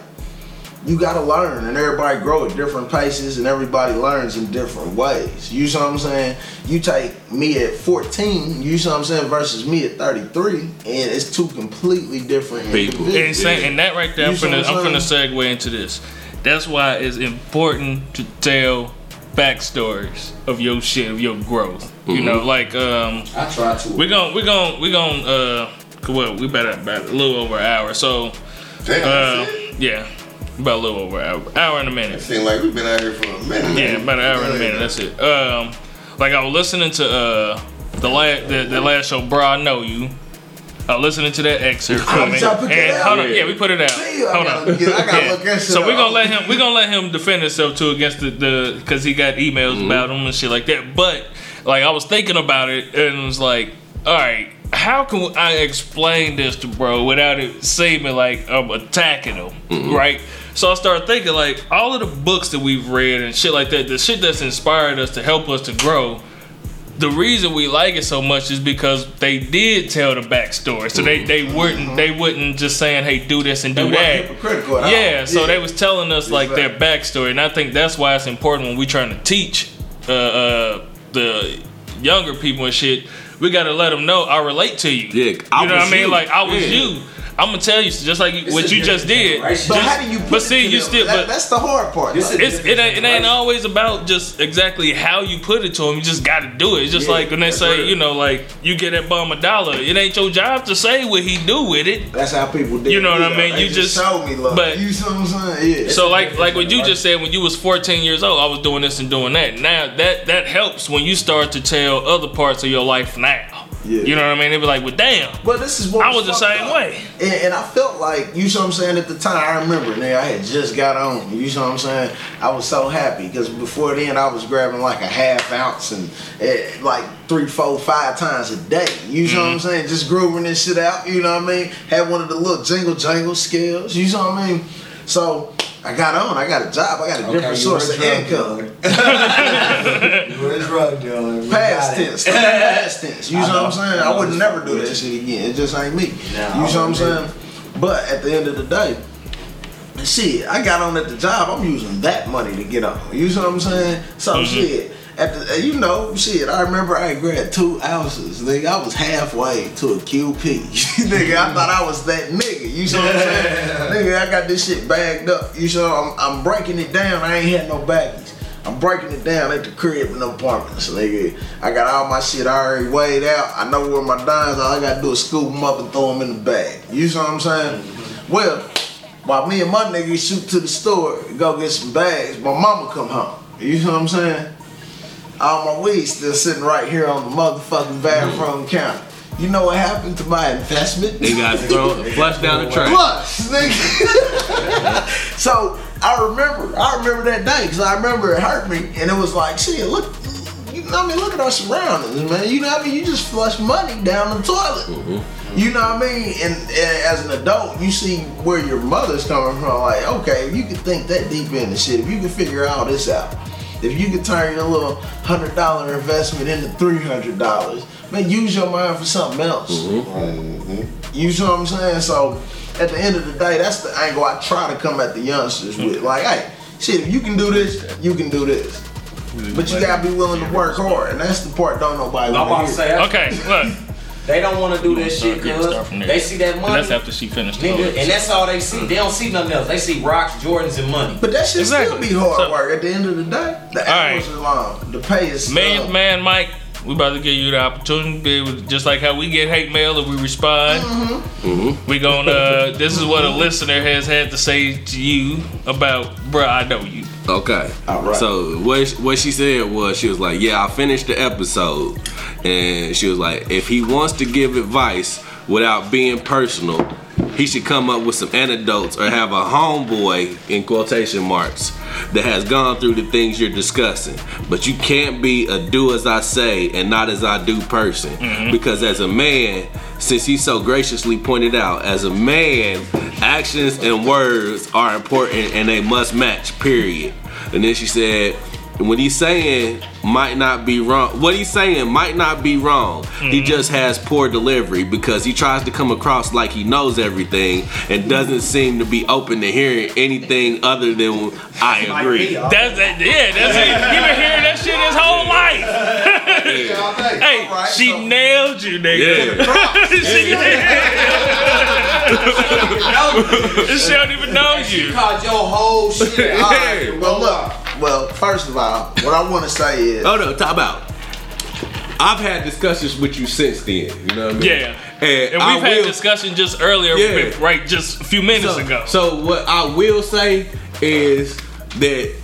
[SPEAKER 6] you gotta learn and everybody grow at different paces and everybody learns in different ways. You know what I'm saying? You take me at 14, you know what I'm saying, versus me at 33, and it's two completely different
[SPEAKER 1] People.
[SPEAKER 3] And, say, and that right there, I'm
[SPEAKER 6] You see
[SPEAKER 3] finna,
[SPEAKER 6] I'm
[SPEAKER 3] I'm finna segue into this. That's why it's important to tell backstories of your shit, of your growth. You
[SPEAKER 1] Mm-hmm.
[SPEAKER 3] know, like um,
[SPEAKER 7] I try to.
[SPEAKER 3] we gon' we gon' we gon' uh, what we better about a little over an hour. So
[SPEAKER 5] Damn,
[SPEAKER 3] uh, yeah, about a little over an hour, hour and a minute.
[SPEAKER 5] Seem like we've been out here for a minute.
[SPEAKER 3] Yeah, about an hour and a minute. That's it. Um, like I was listening to uh the last the, the last show, bro. I know you. I was listening to that excerpt from
[SPEAKER 6] did
[SPEAKER 3] it.
[SPEAKER 6] y'all
[SPEAKER 3] And hold on, yeah, we put it out. Hold on.
[SPEAKER 6] get- I gotta
[SPEAKER 3] Yeah.
[SPEAKER 6] look that shit
[SPEAKER 3] So we're gonna let him we're gonna let him defend himself too against the the because he got emails
[SPEAKER 6] Mm-hmm.
[SPEAKER 3] about him and shit like that. But like I was thinking about it and it was like, all right, how can I explain this to bro without it seeming like I'm attacking him,
[SPEAKER 6] Mm-hmm.
[SPEAKER 3] right? So I started thinking like all of the books that we've read and shit like that, the shit that's inspired us to help us to grow. The reason we like it so much is because they did tell the backstory. So they, they wouldn't they wouldn't just saying, hey, do this and do
[SPEAKER 6] Mm-hmm. They
[SPEAKER 3] that.
[SPEAKER 6] hypocritical.
[SPEAKER 3] Yeah, so
[SPEAKER 6] Yeah.
[SPEAKER 3] they was telling us like their backstory, and I think that's why it's important when we trying to teach uh, uh, the younger people and shit. We gotta let them know I relate to you.
[SPEAKER 1] Yeah, I
[SPEAKER 3] you know what I mean?
[SPEAKER 1] you.
[SPEAKER 3] Like I was
[SPEAKER 1] Yeah.
[SPEAKER 3] you. I'm gonna tell you just like you, what you just did.
[SPEAKER 7] different
[SPEAKER 3] Just,
[SPEAKER 6] But how do you put
[SPEAKER 3] but
[SPEAKER 6] it
[SPEAKER 3] see,
[SPEAKER 6] to
[SPEAKER 3] you
[SPEAKER 6] them?
[SPEAKER 3] still.
[SPEAKER 6] That-
[SPEAKER 3] But
[SPEAKER 6] that's the hard part.
[SPEAKER 7] This
[SPEAKER 3] it's, it, ain't, it ain't always about just exactly how you put it to them. You just got to do it. It's just
[SPEAKER 6] Yeah,
[SPEAKER 3] like when they say,
[SPEAKER 6] real.
[SPEAKER 3] you know, like you get that bum a dollar. It ain't your job to say what he do with it.
[SPEAKER 6] That's how people do.
[SPEAKER 3] You know
[SPEAKER 6] it.
[SPEAKER 3] what I mean?
[SPEAKER 6] They
[SPEAKER 3] You just-
[SPEAKER 6] show me love.
[SPEAKER 3] but-
[SPEAKER 6] you see what I'm saying? Yeah.
[SPEAKER 3] So like like what you just said when you was 14 years old, I was doing this and doing that. Now that that helps when you start to tell other parts of your life now.
[SPEAKER 6] Yeah.
[SPEAKER 3] You know what I mean? They be like, well, damn.
[SPEAKER 6] But this is what
[SPEAKER 3] I was the same
[SPEAKER 6] up.
[SPEAKER 3] way.
[SPEAKER 6] And, and I felt like, you know what I'm saying, at the time, I remember, nigga, I had just got on. You know what I'm saying? I was so happy because before then I was grabbing like a half ounce and eh, like three, four, five times a day. You know what I'm saying? Just grooving this shit out, you know what I mean? Had one of the little jingle jangle scales, you know what I mean? So I got on, I got a job, I got a different source of income.
[SPEAKER 7] dealer. (laughs) You were a drug dealer. We
[SPEAKER 6] Past tense. Past tense. You know,
[SPEAKER 7] I
[SPEAKER 6] what I'm saying?
[SPEAKER 7] I
[SPEAKER 6] I, would never do that shit again. It just ain't me.
[SPEAKER 7] Nah,
[SPEAKER 6] you know what I'm saying? But at the end of the day, shit, I got on at the job. I'm using that money to get on. You know what I'm saying? So
[SPEAKER 7] Mm-hmm.
[SPEAKER 6] shit. At the, you know, shit. I remember I grabbed two ounces. Nigga, I was halfway to a QP. (laughs) nigga, I thought I was that nigga. You know what I'm saying? (laughs) nigga, I got this shit bagged up. You know, I'm, I'm breaking it down. I ain't had no baggies. I'm breaking it down at the crib in the apartments, nigga. I got all my shit already weighed out. I know where my dimes are. All I gotta do is scoop them up and throw them in the bag. You see what I'm saying? Mm-hmm. Well, while me and my nigga shoot to the store go get some bags, my mama come home. You see what I'm saying? All my weed still sitting right here on the motherfucking bathroom counter. You know what happened to my investment?
[SPEAKER 4] They got thrown, flushed down the trash.
[SPEAKER 6] Plus, nigga. (laughs) so I remember, I remember that day because I remember it hurt me, and it was like, shit, look, you know what I mean? Look at our surroundings, man. You know what I mean? You just flush money down the toilet. Mm-hmm. You know what I mean? And, and as an adult, you see where your mother's coming from. Like, okay, if you can think that deep into shit, if you can figure all this out, if you can turn your little hundred dollar investment into three hundred dollars, man, use your mind for something else. Mm-hmm. You see what I'm saying? So at the end of the day, that's the angle I try to come at the youngsters with. Mm-hmm. Like, hey, shit, if you can do this, you can do this. But you gotta be willing to work hard, and that's the part don't nobody
[SPEAKER 7] I'm about
[SPEAKER 6] want
[SPEAKER 7] to
[SPEAKER 6] to hear.
[SPEAKER 7] say,
[SPEAKER 3] Okay, look.
[SPEAKER 7] They don't want to do that shit
[SPEAKER 3] Start- yeah, start from
[SPEAKER 7] because they see that money.
[SPEAKER 3] That's after she finished.
[SPEAKER 7] Nigga, and that's all they see. They don't see nothing else. They see rocks, Jordans, and money.
[SPEAKER 6] But that shit
[SPEAKER 3] Exactly.
[SPEAKER 6] still be hard
[SPEAKER 3] So-
[SPEAKER 6] work at the end of the day. The
[SPEAKER 3] right.
[SPEAKER 6] hours are long. The pay is
[SPEAKER 3] Man,
[SPEAKER 6] slow.
[SPEAKER 3] man, Mike, we about to give you the opportunity, to be able to- just like how we get hate mail if we respond.
[SPEAKER 6] Mm-hmm.
[SPEAKER 3] We gonna. Uh, this is what a listener has had to say to you about, bruh. I know you.
[SPEAKER 4] Okay.
[SPEAKER 6] All right.
[SPEAKER 4] So what what she said was she was like, "Yeah, I finished the episode," and she was like, "If he wants to give advice without being personal, he should come up with some anecdotes or have a homeboy in quotation marks that has gone through the things you're discussing. But you can't be a do as I say and not as I do person mm-hmm. because as a man." Since he so graciously pointed out, as a man, actions and words are important and they must match, period. And then she said, what he's saying might not be wrong. What he's saying might not be wrong. He mm-hmm. just has poor delivery because he tries to come across like he knows everything and doesn't seem to be open to hearing anything other than I agree.
[SPEAKER 3] That's it. Yeah, that's it. He been hearing that shit his whole life. hey,
[SPEAKER 6] Alright,
[SPEAKER 3] she
[SPEAKER 6] so-
[SPEAKER 3] nailed you, nigga.
[SPEAKER 4] Yeah. (laughs)
[SPEAKER 3] she, she don't even know you.
[SPEAKER 7] She
[SPEAKER 3] you.
[SPEAKER 7] called your whole shit. All right,
[SPEAKER 4] Yeah.
[SPEAKER 6] Well, look. Well, first of all, what I want to say is,
[SPEAKER 4] Oh no, top out. I've had discussions with you since then. You know what I mean?
[SPEAKER 3] Yeah.
[SPEAKER 4] And,
[SPEAKER 3] And
[SPEAKER 4] I
[SPEAKER 3] we've had
[SPEAKER 4] will-
[SPEAKER 3] discussion just earlier,
[SPEAKER 4] Yeah.
[SPEAKER 3] right, just a few minutes
[SPEAKER 4] so,
[SPEAKER 3] ago.
[SPEAKER 4] So what I will say is that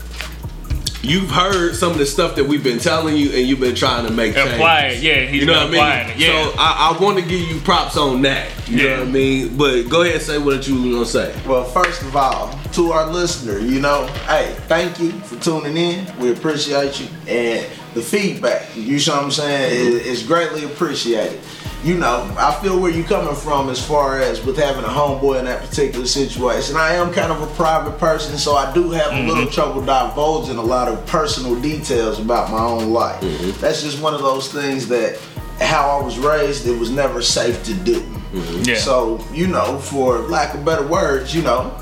[SPEAKER 4] you've heard some of the stuff that we've been telling you, and you've been trying to make changes.
[SPEAKER 3] Apply it, yeah, he's
[SPEAKER 4] you know
[SPEAKER 3] been
[SPEAKER 4] what I mean.
[SPEAKER 3] it, yeah.
[SPEAKER 4] So I, I want to give you props on that. You
[SPEAKER 3] Yeah.
[SPEAKER 4] know what I mean. But go ahead and say what you were gonna say.
[SPEAKER 6] well, first of all, to our listener, you know, hey, thank you for tuning in. We appreciate you, and the feedback, you know what I'm saying, is, is greatly appreciated. You know, I feel where you're coming from as far as with having a homeboy in that particular situation. I am kind of a private person, so I do have a mm-hmm. little trouble divulging a lot of personal details about my own life. Mm-hmm. That's just one of those things that how I was raised, it was never safe to do. Mm-hmm.
[SPEAKER 3] Yeah.
[SPEAKER 6] So, you know, for lack of better words, you know,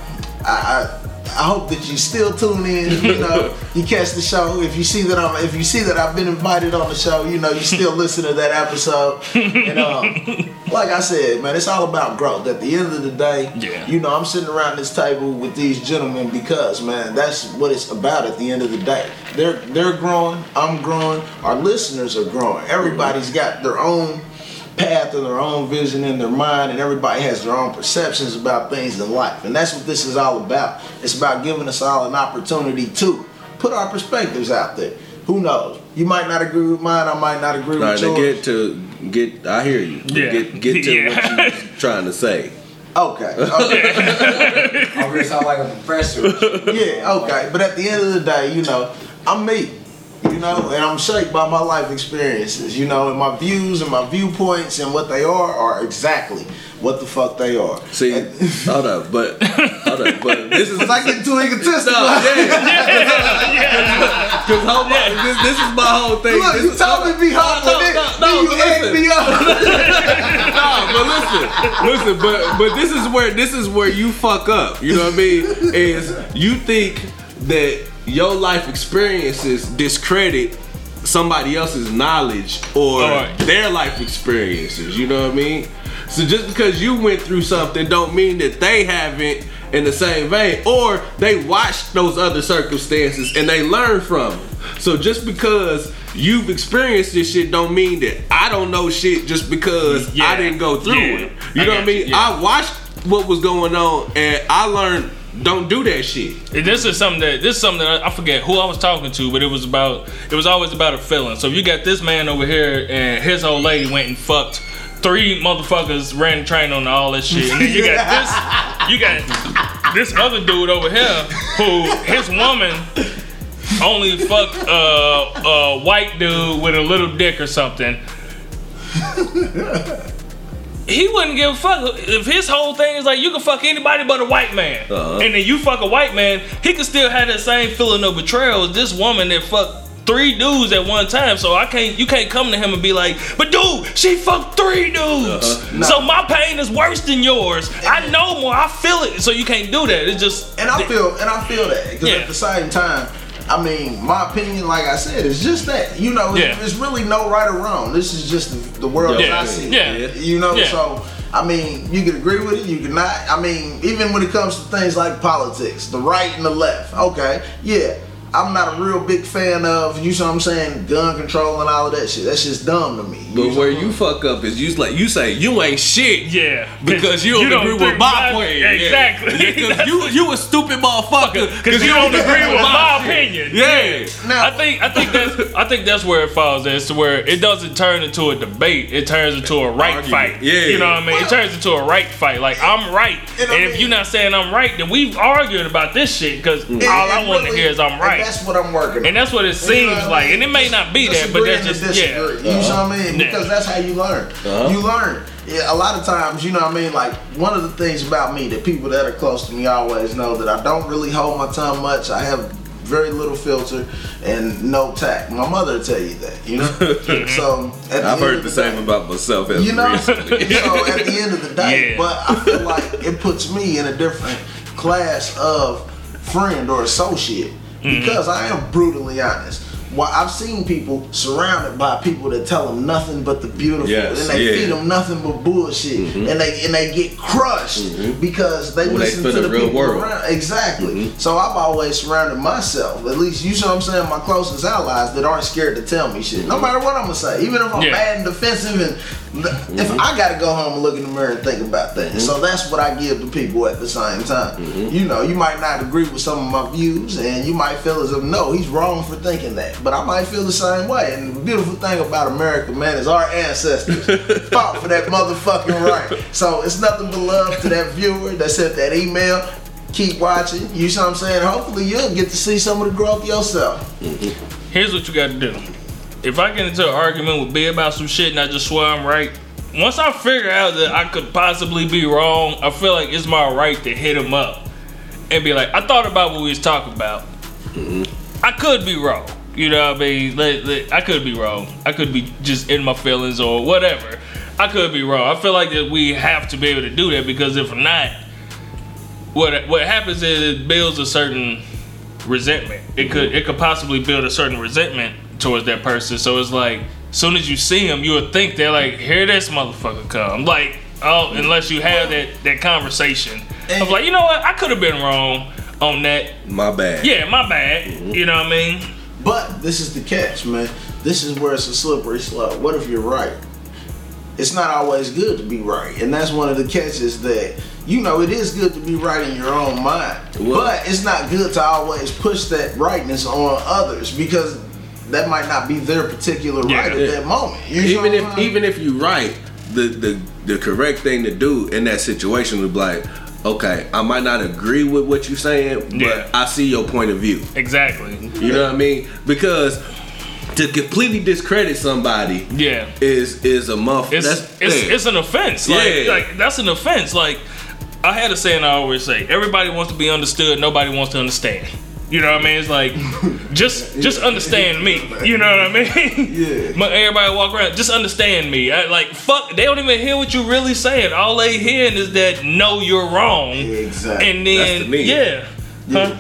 [SPEAKER 6] I, I I hope that you still tune in. You (laughs) know, you catch the show. If you see that I'm, if you see that I've been invited on the show, you know, you still (laughs) listen to that episode. And um, (laughs) like I said, man, it's all about growth. At the end of the day,
[SPEAKER 3] Yeah.
[SPEAKER 6] you know, I'm sitting around this table with these gentlemen because, man, that's what it's about. At the end of the day, they're they're growing. I'm growing. Our listeners are growing. Everybody's got their own path and their own vision in their mind, and everybody has their own perceptions about things in life. And that's what this is all about. It's about giving us all an opportunity to put our perspectives out there. Who knows? You might not agree with mine, I might not agree
[SPEAKER 4] All right,
[SPEAKER 6] with
[SPEAKER 4] to
[SPEAKER 6] yours.
[SPEAKER 4] get to get. I hear you.
[SPEAKER 3] Yeah.
[SPEAKER 4] Get get to
[SPEAKER 3] Yeah.
[SPEAKER 4] what you're trying to say.
[SPEAKER 6] Okay. okay. (laughs)
[SPEAKER 7] I'm gonna sound like a professor.
[SPEAKER 6] yeah, okay. But at the end of the day, you know, I'm me. You know, and I'm shaped by my life experiences, you know, and my views and my viewpoints and what they are are exactly what the fuck they are.
[SPEAKER 4] See,
[SPEAKER 6] And- (laughs)
[SPEAKER 4] hold up, but hold up, but this is
[SPEAKER 6] Was I getting too egotistical?
[SPEAKER 4] No, yeah. (laughs) Because hold on, this, this is my whole thing.
[SPEAKER 6] Look,
[SPEAKER 4] this
[SPEAKER 6] you
[SPEAKER 4] is,
[SPEAKER 6] told me to be humble,
[SPEAKER 4] No,
[SPEAKER 6] then,
[SPEAKER 4] no, no,
[SPEAKER 6] you
[SPEAKER 4] but
[SPEAKER 6] egged
[SPEAKER 4] listen.
[SPEAKER 6] me up.
[SPEAKER 4] nah, but listen, listen, but but this is where this is where you fuck up. You know what I mean? Is you think that your life experiences discredit somebody else's knowledge or
[SPEAKER 3] Alright.
[SPEAKER 4] their life experiences. You know what I mean? So just because you went through something don't mean that they haven't
[SPEAKER 1] in the same vein, or they watch those other circumstances and they learn from them. So just because you've experienced this shit, don't mean that I don't know shit just because
[SPEAKER 3] Yeah.
[SPEAKER 1] I didn't go through
[SPEAKER 3] Yeah.
[SPEAKER 1] it. You
[SPEAKER 3] I
[SPEAKER 1] know what I mean?
[SPEAKER 3] you, yeah.
[SPEAKER 1] I watched what was going on and I learned don't do that shit.
[SPEAKER 3] This is something that this is something that I forget who I was talking to, but it was about it was always about a feeling. So you got this man over here and his old lady went and fucked three motherfuckers, ran the train on all this shit, and then you got this you got this other dude over here who his woman only fucked uh, a white dude with a little dick or something. He wouldn't give a fuck if his whole thing is like you can fuck anybody but a white man,
[SPEAKER 1] Uh-huh.
[SPEAKER 3] and then you fuck a white man, he could still have that same feeling of betrayal as this woman that fucked three dudes at one time. So I can't, you can't come to him and be like, but dude, she fucked three dudes,
[SPEAKER 1] Uh-huh.
[SPEAKER 3] so my pain is worse than yours. I know more, I feel it, so you can't do that. It's just
[SPEAKER 6] And I feel and I feel that because
[SPEAKER 3] Yeah.
[SPEAKER 6] at the same time, I mean, my opinion, like I said, is just that. You know,
[SPEAKER 3] Yeah.
[SPEAKER 6] there's really no right or wrong. This is just the, world
[SPEAKER 3] Yeah.
[SPEAKER 6] as I see.
[SPEAKER 3] Yeah.
[SPEAKER 6] You know,
[SPEAKER 3] Yeah.
[SPEAKER 6] so I mean, you can agree with it, you can not. I mean, even when it comes to things like politics, the right and the left. Okay, yeah. I'm not a real big fan of, you know what I'm saying, gun control and all of that shit. That's just dumb to me.
[SPEAKER 1] But where you fuck up is you like you say you ain't shit.
[SPEAKER 3] yeah,
[SPEAKER 1] Because you don't agree with
[SPEAKER 3] think
[SPEAKER 1] my point. Yeah.
[SPEAKER 3] Exactly.
[SPEAKER 1] Because you you a stupid motherfucker.
[SPEAKER 3] Because you don't agree with my opinion.
[SPEAKER 1] Yeah.
[SPEAKER 6] Now-
[SPEAKER 3] I think I think that's I think that's where it falls. As to where it doesn't turn into a debate. It turns into a right
[SPEAKER 1] Argument.
[SPEAKER 3] fight.
[SPEAKER 1] Yeah.
[SPEAKER 3] You know what I mean? it turns into a right fight. Like I'm right,
[SPEAKER 6] And
[SPEAKER 3] and,
[SPEAKER 6] I
[SPEAKER 3] if you're not saying I'm right, then we've argued about this shit. Because all I
[SPEAKER 6] and
[SPEAKER 3] want to
[SPEAKER 6] really-
[SPEAKER 3] hear is I'm right.
[SPEAKER 6] That's what I'm working on.
[SPEAKER 3] And that's what it
[SPEAKER 6] You know
[SPEAKER 3] seems
[SPEAKER 6] what I
[SPEAKER 3] like.
[SPEAKER 6] mean?
[SPEAKER 3] And it may not be that, but that's just
[SPEAKER 6] disagree.
[SPEAKER 3] yeah.
[SPEAKER 6] You know what I uh-huh. mean?
[SPEAKER 3] Yeah.
[SPEAKER 6] Because that's how you learn. Uh-huh. You learn. Yeah, a lot of times, you know what I mean? Like, one of the things about me that people that are close to me always know that I don't really hold my tongue much. I have very little filter and no tact. My mother will tell you that, you know? (laughs) so, at
[SPEAKER 1] I've
[SPEAKER 6] end
[SPEAKER 1] heard
[SPEAKER 6] of
[SPEAKER 1] the
[SPEAKER 6] the
[SPEAKER 1] same
[SPEAKER 6] day-
[SPEAKER 1] about myself as
[SPEAKER 6] you know,
[SPEAKER 1] recently. (laughs)
[SPEAKER 6] so at the end of the day,
[SPEAKER 3] Yeah.
[SPEAKER 6] but I feel like it puts me in a different class of friend or associate
[SPEAKER 1] Mm-hmm.
[SPEAKER 6] because I am brutally honest. Well, I've seen people surrounded by people that tell them nothing but the beautiful,
[SPEAKER 1] Yes,
[SPEAKER 6] and they
[SPEAKER 1] yeah. Mm-hmm.
[SPEAKER 6] feed them nothing but bullshit, and they and they get crushed because they listen
[SPEAKER 1] feel
[SPEAKER 6] to
[SPEAKER 1] the real
[SPEAKER 6] people
[SPEAKER 1] world. Mm-hmm.
[SPEAKER 6] Exactly. So I've always surrounded myself, at least you know what I'm saying, my closest allies that aren't scared to tell me shit, no matter what I'm gonna say, even if I'm
[SPEAKER 3] Yeah.
[SPEAKER 6] mad and defensive, and
[SPEAKER 1] Mm-hmm.
[SPEAKER 6] if I gotta go home and look in the mirror and think about things. So that's what I give to people at the same time.
[SPEAKER 1] Mm-hmm.
[SPEAKER 6] You know, you might not agree with some of my views, and you might feel as if no, he's wrong for thinking that, but I might feel the same way. And the beautiful thing about America, man, is our ancestors (laughs) fought for that motherfucking right. So it's nothing but love to that viewer that sent that email. Keep watching. You see what I'm saying? Hopefully you'll get to see some of the growth yourself.
[SPEAKER 3] Here's what you got to do. If I get into an argument with B about some shit and I just swear I'm right, once I figure out that I could possibly be wrong, I feel like it's my right to hit him up and be like, I thought about what we was talking about. I could be wrong. You know what I mean? Like, like, I could be wrong. I could be just in my feelings or whatever. I could be wrong. I feel like that we have to be able to do that because if not, what what happens is it builds a certain resentment. It could it could possibly build a certain resentment towards that person. So it's like, soon as you see him, you would think they're like, here this motherfucker come. I'm like, oh, unless you have that that conversation. I'm like, you know what, I could have been wrong on that.
[SPEAKER 1] My bad.
[SPEAKER 3] Yeah, my bad. Mm-hmm. You know what I mean?
[SPEAKER 6] But this is the catch, man. This is where it's a slippery slope. What if you're right? It's not always good to be right, and that's one of the catches that you know it is good to be right in your own mind,
[SPEAKER 1] Well-
[SPEAKER 6] but it's not good to always push that rightness on others because that might not be their particular right at
[SPEAKER 1] Yeah.
[SPEAKER 6] that moment. You
[SPEAKER 1] even if
[SPEAKER 6] I'm saying?
[SPEAKER 1] even if you right, the the the correct thing to do in that situation would be like, okay, I might not agree with what you're saying, but
[SPEAKER 3] Yeah.
[SPEAKER 1] I see your point of view.
[SPEAKER 3] Exactly.
[SPEAKER 1] You know what I mean? Because to completely discredit somebody
[SPEAKER 3] Yeah.
[SPEAKER 1] is is a muff.
[SPEAKER 3] It's
[SPEAKER 1] that's,
[SPEAKER 3] it's,
[SPEAKER 1] yeah.
[SPEAKER 3] it's an offense. Like,
[SPEAKER 1] Yeah.
[SPEAKER 3] like that's an offense. Like I had a saying I always say, everybody wants to be understood, nobody wants to understand. You know what I mean? It's like (laughs) just just understand me. You know what I mean?
[SPEAKER 6] Yeah. (laughs)
[SPEAKER 3] But everybody walk around, just understand me. I, like fuck, they don't even hear what you're really saying. All they hearing is that no, you're wrong.
[SPEAKER 6] Exactly.
[SPEAKER 3] And then
[SPEAKER 1] That's the me.
[SPEAKER 3] yeah, huh?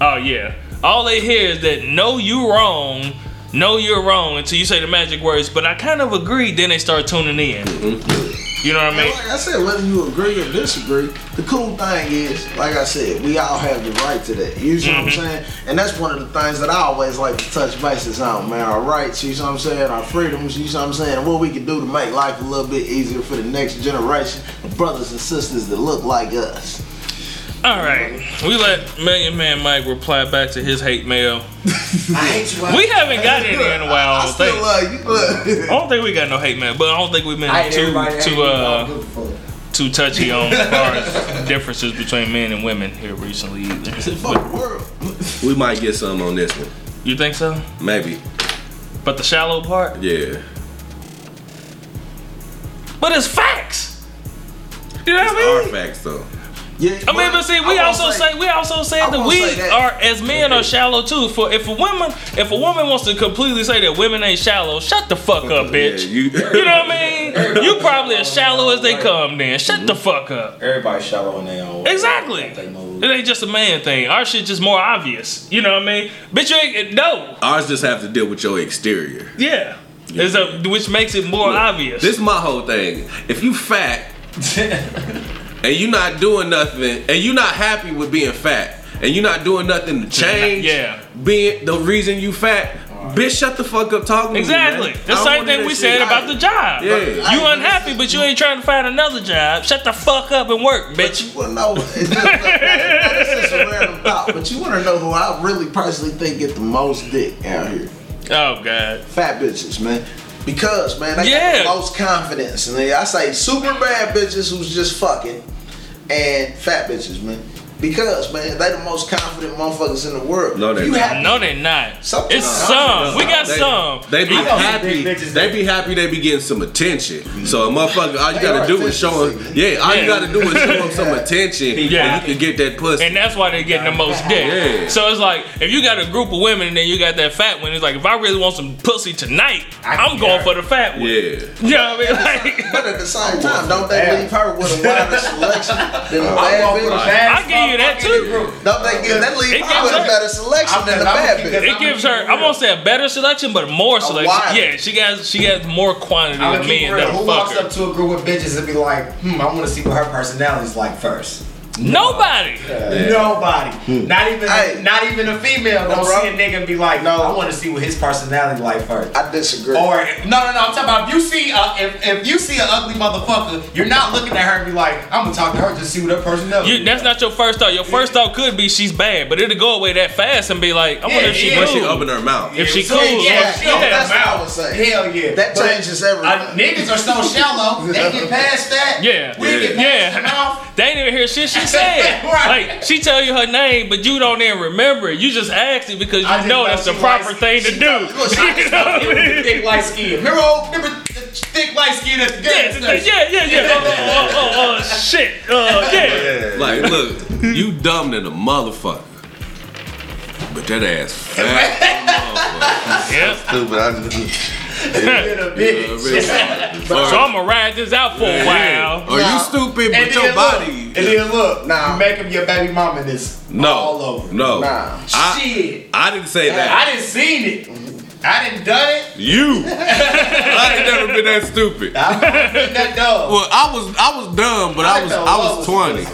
[SPEAKER 3] Oh yeah. All they hear is that no, you wrong. No, you're wrong until you say the magic words. But I kind of agree. Then they start tuning in. Mm-hmm. You know what I mean?
[SPEAKER 6] Like I said, whether you agree or disagree, the cool thing is, like I said, we all have the right to that. You see what I'm mm-hmm. saying? And that's one of the things that I always like to touch bases on, man. Our rights, you see what I'm saying? Our freedoms, you see what I'm saying? And what we can do to make life a little bit easier for the next generation of brothers and sisters that look like us.
[SPEAKER 3] All right, we let Million Man Mike reply back to his hate mail. (laughs)
[SPEAKER 7] I hate you.
[SPEAKER 3] We haven't got any in a while. I
[SPEAKER 6] I
[SPEAKER 3] don't
[SPEAKER 6] still
[SPEAKER 3] think.
[SPEAKER 6] love you.
[SPEAKER 3] I don't think we got no hate mail, but I don't think we've been too
[SPEAKER 7] everybody. I hate
[SPEAKER 3] too uh
[SPEAKER 7] don't give a fuck.
[SPEAKER 3] too touchy on as far as (laughs) differences between men and women here recently either.
[SPEAKER 6] Fuck world.
[SPEAKER 4] We might get some on this one.
[SPEAKER 3] You think so?
[SPEAKER 4] Maybe.
[SPEAKER 3] But the shallow part?
[SPEAKER 4] Yeah.
[SPEAKER 3] But it's facts. You know what I
[SPEAKER 4] Our
[SPEAKER 3] mean?
[SPEAKER 4] facts though.
[SPEAKER 6] Yeah,
[SPEAKER 3] I mean, but see, we also
[SPEAKER 6] won't
[SPEAKER 3] say, we also say that we
[SPEAKER 6] say that.
[SPEAKER 3] are as men are shallow too. For if a woman, if a woman wants to completely say that women ain't shallow, shut the fuck up, bitch.
[SPEAKER 4] Yeah, you.
[SPEAKER 3] You know what I mean? You probably as shallow as they come. Then shut the fuck up.
[SPEAKER 7] Everybody shallow in their own way.
[SPEAKER 3] Exactly. It ain't just a man thing. Our shit just more obvious. You know what I mean? Bitch, you ain't no.
[SPEAKER 4] Ours just have to deal with your exterior.
[SPEAKER 3] Yeah. It's a, which makes it more obvious.
[SPEAKER 4] This is my whole thing. If you fat (laughs) and you not doing nothing, and you not happy with being fat, and you not doing nothing to change,
[SPEAKER 3] Yeah.
[SPEAKER 4] being the reason you fat, bitch, shut the fuck up talking to
[SPEAKER 3] exactly.
[SPEAKER 4] me. man.
[SPEAKER 3] The same thing we
[SPEAKER 4] that
[SPEAKER 3] said
[SPEAKER 4] shit.
[SPEAKER 3] about the job.
[SPEAKER 4] Yeah.
[SPEAKER 3] You unhappy, but you ain't trying to find another job. Shut the fuck up and work,
[SPEAKER 6] But
[SPEAKER 3] bitch.
[SPEAKER 6] you wanna know? It's just, this is a random thought, but you wanna know who I really personally think get the most dick out here?
[SPEAKER 3] Oh god.
[SPEAKER 6] Fat bitches, man. Because man, they
[SPEAKER 3] Yeah.
[SPEAKER 6] got the most confidence, and they, I say super bad bitches who's just fucking, and fat bitches, man. Because man, they the most confident motherfuckers in the world.
[SPEAKER 4] No, they're not.
[SPEAKER 3] No, they're not.
[SPEAKER 6] Some-
[SPEAKER 3] It's
[SPEAKER 6] no,
[SPEAKER 3] some. We got
[SPEAKER 4] They-
[SPEAKER 3] some.
[SPEAKER 4] They be
[SPEAKER 7] I know some
[SPEAKER 4] happy. They be happy. They be getting some attention. Mm-hmm. So a motherfucker, all you gotta do is show
[SPEAKER 6] them. (laughs)
[SPEAKER 4] Yeah, all you gotta do is show them some attention,
[SPEAKER 3] Yeah.
[SPEAKER 4] and you can get that pussy.
[SPEAKER 3] And that's why they're getting the most dick.
[SPEAKER 4] Yeah.
[SPEAKER 3] So it's like if you got a group of women and then you got that fat one, it's like if I really want some pussy tonight, I'm going for the fat one.
[SPEAKER 4] yeah.
[SPEAKER 3] You know what I mean? Like,
[SPEAKER 6] But at the same time, don't they leave her with a wider (laughs) selection than the
[SPEAKER 7] I'm
[SPEAKER 6] bad
[SPEAKER 7] going for the
[SPEAKER 6] bitch?
[SPEAKER 7] Baddest
[SPEAKER 3] I give you that
[SPEAKER 7] motherfucker in the
[SPEAKER 3] too.
[SPEAKER 7] group.
[SPEAKER 6] Don't they give they leave
[SPEAKER 3] It
[SPEAKER 6] her with a better selection
[SPEAKER 7] I'm-
[SPEAKER 6] than the bad bitch?
[SPEAKER 3] it gives her. I won't say a better selection, but more selection. Yeah, she got she got more quantity of
[SPEAKER 7] gonna keep it
[SPEAKER 3] men
[SPEAKER 7] Who
[SPEAKER 3] fuck
[SPEAKER 7] walks up to a group of bitches and be like, hmm, I want to see what her personality's like first.
[SPEAKER 3] Nobody.
[SPEAKER 7] Nobody. Not even
[SPEAKER 6] Hey.
[SPEAKER 7] not even a female gonna
[SPEAKER 6] bro.
[SPEAKER 7] see a nigga and be like,
[SPEAKER 6] No.
[SPEAKER 7] I want to see what his personality like first.
[SPEAKER 6] I disagree.
[SPEAKER 7] Or no, no, no. I'm talking about if you see a, if, if you see an ugly motherfucker, you're not looking at her and be like, I'm gonna talk to her just to see what her personality.
[SPEAKER 3] You, that's not your first thought. Your first thought could be she's bad, but it'll go away that fast and be like, I wonder if she
[SPEAKER 7] Yeah,
[SPEAKER 3] cool.
[SPEAKER 4] she open her mouth.
[SPEAKER 3] If she
[SPEAKER 7] So,
[SPEAKER 3] cool,
[SPEAKER 7] yeah,
[SPEAKER 3] or-
[SPEAKER 7] she
[SPEAKER 3] yeah.
[SPEAKER 7] open her
[SPEAKER 6] That's what I
[SPEAKER 7] mouth.
[SPEAKER 6] would say.
[SPEAKER 7] Hell yeah.
[SPEAKER 6] That
[SPEAKER 7] But,
[SPEAKER 6] changes everything.
[SPEAKER 7] uh, niggas are so shallow. They get (laughs) past that.
[SPEAKER 3] Yeah.
[SPEAKER 7] We get past
[SPEAKER 3] Yeah.
[SPEAKER 7] the mouth.
[SPEAKER 3] They ain't even hear shit she said. (laughs)
[SPEAKER 7] Right.
[SPEAKER 3] Like she tell you her name, but you don't even remember it. You just asked it because you know
[SPEAKER 7] know
[SPEAKER 3] that's the proper
[SPEAKER 7] likes-
[SPEAKER 3] thing to
[SPEAKER 7] she
[SPEAKER 3] do.
[SPEAKER 7] know- look, (laughs) I just know it was the thick light skin. Remember, old, remember the thick light skin at the
[SPEAKER 3] Yeah,
[SPEAKER 7] gas
[SPEAKER 3] yeah,
[SPEAKER 7] station?
[SPEAKER 3] yeah, yeah. Oh, oh, oh, oh, oh, shit. Uh, yeah.
[SPEAKER 4] Like, look, you dumb than a motherfucker. But that ass fat. (laughs)
[SPEAKER 3] Yeah.
[SPEAKER 5] Stupid. I just,
[SPEAKER 7] Little (laughs) bitch. (laughs)
[SPEAKER 3] So I'm gonna ride this out for a while.
[SPEAKER 4] Or you stupid,
[SPEAKER 7] And
[SPEAKER 4] but your
[SPEAKER 7] then
[SPEAKER 4] body.
[SPEAKER 7] and then look,
[SPEAKER 6] Nah.
[SPEAKER 7] you make him your baby mama this
[SPEAKER 4] No,
[SPEAKER 7] all over.
[SPEAKER 4] no.
[SPEAKER 6] Nah.
[SPEAKER 4] I,
[SPEAKER 7] Shit.
[SPEAKER 4] I didn't say that.
[SPEAKER 7] I didn't seen it. I didn't done it.
[SPEAKER 4] You. (laughs) I ain't never been that stupid.
[SPEAKER 7] I'm that dog.
[SPEAKER 4] Well, I was I was dumb, but I was I was twenty.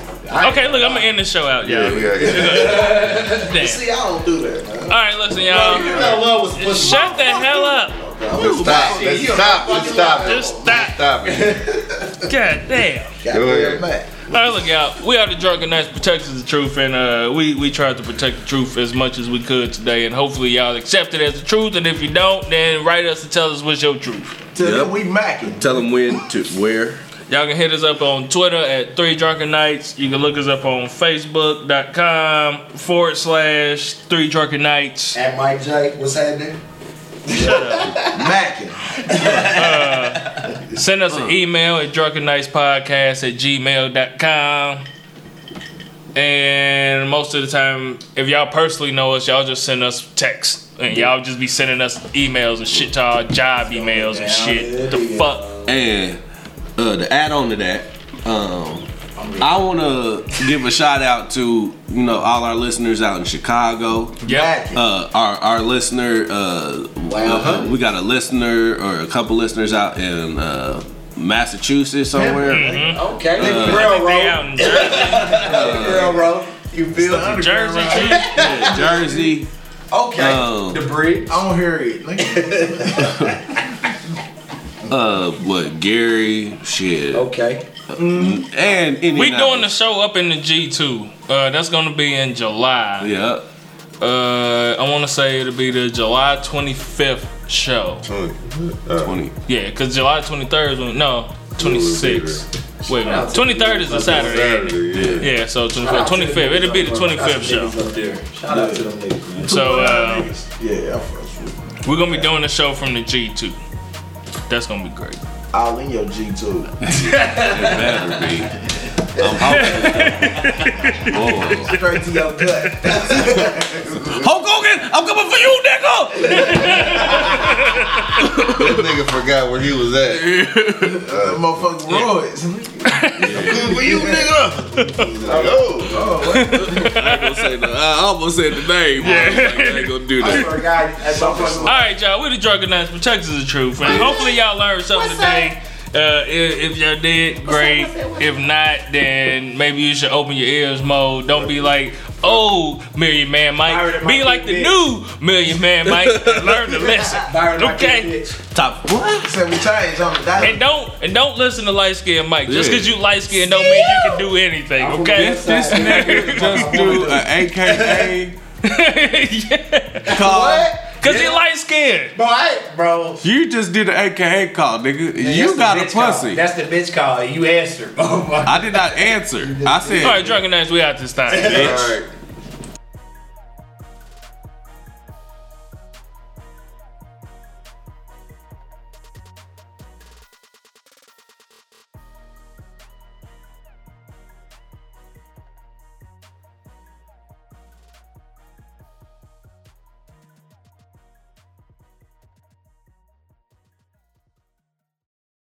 [SPEAKER 3] Okay, look, I'm gonna end the show out,
[SPEAKER 5] yeah,
[SPEAKER 3] y'all.
[SPEAKER 5] yeah, yeah.
[SPEAKER 3] Damn.
[SPEAKER 6] See, I don't do that, man.
[SPEAKER 3] All right, listen,
[SPEAKER 7] y'all.
[SPEAKER 3] y'all.
[SPEAKER 7] know love was pussy.
[SPEAKER 3] Shut the hell up.
[SPEAKER 5] Let's stop. Let's stop. Let's stop.
[SPEAKER 3] Just stop.
[SPEAKER 5] Stop (laughs) it.
[SPEAKER 3] God damn.
[SPEAKER 5] Go ahead.
[SPEAKER 3] All right, look out. We are the Drunken Knights Protectors of the Truth, and uh, we we tried to protect the truth as much as we could today, and hopefully y'all accept it as the truth. And if you don't, then write us and tell us what's your truth.
[SPEAKER 6] Till
[SPEAKER 4] Yep.
[SPEAKER 6] then, we macking.
[SPEAKER 4] Tell them when to where.
[SPEAKER 3] Y'all can hit us up on Twitter at Three Drunken Knights. You can look us up on Facebook.com forward slash Three Drunken Knights.
[SPEAKER 7] At Mike J, what's happening?
[SPEAKER 6] Macking.
[SPEAKER 3] Send us an email at drunkennightspodcast at gmail.com. And most of the time, if y'all personally know us, y'all just send us texts. And y'all just be sending us emails and shit to our job emails and shit. The fuck?
[SPEAKER 4] And uh, to add on to that, um, I want to give a shout out to you know all our listeners out in Chicago.
[SPEAKER 3] Yeah.
[SPEAKER 4] Uh, our our listener, uh, uh, we got a listener or a couple listeners out in uh, Massachusetts somewhere.
[SPEAKER 7] Okay,
[SPEAKER 3] I
[SPEAKER 7] nigga,
[SPEAKER 3] think
[SPEAKER 7] real
[SPEAKER 3] they
[SPEAKER 7] road.
[SPEAKER 3] out in Jersey. (laughs)
[SPEAKER 7] Real road. You feel me?
[SPEAKER 3] Jersey, G.
[SPEAKER 4] Yeah, Jersey.
[SPEAKER 7] Okay.
[SPEAKER 4] Oh.
[SPEAKER 7] the bridge.
[SPEAKER 6] I don't hear it. (laughs)
[SPEAKER 4] Uh, what? Gary, shit,
[SPEAKER 7] Okay.
[SPEAKER 4] And Indianapolis.
[SPEAKER 3] We doing the show up in the G2. Uh, that's gonna be in July.
[SPEAKER 4] Yeah.
[SPEAKER 3] Uh, I want to say it'll be the July 25th show.
[SPEAKER 4] Twenty.
[SPEAKER 3] Yeah, cause July 23rd is when, no 26th. Wait a minute, 23rd is a Saturday. ain't?
[SPEAKER 5] Saturday, yeah.
[SPEAKER 3] Yeah, so 25th, 25th. It'll be the 25th show.
[SPEAKER 7] Shout out to them niggas.
[SPEAKER 3] So uh,
[SPEAKER 6] Yeah, I fucks with
[SPEAKER 3] we're gonna be doing the show from the G2. That's gonna be great.
[SPEAKER 6] All in your G2. (laughs)
[SPEAKER 4] Better be. I'm hoping. Boy.
[SPEAKER 6] Straight to your gut.
[SPEAKER 4] Hulk Hogan, I'm coming for you, nigga.
[SPEAKER 5] That nigga forgot where he was at.
[SPEAKER 6] Uh, motherfucking roids.
[SPEAKER 5] Good for you, nigga. Like, oh.
[SPEAKER 4] I ain't gonna say the. I almost said the name. Yeah. I ain't gonna do that.
[SPEAKER 7] Forgot.
[SPEAKER 3] All right, y'all. We're the drug announcement. Texas is the truth, and hopefully y'all learned something today. Uh, if, if y'all did, great. If not, then maybe you should open your ears mode. Don't be like, oh, Million Man Mike. Be like the
[SPEAKER 7] bitch.
[SPEAKER 3] new Million Man Mike and (laughs) learn the lesson. Okay.
[SPEAKER 4] Top what?
[SPEAKER 6] Said we changed on the
[SPEAKER 3] And don't and don't listen to light skinned Mike. Just because you light skinned don't mean you can do anything. Okay.
[SPEAKER 4] This, this nigga just do an AKA (laughs)
[SPEAKER 3] yeah.
[SPEAKER 4] call.
[SPEAKER 7] What?
[SPEAKER 3] Cause he light skinned.
[SPEAKER 7] Bro, I, bro.
[SPEAKER 4] You just did an AKA call, nigga.
[SPEAKER 7] That's
[SPEAKER 4] you got a
[SPEAKER 7] bitch call.
[SPEAKER 4] pussy.
[SPEAKER 7] That's the bitch call. You answered. Oh my.
[SPEAKER 4] I did not answer. (laughs) I said.
[SPEAKER 3] All right, Drunken Knights. We out this time.
[SPEAKER 5] All right.